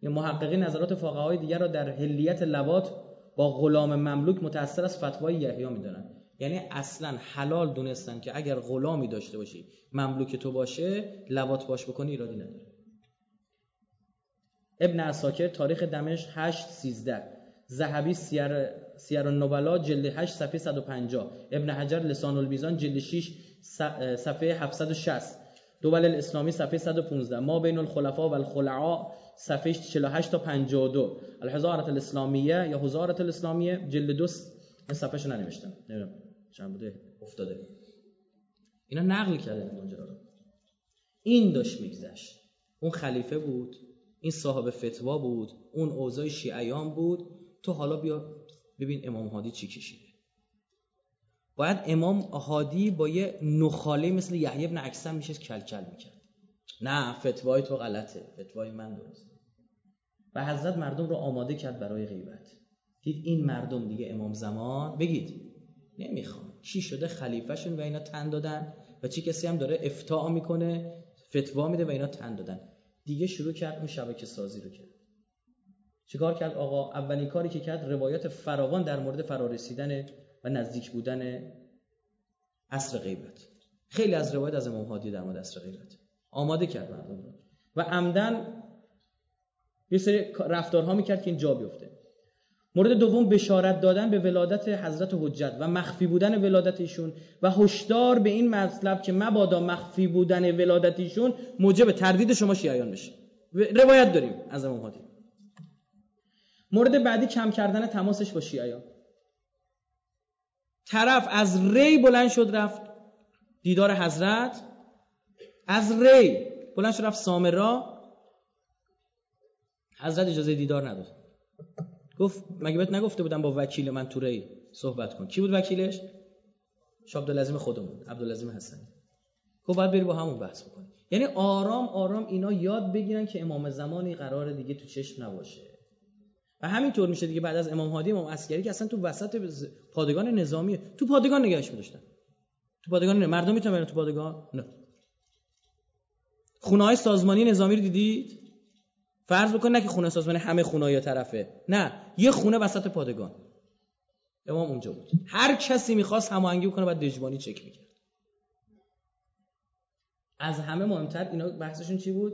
Speaker 1: یا محققی نظرات فقهای دیگر را در هلیت لوات با غلام مملوک متأثر از فتوای یحیی می‌دونن. یعنی اصلا حلال دونستن که اگر غلامی داشته باشی مملوک تو باشه لوات باش بکنی ایرادی نداره. ابن اساکر تاریخ دمشق 8 13 ذهبی سیر سیر النبلا جلد 8 صفحه 150 ابن حجر لسان المیزان جلد 6 صفحه 760 دول الاسلامی صفحه 115 ما بین الخلفاء و الخلعاء صفحه 48 تا 52 الحزارت الاسلامیه یا حزارت الاسلامیه جلد 2 این صفحه شو ننوشتم. نمی‌دونم چند بوده؟ افتاده. اینا نقل کرده ماجرا رو. این داشت میگذشت. اون خلیفه بود این صاحب فتوا بود اون اوضاع شیعیان بود. تو حالا بیا ببین امام هادی چی کشیده. باید امام هادی با یه نخاله مثل یحیی ابن اکسم میشه کلکل می‌کرد. نه فتوای تو غلطه. فتوای من درست. و حضرت مردم رو آماده کرد برای غیبت. دید این مردم دیگه امام زمان بگید نمی‌خوان چی شده؟ خلیفهشون و اینا تن دادن و چی کسی هم داره افتاع می‌کنه فتوا میده و اینا تن دادن. دیگه شروع کرد اون شبکه سازی رو کرد. چیکار کرد؟ آقا اولین کاری که کرد روایات فراوان در مورد فرارسیدن و نزدیک بودن عصر غیبت. خیلی از روایت از امام هادی در مورد عصر غیبت. آماده کرد مردم رو. و عمدن یه سری رفتارها می‌کرد که این جا بیفته. مورد دوم بشارت دادن به ولادت حضرت حجت و مخفی بودن ولادت ایشون و هشدار به این مطلب که مبادا مخفی بودن ولادت ایشون موجب تردید شما شیعیان بشه. روایت داریم از امام هادی مورد بعدی کم کردن تماسش با شیعیان. طرف از ری بلند شد رفت دیدار حضرت. از ری بلند شد رفت سامرا. حضرت اجازه دیدار نداد. گفت مگه بهت نگفته بودم با وکیل من تو ری صحبت کن؟ کی بود وکیلش؟ عبدالعظیم خودمون عبدالعظیم حسنی. گفت باید بری با همون بحث بکنی یعنی آرام آرام اینا یاد بگیرن که امام زمانی قرار دیگه تو چشم نباشه. و همینطور میشه دیگه بعد از امام هادی امام عسکری که اصلا تو وسط پادگان نظامی تو پادگان نگهش می‌داشتن. تو پادگان نه. مردم می‌تونن تو پادگان؟ نه. خونه های سازمانی نظامی رو دیدید؟ فرض بکن نه که خونه سازمانی همه خونه یا طرفه. نه یه خونه وسط پادگان. امام اونجا بود. هر کسی می‌خواست هماهنگی بکنه بعد دژبانی چک می‌کرد. از همه مهمتر اینا بحثشون چی بود؟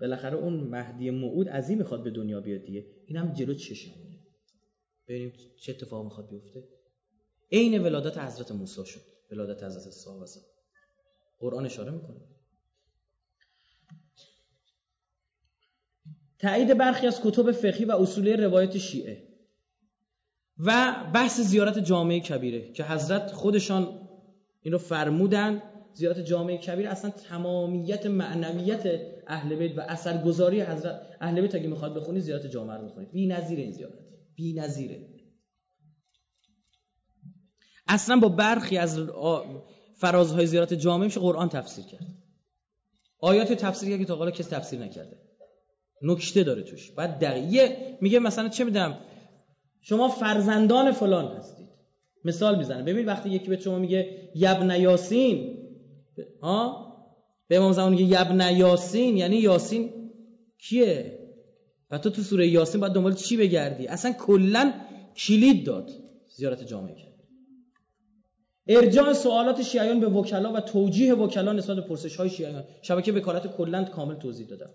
Speaker 1: بالاخره اون مهدی موعود از این می‌خواد به دنیا بیاد دیگه. اینم جلو چشمونه ببینیم چه اتفاق می‌خواد بیفته. عین ولادت حضرت موسی شد. ولادت حضرت صاحب قرآن اشاره می‌کنه. تایید برخی از کتب فقهی و اصولی روایت شیعه و بحث زیارت جامعه کبیره که حضرت خودشان این رو فرمودن. زیارت جامعه کبیر اصلا تمامیت معنویت اهل بیت و اثرگذاری حضرت اهل بیت اگه می‌خواد بخونی زیارت جامعه رو بخونید بی‌نظیر این زیارت بی‌نظیره اصلا با برخی از فرازهای زیارت جامعه میشه قرآن تفسیر کرد. آیات تفسیر که تا حالا کسی تفسیر نکرده. نکته داره توش. بعد دقیقه میگه مثلا چه می‌دونم شما فرزندان فلان هستید. مثال می‌زنه ببین وقتی یکی به شما میگه یبن یاسین. ها؟ به امام زمان میگه یبن یاسین یعنی یاسین کیه؟ و تو تو سوره یاسین باید دنبال چی بگردی؟ اصلا کلا کلید داد زیارت جامعه کرد. ارجاع سوالات شیعیان به وکلا و توجیه وکلا نسبت به پرسش های شیعیان. شبکه وکالت کلند کامل توضیح دادم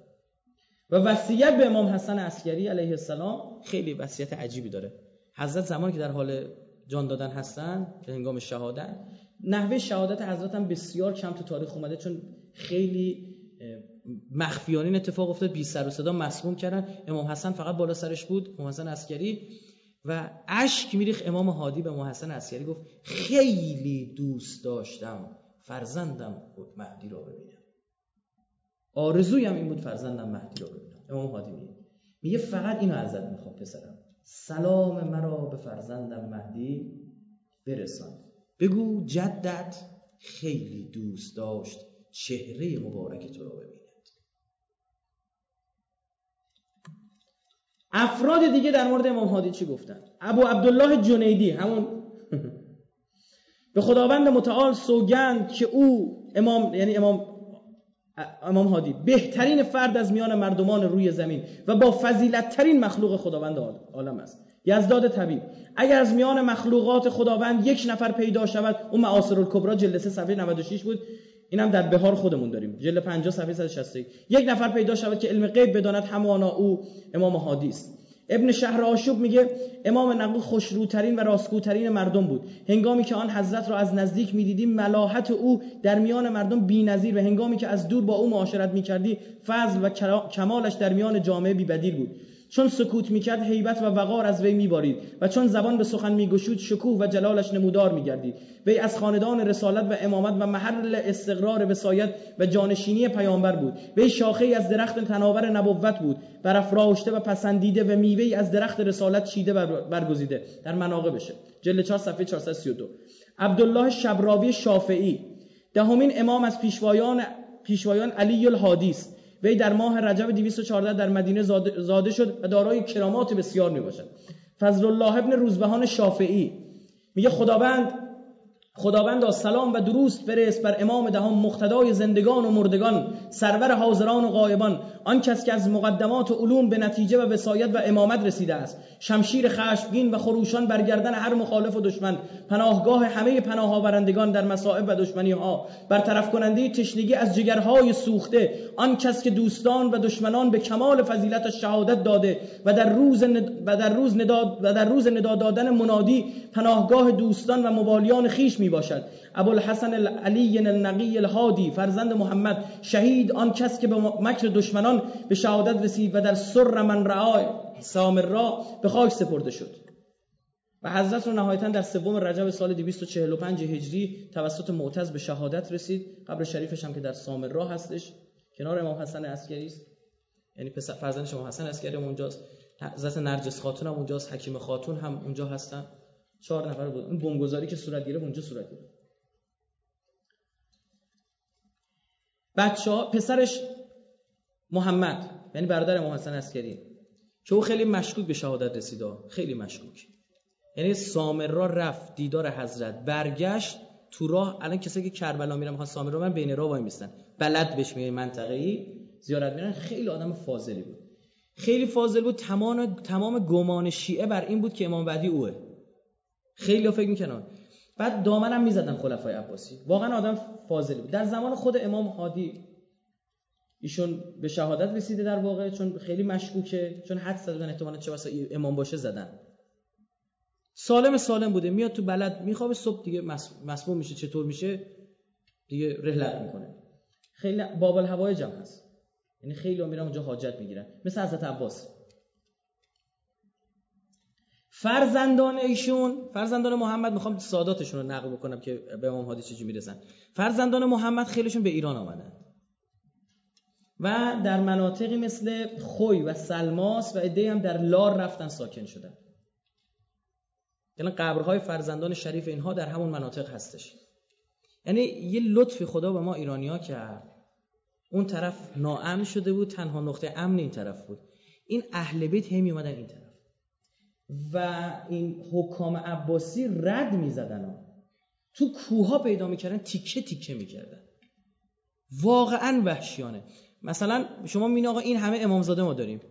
Speaker 1: و وصیت به امام حسن عسکری علیه السلام خیلی وصیت عجیبی داره. حضرت زمانی که در حال جان دادن هستن به هنگام شهادت نحوه شهادت حضرت هم بسیار کم تو تاریخ اومده چون خیلی مخفیانه این اتفاق افتاد. بی سر و صدا مسموم کردن. امام حسن فقط بالا سرش بود امام حسن عسکری. و اشک میریخ امام هادی به امام حسن عسکری گفت خیلی دوست داشتم فرزندم بود مهدی را ببینم. آرزویم این بود فرزندم مهدی را ببینم. امام هادی میگه میگه فقط اینو ازت می‌خوام پسرم. سلام مرا به فرزندم مهدی برسان. بگو جدت خیلی دوست داشت چهره مبارک تو را ببیند. افراد دیگه در مورد امام هادی چی گفتن؟ ابو عبدالله جنیدی همون. به خداوند متعال سوگند که او امام یعنی امام امام هادی بهترین فرد از میان مردمان روی زمین و با فضیلت ترین مخلوق خداوند عالم است. یزداد طبیب. اگر از میان مخلوقات خداوند یک نفر پیدا شود اون معاصر الکبرا جلد 3 صفحه 96 بود. اینم در بهار خودمون داریم. جلد 50 صفحه 160 یک. نفر پیدا شود که علم غیب بداند همانا او امام هادی است. ابن شهر آشوب میگه امام نقل خوشروترین و راستگوترین مردم بود. هنگامی که آن حضرت را از نزدیک می‌دیدیم ملاحت او در میان مردم بی‌نظیر و هنگامی که از دور با او معاشرت می‌کردی فضل و کمالش در میان جامعه بی‌بدیل بود. چون سکوت می‌کرد هیبت و وقار از وی میبارید و چون زبان به سخن میگشود شکوه و جلالش نمودار میگردید. وی از خاندان رسالت و امامت و محل استقرار وسایت و جانشینی پیامبر بود. وی شاخه از درخت تناور نبوت بود. برافراشته و پسندیده و میوه از درخت رسالت چیده برگزیده در مناقه بشه جلد 4 صفحه 432 عبدالله شبراوی شافعی دهمین امام از پیشوایان پیشوایان علی الهادی است وی در ماه رجب 214 در مدینه زاده شد و دارای کرامات بسیار می باشد فضل الله ابن روزبهان شافعی میگه خداوند خداوند سلام و درود فرست بر امام دهم مقتدای زندگان و مردگان سرور حاضران و غایبان. آن کس که از مقدمات و علوم به نتیجه و وسایت و امامت رسیده است. شمشیر خشمگین و خروشان برگردن هر مخالف و دشمن. پناهگاه همه پناه آورندگان در مصائب و دشمنی ها برطرف کننده تشنگی از جگرهای سوخته. آن کس که دوستان و دشمنان به کمال فضیلت شهادت داده و در روز و در روز ندا و در روز ندا دادن منادی پناهگاه دوستان و مبالیان خیش می باشد ابوالحسن علی النقی الهادی فرزند محمد شهید آن کس که به مکر دشمنان به شهادت رسید و در سر من رعای سامر را به خاک سپرده شد. و حضرت رو نهایتا در سوم رجب سال 245 هجری توسط معتز به شهادت رسید. قبر شریفش هم که در سامر را هستش. کنار امام حسن عسکری است. یعنی پسر فرزندش امام حسن عسکری اونجاست. حضرت نرجس خاتون هم اونجاست. حکیم خاتون هم اونجا هستن. چهار نفر بود. اون بمبگذاری که صورت گرفت اونجا صورت گرفت. بچه ها پسرش محمد یعنی برادر امام حسن عسکری. که او خیلی مشکوک به شهادت رسید. خیلی مشکوک. یعنی سامرا رفت دیدار حضرت. برگشت تو راه. الان کسایی که کربلا میرن می‌خوان سامرا من بین راه وای میستن بلد بهش میگه منطقه ای زیارت میرن. خیلی آدم فاضلی بود. خیلی فاضل بود. تمام تمام گمان شیعه بر این بود که امام بعدی اوه. خیلی فکر می‌کنن. بعد دامنم می‌زدن خلفای عباسی. واقعا آدم فاضلی بود. در زمان خود امام هادی ایشون به شهادت رسیده در واقع چون خیلی مشکوکه چون حد زدن احتمالاً چه واسه امام باشه زدن. سالم سالم بوده. میاد تو بلد میخوابه صبح دیگه مسموم میشه. چطور میشه؟ دیگه رحلت می‌کنه. خیلی بابل هوای جمع هست. یعنی خیلی میرن اونجا حاجت می‌گیرن. مثل حضرت عباس. فرزندان ایشون فرزندان محمد می‌خوام ساداتشون رو نقل بکنم که به امام هادی چجوری می‌رسن. فرزندان محمد خیلیشون به ایران آمدن. و در مناطقی مثل خوی و سلماس و عده‌ای هم در لار رفتن ساکن شدن. یعنی قبرهای فرزندان شریف اینها در همون مناطق هستش. یعنی یه لطف خدا به ما ایرانیا کرد. اون طرف ناامن شده بود تنها نقطه امن این طرف بود. این اهل بیت همی اومدن این طرف. و این حکام عباسی رد می‌زدن. تو کوها پیدا می‌کردن تیکه تیکه می‌کردن. واقعا وحشیانه. مثلا شما مین آقا این همه امامزاده ما داریم.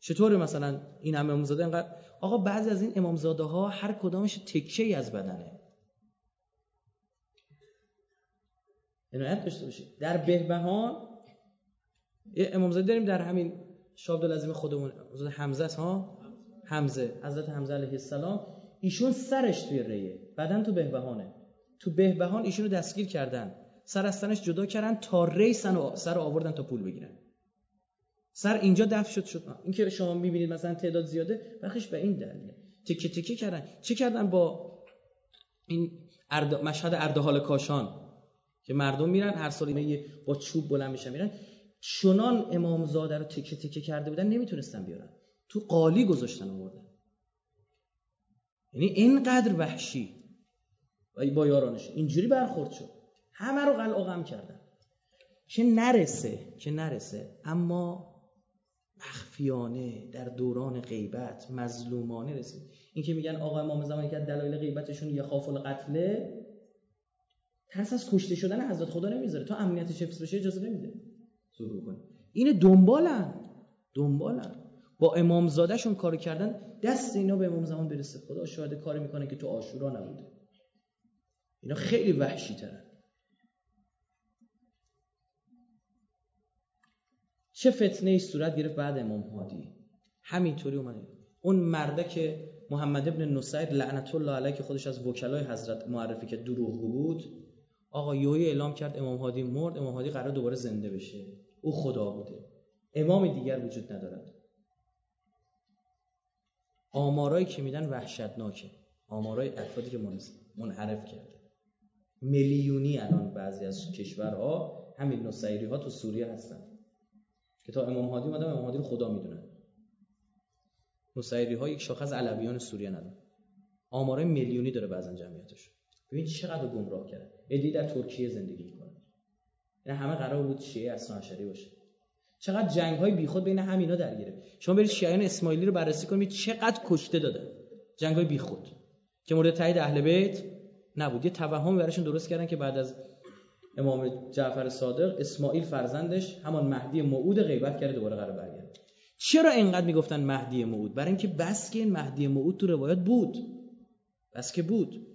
Speaker 1: چطوره مثلا این همه امامزاده؟ انقدر آقا بعضی از این امامزاده ها هر کدامش تکه ای از بدنه. عنایت داشته باشید. در بهبهان یه امامزاده داریم در همین شاه عبدالعظیم خودمون. حمزه ها؟ حمزه حضرت حمزه علیه السلام ایشون سرش توی ریه. بدن تو بهبهانه. تو بهبهان ایشونو دستگیر کردن. سر از تنش جدا کردن تا ری سر آوردن تا پول بگیرن. سر اینجا دفع شد شد. این که شما می‌بینید مثلا تعداد زیاده بخش به این دلیله تکه تکه کردن. چه کردن با این ارد... مشهد اردهال کاشان؟ که مردم میرن هر سال با چوب بلند میشن میرن. چنان امامزاده رو تکه تکه کرده بودن نمی‌تونستن بیارن. تو قالی گذاشتن آوردن یعنی اینقدر وحشی. و با یارانش. اینجوری برخورد شد. همه رو قلع غم کردن. که نرسه که نرسه. اما مخفیانه در دوران غیبت مظلومانه رسید. این که میگن آقا امام زمانی که دلایل غیبتشون یه خاف القتله ترس از کشته شدن حضرت خدا نمی‌ذاره. تا امنیتش حفظ بشه اجازه نمیده. ظهور کنه. این دنبالن. دنبالن. با امام زادهشون کار کردن دست اینا به امام زمان برسه. خدا شاهد کاری می‌کنه که تو آشورا نبوده. اینا خیلی وحشی ترن چه فتنه ای صورت گرفت بعد امام هادی؟ همینطوری اومده. اون مرده که محمد ابن نصیر لعنت الله علیه که خودش از وکلای حضرت معرفی که دروغگو بود آقا یوهی اعلام کرد امام هادی مرد امام هادی قرار دوباره زنده بشه. او خدا بوده. امام دیگر وجود ندارد. آمارایی که میدن وحشتناکه. آمارای افرادی که منحرف کرده. میلیونی الان بعضی از کشورها همین نصیری ها تو سوریه هستن. که تا امام هادی اومدن امام هادی رو خدا می‌دونن. نصیری ها یک شاخص علویان سوریه ندارن. آمارای میلیونی داره بعضا جمعیتش. ببین چقدر گمراه کرد ادی در ترکیه زندگی می‌کنه. یعنی همه قرار بود شیعه اصلا باشه. چقدر جنگ های بیخود بین همینا در گرفت شما برید شیعیان اسماعیلی رو بررسی کنید چقدر کشته دادن جنگ های بیخود که مورد تایید اهل بیت نبود. یه توهم براشون درست کردن که بعد از امام جعفر صادق اسماعیل فرزندش همان مهدی موعود غیبت کرده دوباره قرار برگرد چرا اینقدر می‌گفتن مهدی موعود؟ برای اینکه بس که این مهدی موعود تو روایات بود. بس که بود.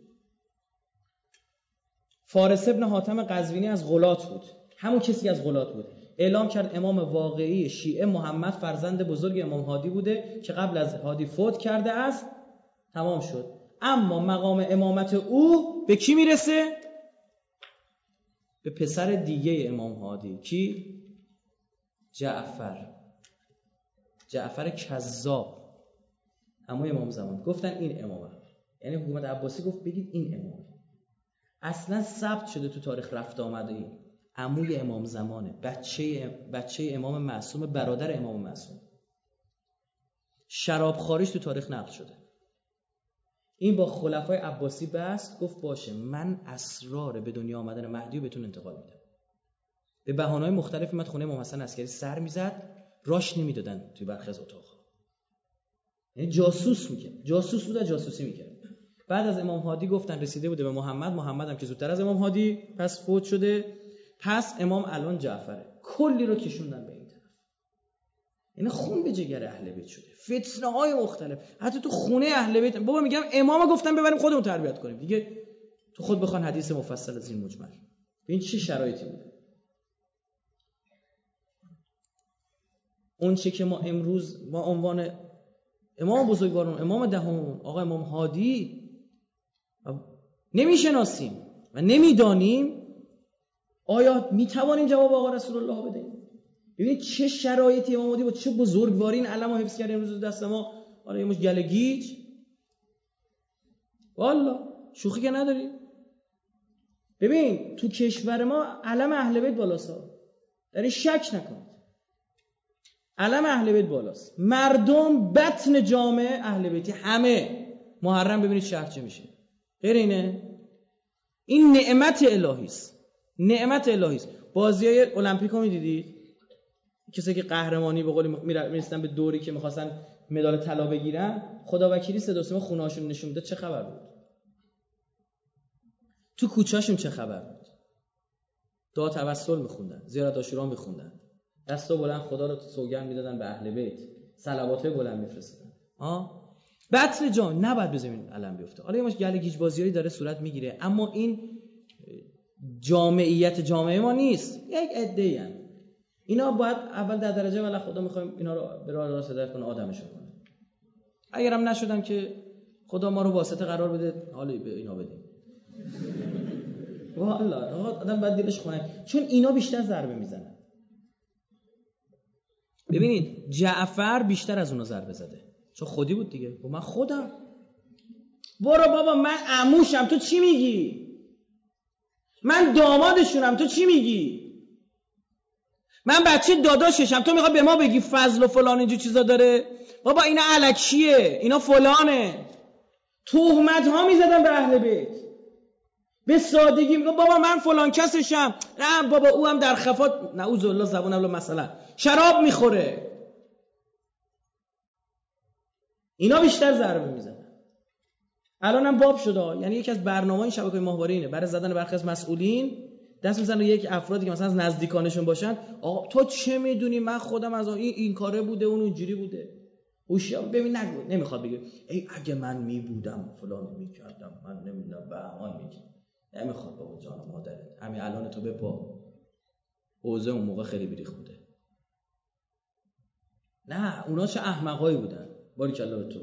Speaker 1: فارس ابن حاتم قزوینی از غلات بود. همون کسی از غلات بود اعلام کرد امام واقعی شیعه محمد فرزند بزرگ امام هادی بوده که قبل از هادی فوت کرده است تمام شد. اما مقام امامت او به کی می‌رسه؟ به پسر دیگه امام هادی. کی؟ جعفر. جعفر کذاب. اما امام زمان. گفتن این امامه. یعنی حکومت عباسی گفت بگید این امامه. اصلا ثبت شده تو تاریخ رفت آمده این. عموی امام زمانه بچه بچه امام معصوم برادر امام معصوم. شراب خارج تو تاریخ نقل شده. این با خلفای عباسی بست گفت باشه من اسرار به دنیا آمدن مهدی رو بهتون انتقال میدم. به بهانه‌های مختلف اومد خونه امام حسن عسکری سر می‌زد راش نمی‌دادن توی برخی از اتاق یعنی جاسوس می‌کرد. جاسوس بود جاسوسی می‌کرد. بعد از امام هادی گفتن رسیده بوده به محمد محمد هم که زودتر از امام هادی پس فوت شده. پس امام الان جعفره. کلی رو کشوندن به این طرف. یعنی خون به جگر اهل بیت شده. فتنه های مختلف. حتی تو خونه اهل بیت. بابا میگم امام گفتن ببریم خودمون تربیت کنیم. دیگه تو خود بخوان حدیث مفصل از این مجمل. این چه شرایطی بوده؟ اون چه که ما امروز با عنوان امام بزرگواران امام دهم آقا امام هادی نمی‌شناسیم و نمی‌دانیم آیا می توانیم جواب آقا رسول الله بدهیم؟ ببینید چه شرایطی امام هادی با چه بزرگواری این علم حفظ کرده امروز دست ما. حالا یه مش گلگیج والا شوخی که نداری. ببین تو کشور ما علم اهل بیت بالاست در این شک نکنید علم اهل بیت بالاست. مردم بطن جامعه اهل بیتی. همه. محرم ببینید شهر چه میشه. غیر اینه. این نعمت الهی است. نعمت الهی است. بازی های المپیک رو می‌دیدید کسی که قهرمانی به قول می‌رسیدن به دوری که می‌خواستن مدال طلا بگیرن خدا وکیلی صدا سیما خونهاشون نشون می‌داد چه خبر بود؟ تو کوچهشون چه خبر بود؟ دعا توسل میخوندن زیارت عاشورا میخوندن. دستا بلند خدا رو سوگن می‌دادن به اهل بیت. صلوات بلند میفرستادن. ها بطن جان نباید زمین علم بیفته. حالا یه گل گیج بازیایی داره صورت می‌گیره. اما این جامعیت جامعه ما نیست. یک عده اینا باید اول در درجه ولی خدا می‌خوایم اینا رو به راه راست هدایت کنه آدمشون کنه. اگرم نشدن که خدا ما رو واسطه قرار بده حالا به اینا بده والا آدم باید دلش خونه چون اینا بیشتر ضربه می‌زنن. ببینید جعفر بیشتر از اونا ضربه زده. چون خودی بود دیگه. و من خودم. برو بابا من عموشم. تو چی میگی؟ من دامادشونم. تو چی میگی؟ من بچه داداششم. تو می‌خوای به ما بگی فضل و فلان اینجور چیزا داره؟ بابا اینا علکیه اینا فلانه. تهمت ها می‌زدن به اهل بیت. به سادگی میگه بابا من فلان کسشم. نه بابا او هم در خفات نعوذ الله زبون الله مثلا شراب می‌خوره. اینا بیشتر ضربه می‌زنن. الان هم باب شده. یعنی یکی از برنامه این شبکه ماهواره اینه. برای زدن برخی از مسئولین دست می‌زنه یک افرادی که مثلا از نزدیکانشون باشن. آقا تو چه می‌دونی؟ من خودم از این این کاره بوده اون اونجوری بوده. هوشیار ببین نگو. نمی‌خواد بگه ای اگه من می بودم فلان می‌کردم من نمی‌دونم بهمان می‌کردم نمی‌خواد بابا جان مادرت. همین الان تو بپا. اوزه اون موقع خیلی بریخ بوده. نه اونا چه احمقایی بودن. باری به تو.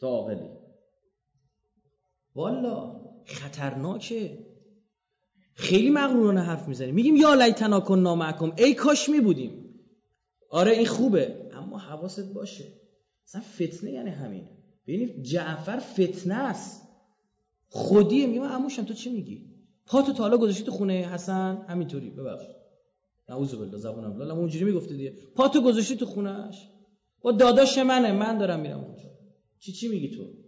Speaker 1: تا عاقلی والا خطرناکه. خیلی مغرورانه حرف می‌زنیم میگیم یا لیتنا کن نامعکم ای کاش می بودیم آره این خوبه. اما حواست باشه. مثلا فتنه یعنی همین. ببینید جعفر فتنه است. خودیه. میگم عموشم تو چی میگی؟ پاتو تا حالا گذاشتی تو خونه حسن؟ همینطوری. ببخش نعوذ بالله زبونم لالا. اونجوری می‌گفته دیگه. پاتو گذاشتی تو خونهش با داداش منه. من دارم میرم اونجا. چی چی میگی تو؟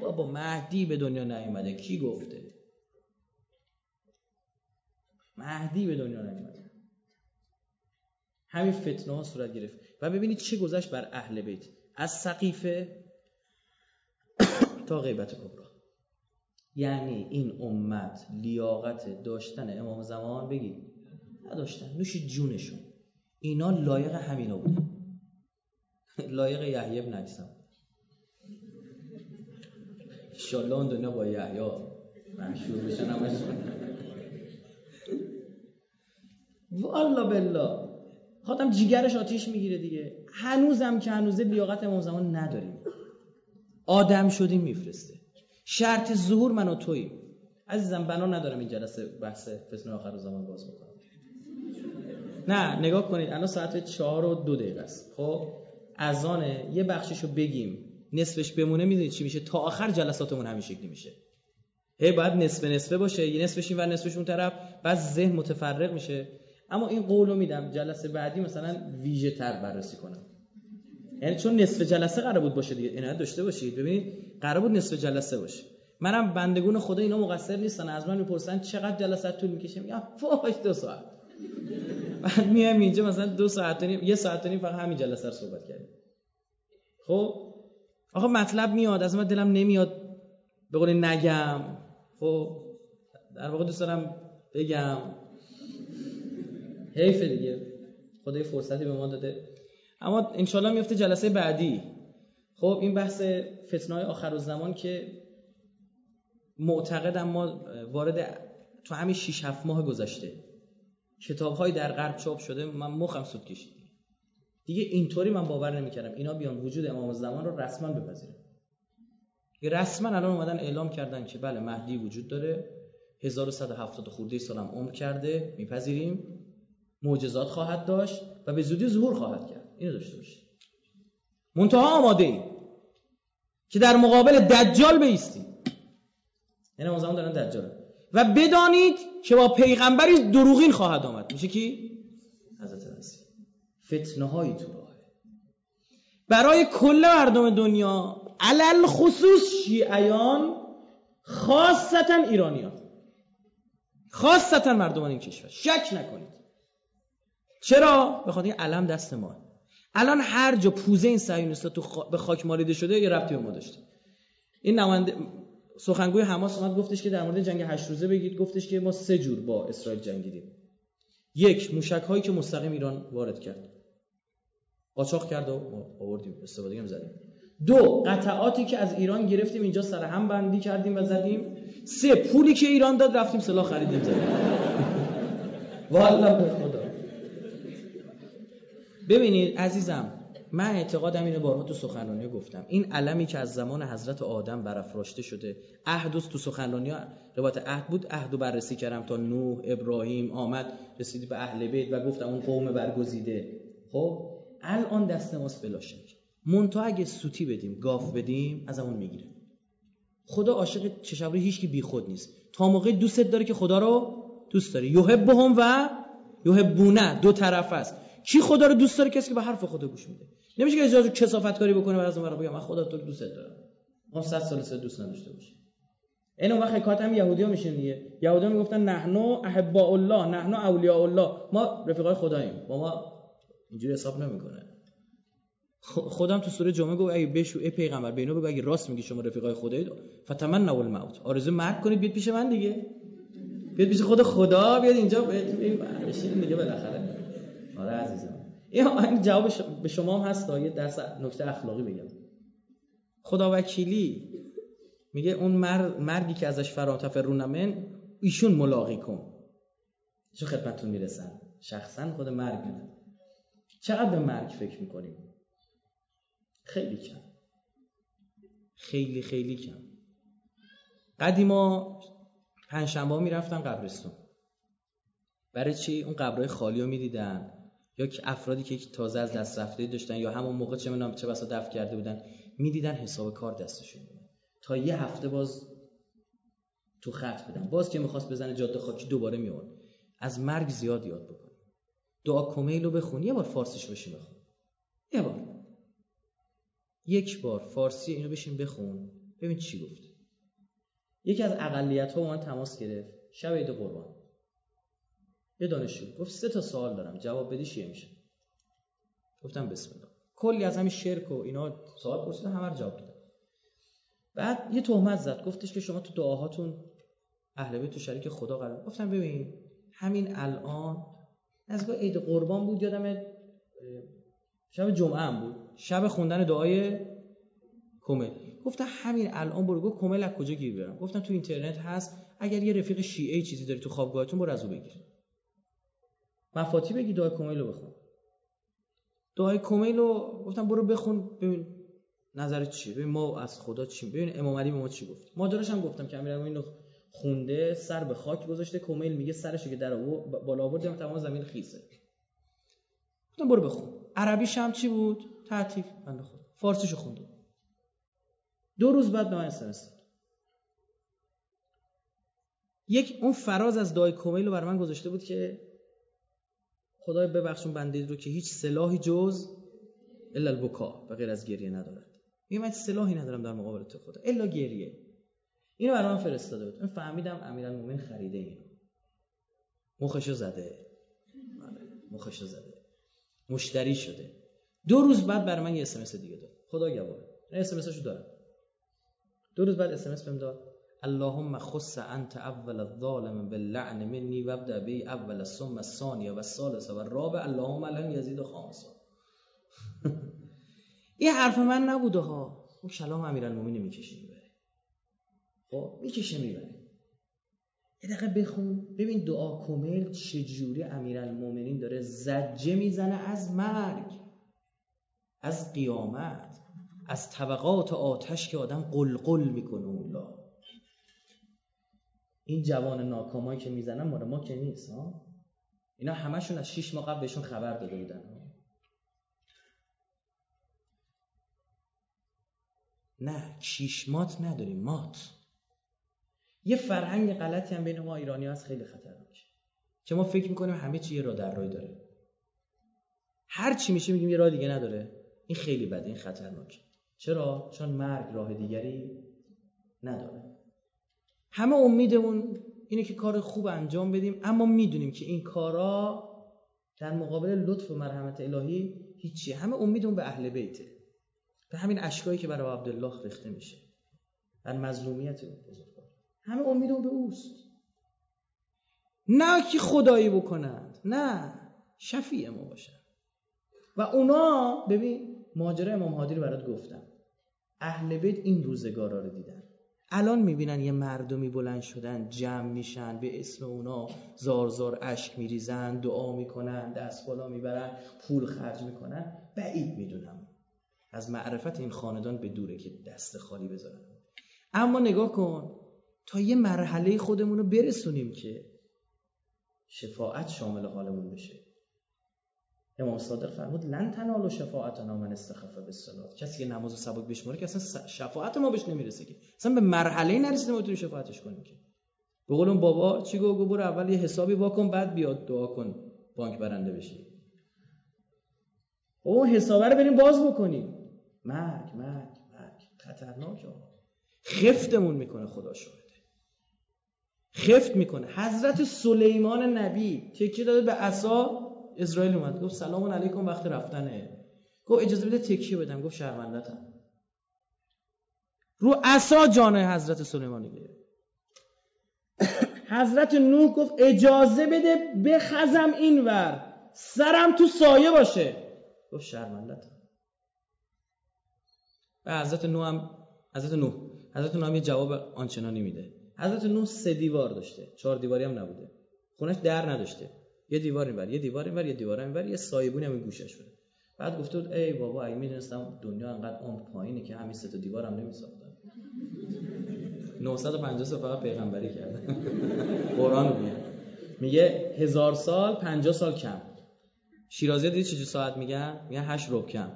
Speaker 1: بابا مهدی به دنیا نیومده. کی گفته؟ مهدی به دنیا نیومده. همین فتنه ها صورت گرفت. و ببینید چه گذشت بر اهل بیت. از سقیفه تا غیبت کبرا. یعنی این امت لیاقت داشتن امام زمان بگید نداشتن. نوش جونشون. اینا لایق همینا بودن. لایق یحیی اکسم انشالله اون دنیا با یحیی. مشهور بشن والا بالله. خاطم جیگرش آتیش می‌گیره دیگه. هنوزم که هنوزه لیاقت امام زمان نداریم. آدم شدیم میفرسته. شرط ظهور من و توییم. عزیزم بنا ندارم این جلسه بحث فتنه آخر زمان باز بکنم. نه نگاه کنید الان ساعت چهار و دو دقیقه است. خب اذانه یه بخششو بگیم. نصفش بمونه می‌دونید چی میشه؟ تا آخر جلساتمون همین شکلی میشه. هی باید نصف نصفه باشه یه نصفش این و نصفش اون طرف بعد ذهن متفرق میشه. اما این قولو میدم جلسه بعدی مثلا ویژه تر بررسی کنم. یعنی چون نصف جلسه قرار بود باشه دیگه اینها داشته باشید. ببینید قرار بود نصف جلسه باشه. منم بندگون خدا اینا مقصر نیستن از من می‌پرسن چقدر جلسه طول می‌کشه؟ میگم فوش دو ساعت. بعد میام اینجا مثلا دو ساعت و نیم یه ساعت و نیم فقط همین جلسه رو صحبت کردیم. خب؟ آقا مطلب میاد از من دلم نمیاد. به قول نگم. خب در واقع دوست دارم بگم. حیف دیگه. خدای فرصتی به ما داده. اما انشالله میفته جلسه بعدی. خب این بحث فتنه های آخر زمان که معتقدم ما وارد تو همین 6 7 ماه گذشته. کتاب های در غرب چاپ شده. من مخم سود کشید دیگه اینطوری من باور نمی‌کردم. اینا بیان وجود امام زمان رو رسما بپذیرن. رسما الان اومدن اعلام کردن که بله مهدی وجود داره. 1170 خورده سالم عمر کرده. میپذیریم. معجزات خواهد داشت و به زودی ظهور خواهد کرد. اینو داشته باشید. منتها آماده ایم که در مقابل دجال بیستیم. یعنی زمان دارن دجال و بدانید که با پیغمبری دروغین خواهد آمد. میشه کی؟ فتنه های تو راهه برای کل مردم دنیا علل خصوص شیعیان خاصتا ایرانیان. خاصتا مردمان این کشور. شک نکنید. چرا؟ به خاطر علم دست ما. الان هر جا پوزه این صهیونیستا تو به خاک مالیده شده یه ربطی به ما داشته. این نماینده سخنگوی حماس اومد گفتش که در مورد جنگ هشت روزه بگید. گفتش که ما سه جور با اسرائیل جنگیدیم. یک موشک هایی که مستقیم ایران وارد کرد. قاچاق کرد و آوردیم استفاده هم زدیم. دو قطعاتی که از ایران گرفتیم اینجا سر هم بندی کردیم و زدیم. سه پولی که ایران داد رفتیم سلاح خریدیم زدیم والله به خدا. ببینید عزیزم من اعتقادم اینه بارها تو سخنرانی گفتم این علمی که از زمان حضرت آدم برافراشته شده عهد تو سخنرانی روایت عهد بود عهد بررسی کردم تا نوح ابراهیم آمد رسید به اهل بیت و گفتم اون قوم برگزیده. خب؟ الان دست ماست بلاشک مونتا اگه سوتی بدیم گاف بدیم از اون می‌گیره. خدا عاشق چشبری هیچ کی بیخود نیست. تا موقع دوستت داره که خدا رو دوست داره یحبهم و یحبونه دو طرف است. کی خدا رو دوست داره؟ کسی که به حرف خدا گوش میده. نمیشه که اجازه کسافت کاری بکنه و از اون بگم من خدا تو دوست دارم. ما 100 سال سه دوست نداشته باشه اینو وقت حکایت هم یهودیا میشین دیگه. یهودیا می‌گفتن نحنو احباء الله نحنو اولیاء الله. ما رفیقای خداییم. با ما اینجوری حساب نمی‌کنه. خودم تو سوره جمعه گفت اگه بشو ای پیغمبر بینو بگو اگه راست میگی شما رفیقای خدایید فتمنوا الموت. آرزو مرگ کنید بیاد پیش من دیگه. بیاد پیش خود خدا بیاد اینجا بشین دیگه بالاخره. آره عزیزم. این جواب به شما هم هست یه درس نکته اخلاقی بگم. خدا وکیلی میگه اون مردی که ازش فراتفرونمن ایشون ملاقی کن. چه خدمتتون می‌رسن. شخصا خود مرگ چقدر به مرگ فکر می‌کنیم؟ خیلی کم. خیلی خیلی کم. قدیما پنجشنبه می‌رفتن قبرستون برای چی؟ اون قبرهای خالی رو می‌دیدن. یا که افرادی که تازه از دست رفته داشتن یا همون موقع چه منام چه بسا دفع کرده بودن می‌دیدن حساب کار دستشون تا یه هفته باز تو خط بدن باز که می‌خواست بزنه جاده خاکی دوباره میون از مرگ زیاد یاد بکن. دعا کمیل رو بخون یه بار فارسیش بشین بخون. یه بار. یک بار فارسی اینو بشین بخون. ببین چی گفت. یکی از اقلیت ها من تماس گرفت. شب عید قربان. یه دانشجو گفت سه تا سوال دارم. جواب بدی چیه میشه؟ گفتم بسم الله. کلی از همین شرک و اینا سوال پرسیدم همه رو جواب دادم بعد یه تهمت زد. گفتش که شما تو دعاهاتون اهل بیت تو شریک خدا قرار. گفتم ببین همین الان از عید قربان بود یادم شب جمعه هم بود. شب خوندن دعای کمل. گفتم همین الان برو. گفت کمل از کجا گیر برم؟ گفتم تو اینترنت هست. اگر یه رفیق شیعه چیزی داری تو خوابگاهتون برو از او بگیر. مفاتی بگی دعای کمیل رو بخون. دعای کمیل رو گفتم برو بخون ببین نظرت چیه. ببین ما از خدا چی ببین امام علی به ما چی گفت. مادرش هم گفتم که امیرالمومنین خونده سر به خاک گذاشته کمیل میگه سرشو که در بالا آورد تمام زمین خیسه. گفتم برو بخون. عربیش هم چی بود؟ تعطیل بنده خود فارسیشو خوندم. دو روز بعد به من یک اون فراز از دای کمیل رو برای من گذاشته بود که خدای ببخشون بنده رو که هیچ سلاحی جز الا البکا و غیر از گریه ندارد. میگه من سلاحی ندارم در مقابل تو خدا. الا گریه. اینو برای من فرستاده بود. من فهمیدم امیرالمومنین خریده اینو. مخشو زده. بله، مخشو زده. مشتری شده. دو روز بعد برای من یه اسمس دیگه داد. خدا گواهه من اسمسشو دارم. دو روز بعد اسمس بهم داد. اللهم خص انت اول الظالم باللعن مني وابدا بي اول الثم الثانيه والثالثه والرابع اللهم لن يزيد خامسا. این حرف من نبوده ها اون کلام امیرالمومنین می‌کشه می‌بره خب می‌کشه می‌بره. یه دقیقه بخون. ببین دعا کمیل چجوری امیرالمومنین داره زجه می‌زنه از مرگ از قیامت از طبقات آتش که آدم قلقل می‌کنه اولا این جوان ناکامایی که می‌زنن مال ما که نیست ها؟ اینا همشون از شیش ماه قبل بهشون خبر داده بودن نه چیشمات نداریم مات. یه فرهنگ غلطی هم بین ما ایرانی هست خیلی خطرناکه که ما فکر می‌کنیم همه چی یه راه در رای داره. هر چی میشه میگیم یه راه دیگه نداره. این خیلی بده این خطرناکه چرا؟ چون مرگ راه دیگری نداره. همه امیدمون اینه که کار خوب انجام بدیم اما می‌دونیم که این کارا در مقابل لطف و مرحمت الهی هیچی همه امیدمون به اهل بیته. به همین اشکایی که برای عبدالله ریخته میشه. در مظلومیت بزرگوار همه امیدمون به اوست. نه که خدایی بکنند نه شفیع ما باشن و اونا ببین ماجرا امام هادی رو برات گفتم. اهل بیت این روزگارا رو دیدن. الان می‌بینن یه مردمی بلند شدن جمع میشن به اسم اونا زار زار اشک میریزن دعا می‌کنن دست بالا می‌برن پول خرج می‌کنن. بعید می‌دونم. از معرفت این خاندان به دوره که دست خالی بذارن. اما نگاه کن تا یه مرحله خودمون رو برسونیم که شفاعت شامل حالمون بشه. امام صادق فرمود لن تنالو شفاعتنا من استخف بالصلاه کسی که نماز سبک بشماره که اصلا شفاعت ما بهش نمی‌رسه که. اصلا به مرحله نرسیده ما تو شفاعتش کنیم که. به قول بابا چی گفت؟ برو اول یه حسابی واکن بعد بیاد دعا کن بانک برنده بشی. اون حسابه رو بریم باز بکنیم. مرگ مرگ مرگ. خطرناکه خفتمون می‌کنه خدا شاهده خفت می‌کنه. حضرت سلیمان نبی تکیه داده به عصا اسرائیل اومد. گفت سلام علیکم وقت رفتنه. گفت اجازه بده تکیه بدم. گفت شرمندتم رو عصا جان حضرت سلیمان گرفت حضرت نوح گفت اجازه بده بخزم اینور سرم تو سایه باشه. گفت شرمندتم و حضرت نوح هم حضرت نوح. حضرت نوح هم یه جواب آنچنانی میده. حضرت نوح سه دیوار داشته. چهار دیواری هم نبوده. خونش در نداشته. یه دیوار اینور یه دیوار اینور یه دیوار اینور یه سایبونی هم گوشش شده بعد گفت ای بابا اگه می‌دونستم دنیا انقدر عمق پایینه که همین سه تا دیوار هم نمیساختم 950 سال فقط پیغمبری کرده. قرآن میگه. میگه هزار سال 50 سال کم. شیرازی دید چه ساعت میگن میگن 8 ربع کم.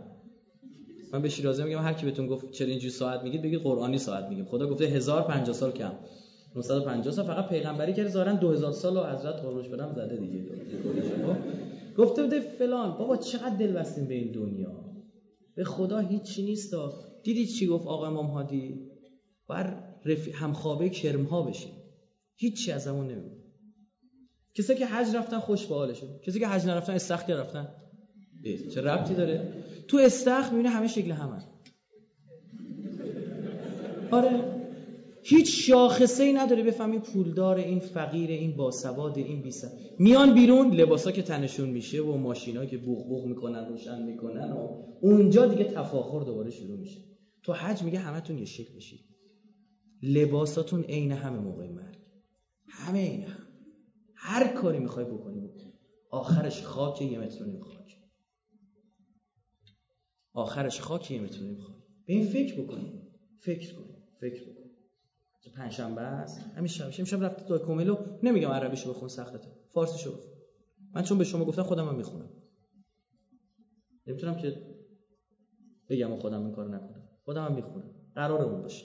Speaker 1: من به شیرازی میگم هر کی بهتون گفت چرا اینجوری ساعت میگید بگید قرآنی ساعت میگیم. خدا گفته 1050 سال کم. 950 سال فقط پیغمبری کرده ظاهرا 2000 سال و حضرت قربونش بدم زده دیگه. گفته بوده فلان بابا چقدر دل بستیم به این دنیا؟ به خدا هیچی نیست دیدید چی گفت آقا امام هادی؟ بر رفی... همخوابه کرم ها بشین هیچی از همون نمیگه کسی که حج رفتن خوش به حالشون کسی که حج نرفتن استخ رفتن. چه ربطی داره؟ تو استخ می‌بینه همه شکل همه. آره. هیچ شاخصه ای نداره بفهمی پولدار این فقیر این باسواد این بیسن میان بیرون لباسا که تنشون میشه و ماشینا که بوغ بوغ می‌کنن روشن می‌کنن و اونجا دیگه تفاخر دوباره شروع میشه. تو حج میگه همتون یه شکل بشید لباساتون عین همه موقع مرگ. همه عین هر کاری می‌خوای بکنی. بکن آخرش خاک یه متر خاک. آخرش خاک یه متر خاک. به این فکر بکنی. فکر کن. فکر بکن. پنجشنبه است؟ همین شب. امشب رفت تو کوملو نمیگم عربیشو بخون سخته فارسیشو بخون. من چون به شما گفتم خودم هم می‌خونم. نمی‌تونم که بگم خودم این کارو نکنم. خودم هم می‌خونم. قرارمون باشه.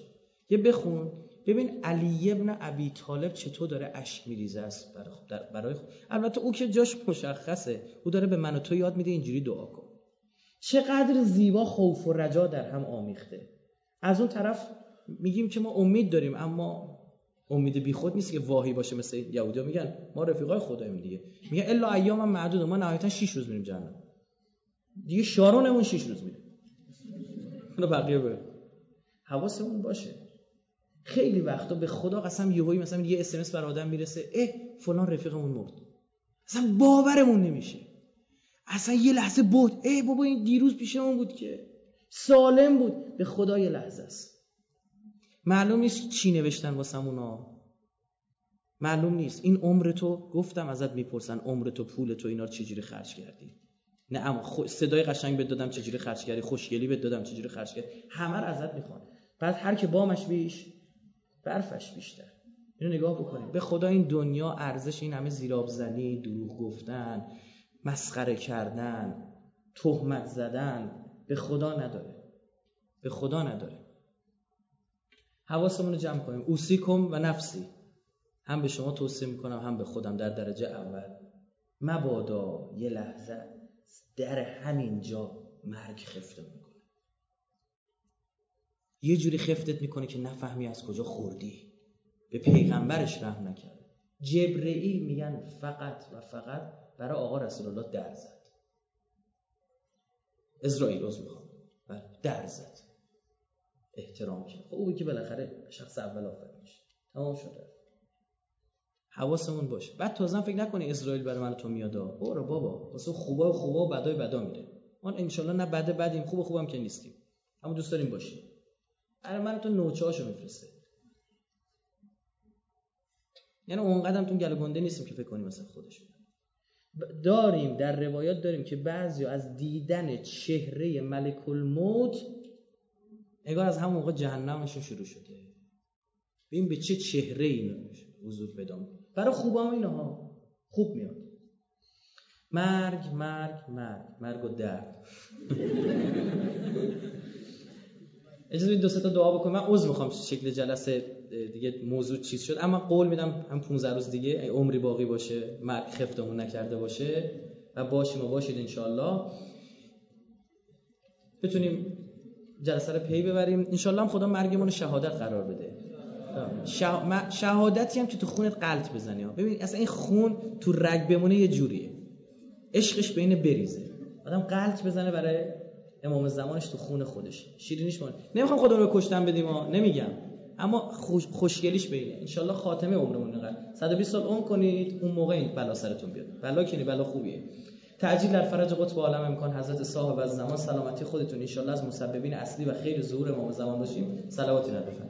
Speaker 1: یه بخون. ببین علی ابن ابی طالب چطور داره اشک میریزه است برای برای خود. البته او که جاش مشخصه. او داره به من و تو یاد میده اینجوری دعا کن. چقدر زیبا خوف و رجا در هم آمیخته. از اون طرف میگیم که ما امید داریم اما امید بیخود نیست که واهی باشه مثل یهودیا میگن ما رفیقای خداییم دیگه. میگن الا ایام معدود ما نهایتا 6 روز میریم جهنم. دیگه شارونمون 6 روز میره. اونو بقیه بره. حواسمون باشه. خیلی وقتا به خدا قسم یهویی مثلا یه اس ام بر آدم می‌رسه. اه فلان رفیقمون مرد. اصلا باورمون نمیشه. اصلا یه لحظه بود. ای بابا این دیروز پیشمون بود که. سالم بود. به خدا یه لحظه است. معلوم نیست چی نوشتن واسمونا معلوم نیست. این عمر تو گفتم ازت می‌پرسن عمر تو پول تو اینا رو چجوری خرج کردی؟ نه اما صدای قشنگ بهت دادم چجوری خرج کردی خوشگلی بهت دادم چجوری خرج کردی؟ همه رو ازت می‌خوان. بعد هر که بامش بیش برفش بیشتر. اینو نگاه بکنید به خدا این دنیا ارزش این همه زیراب زنی دروغ گفتن مسخره کردن تهمت زدن به خدا نداره. به خدا نداره. حواسمون رو جمع کنیم. اوسیکم و نفسی. هم به شما توصیه می‌کنم هم به خودم در درجه اول. مبادا یه لحظه در همین جا مرگ خفته می‌کنه. یه جوری خفتت می‌کنه که نفهمی از کجا خوردی. به پیغمبرش رحم نکرد. جبرئیل میگن فقط و فقط برای آقا رسول الله در زد. اسرائیل از می‌خوام. بله، در زد. احترام کرد. خب او که بالاخره شخص اول آفرینش تمام شده حواسمون باشه. بعد تازه فکر نکنی اسرائیل برای من تو میاد برو بابا. واسه خوبا خوبا و بدای بدا میره. ما ان نه بده بدیم. خوب خوبم که نیستیم. اما دوست داریم باشیم. برای من تو نوچه‌هاشو میفرسته. یعنی اونقدر تو گل گنده نیستیم که فکر کنیم مثل خودش داریم در روایات داریم که بعضی از دیدن چهره ملک الموت انگار از همون موقع جهنمشون شروع شده. ببین به چه چهره این حضور پیدا برای خوبام اینها. خوب میاد. مرگ مرگ مرگ. مرگ و درد. اجازه دو سه تا دعا بکنم. من عذر می‌خوام شکل جلسه دیگه موضوع چیز شد. اما قول میدم هم 15 روز دیگه عمری باقی باشه مرگ خفتمون نکرده باشه و باشیم و باشید انشالله بتونیم جلسه رو پی ببریم. انشالله خدا مرگمون شهادت قرار بده. شهادتی هم که تو خونت قلط بزنی ببین اصلا این خون تو رگ بمونه یه جوریه. عشقش بین بریزه. آدم قلط بزنه برای امام زمانش تو خون خودش. شیرینیش مونه نمی‌خوام خدا رو کشتن بدیم ها. نمیگم. اما خوش خوشگلیش بینه. انشالله خاتمه عمرمون اینقدر. 120 سال اون کنید اون موقع این بلا سرتون بیاد. بلا کنی بلا خوبیه. تعجیل در فرج قطب عالم امکان حضرت صاحب و زمان سلامتی خودتون. انشالله از مسببین اصلی و خیر ظهور امام زمان باشیم. صلواتی ندفن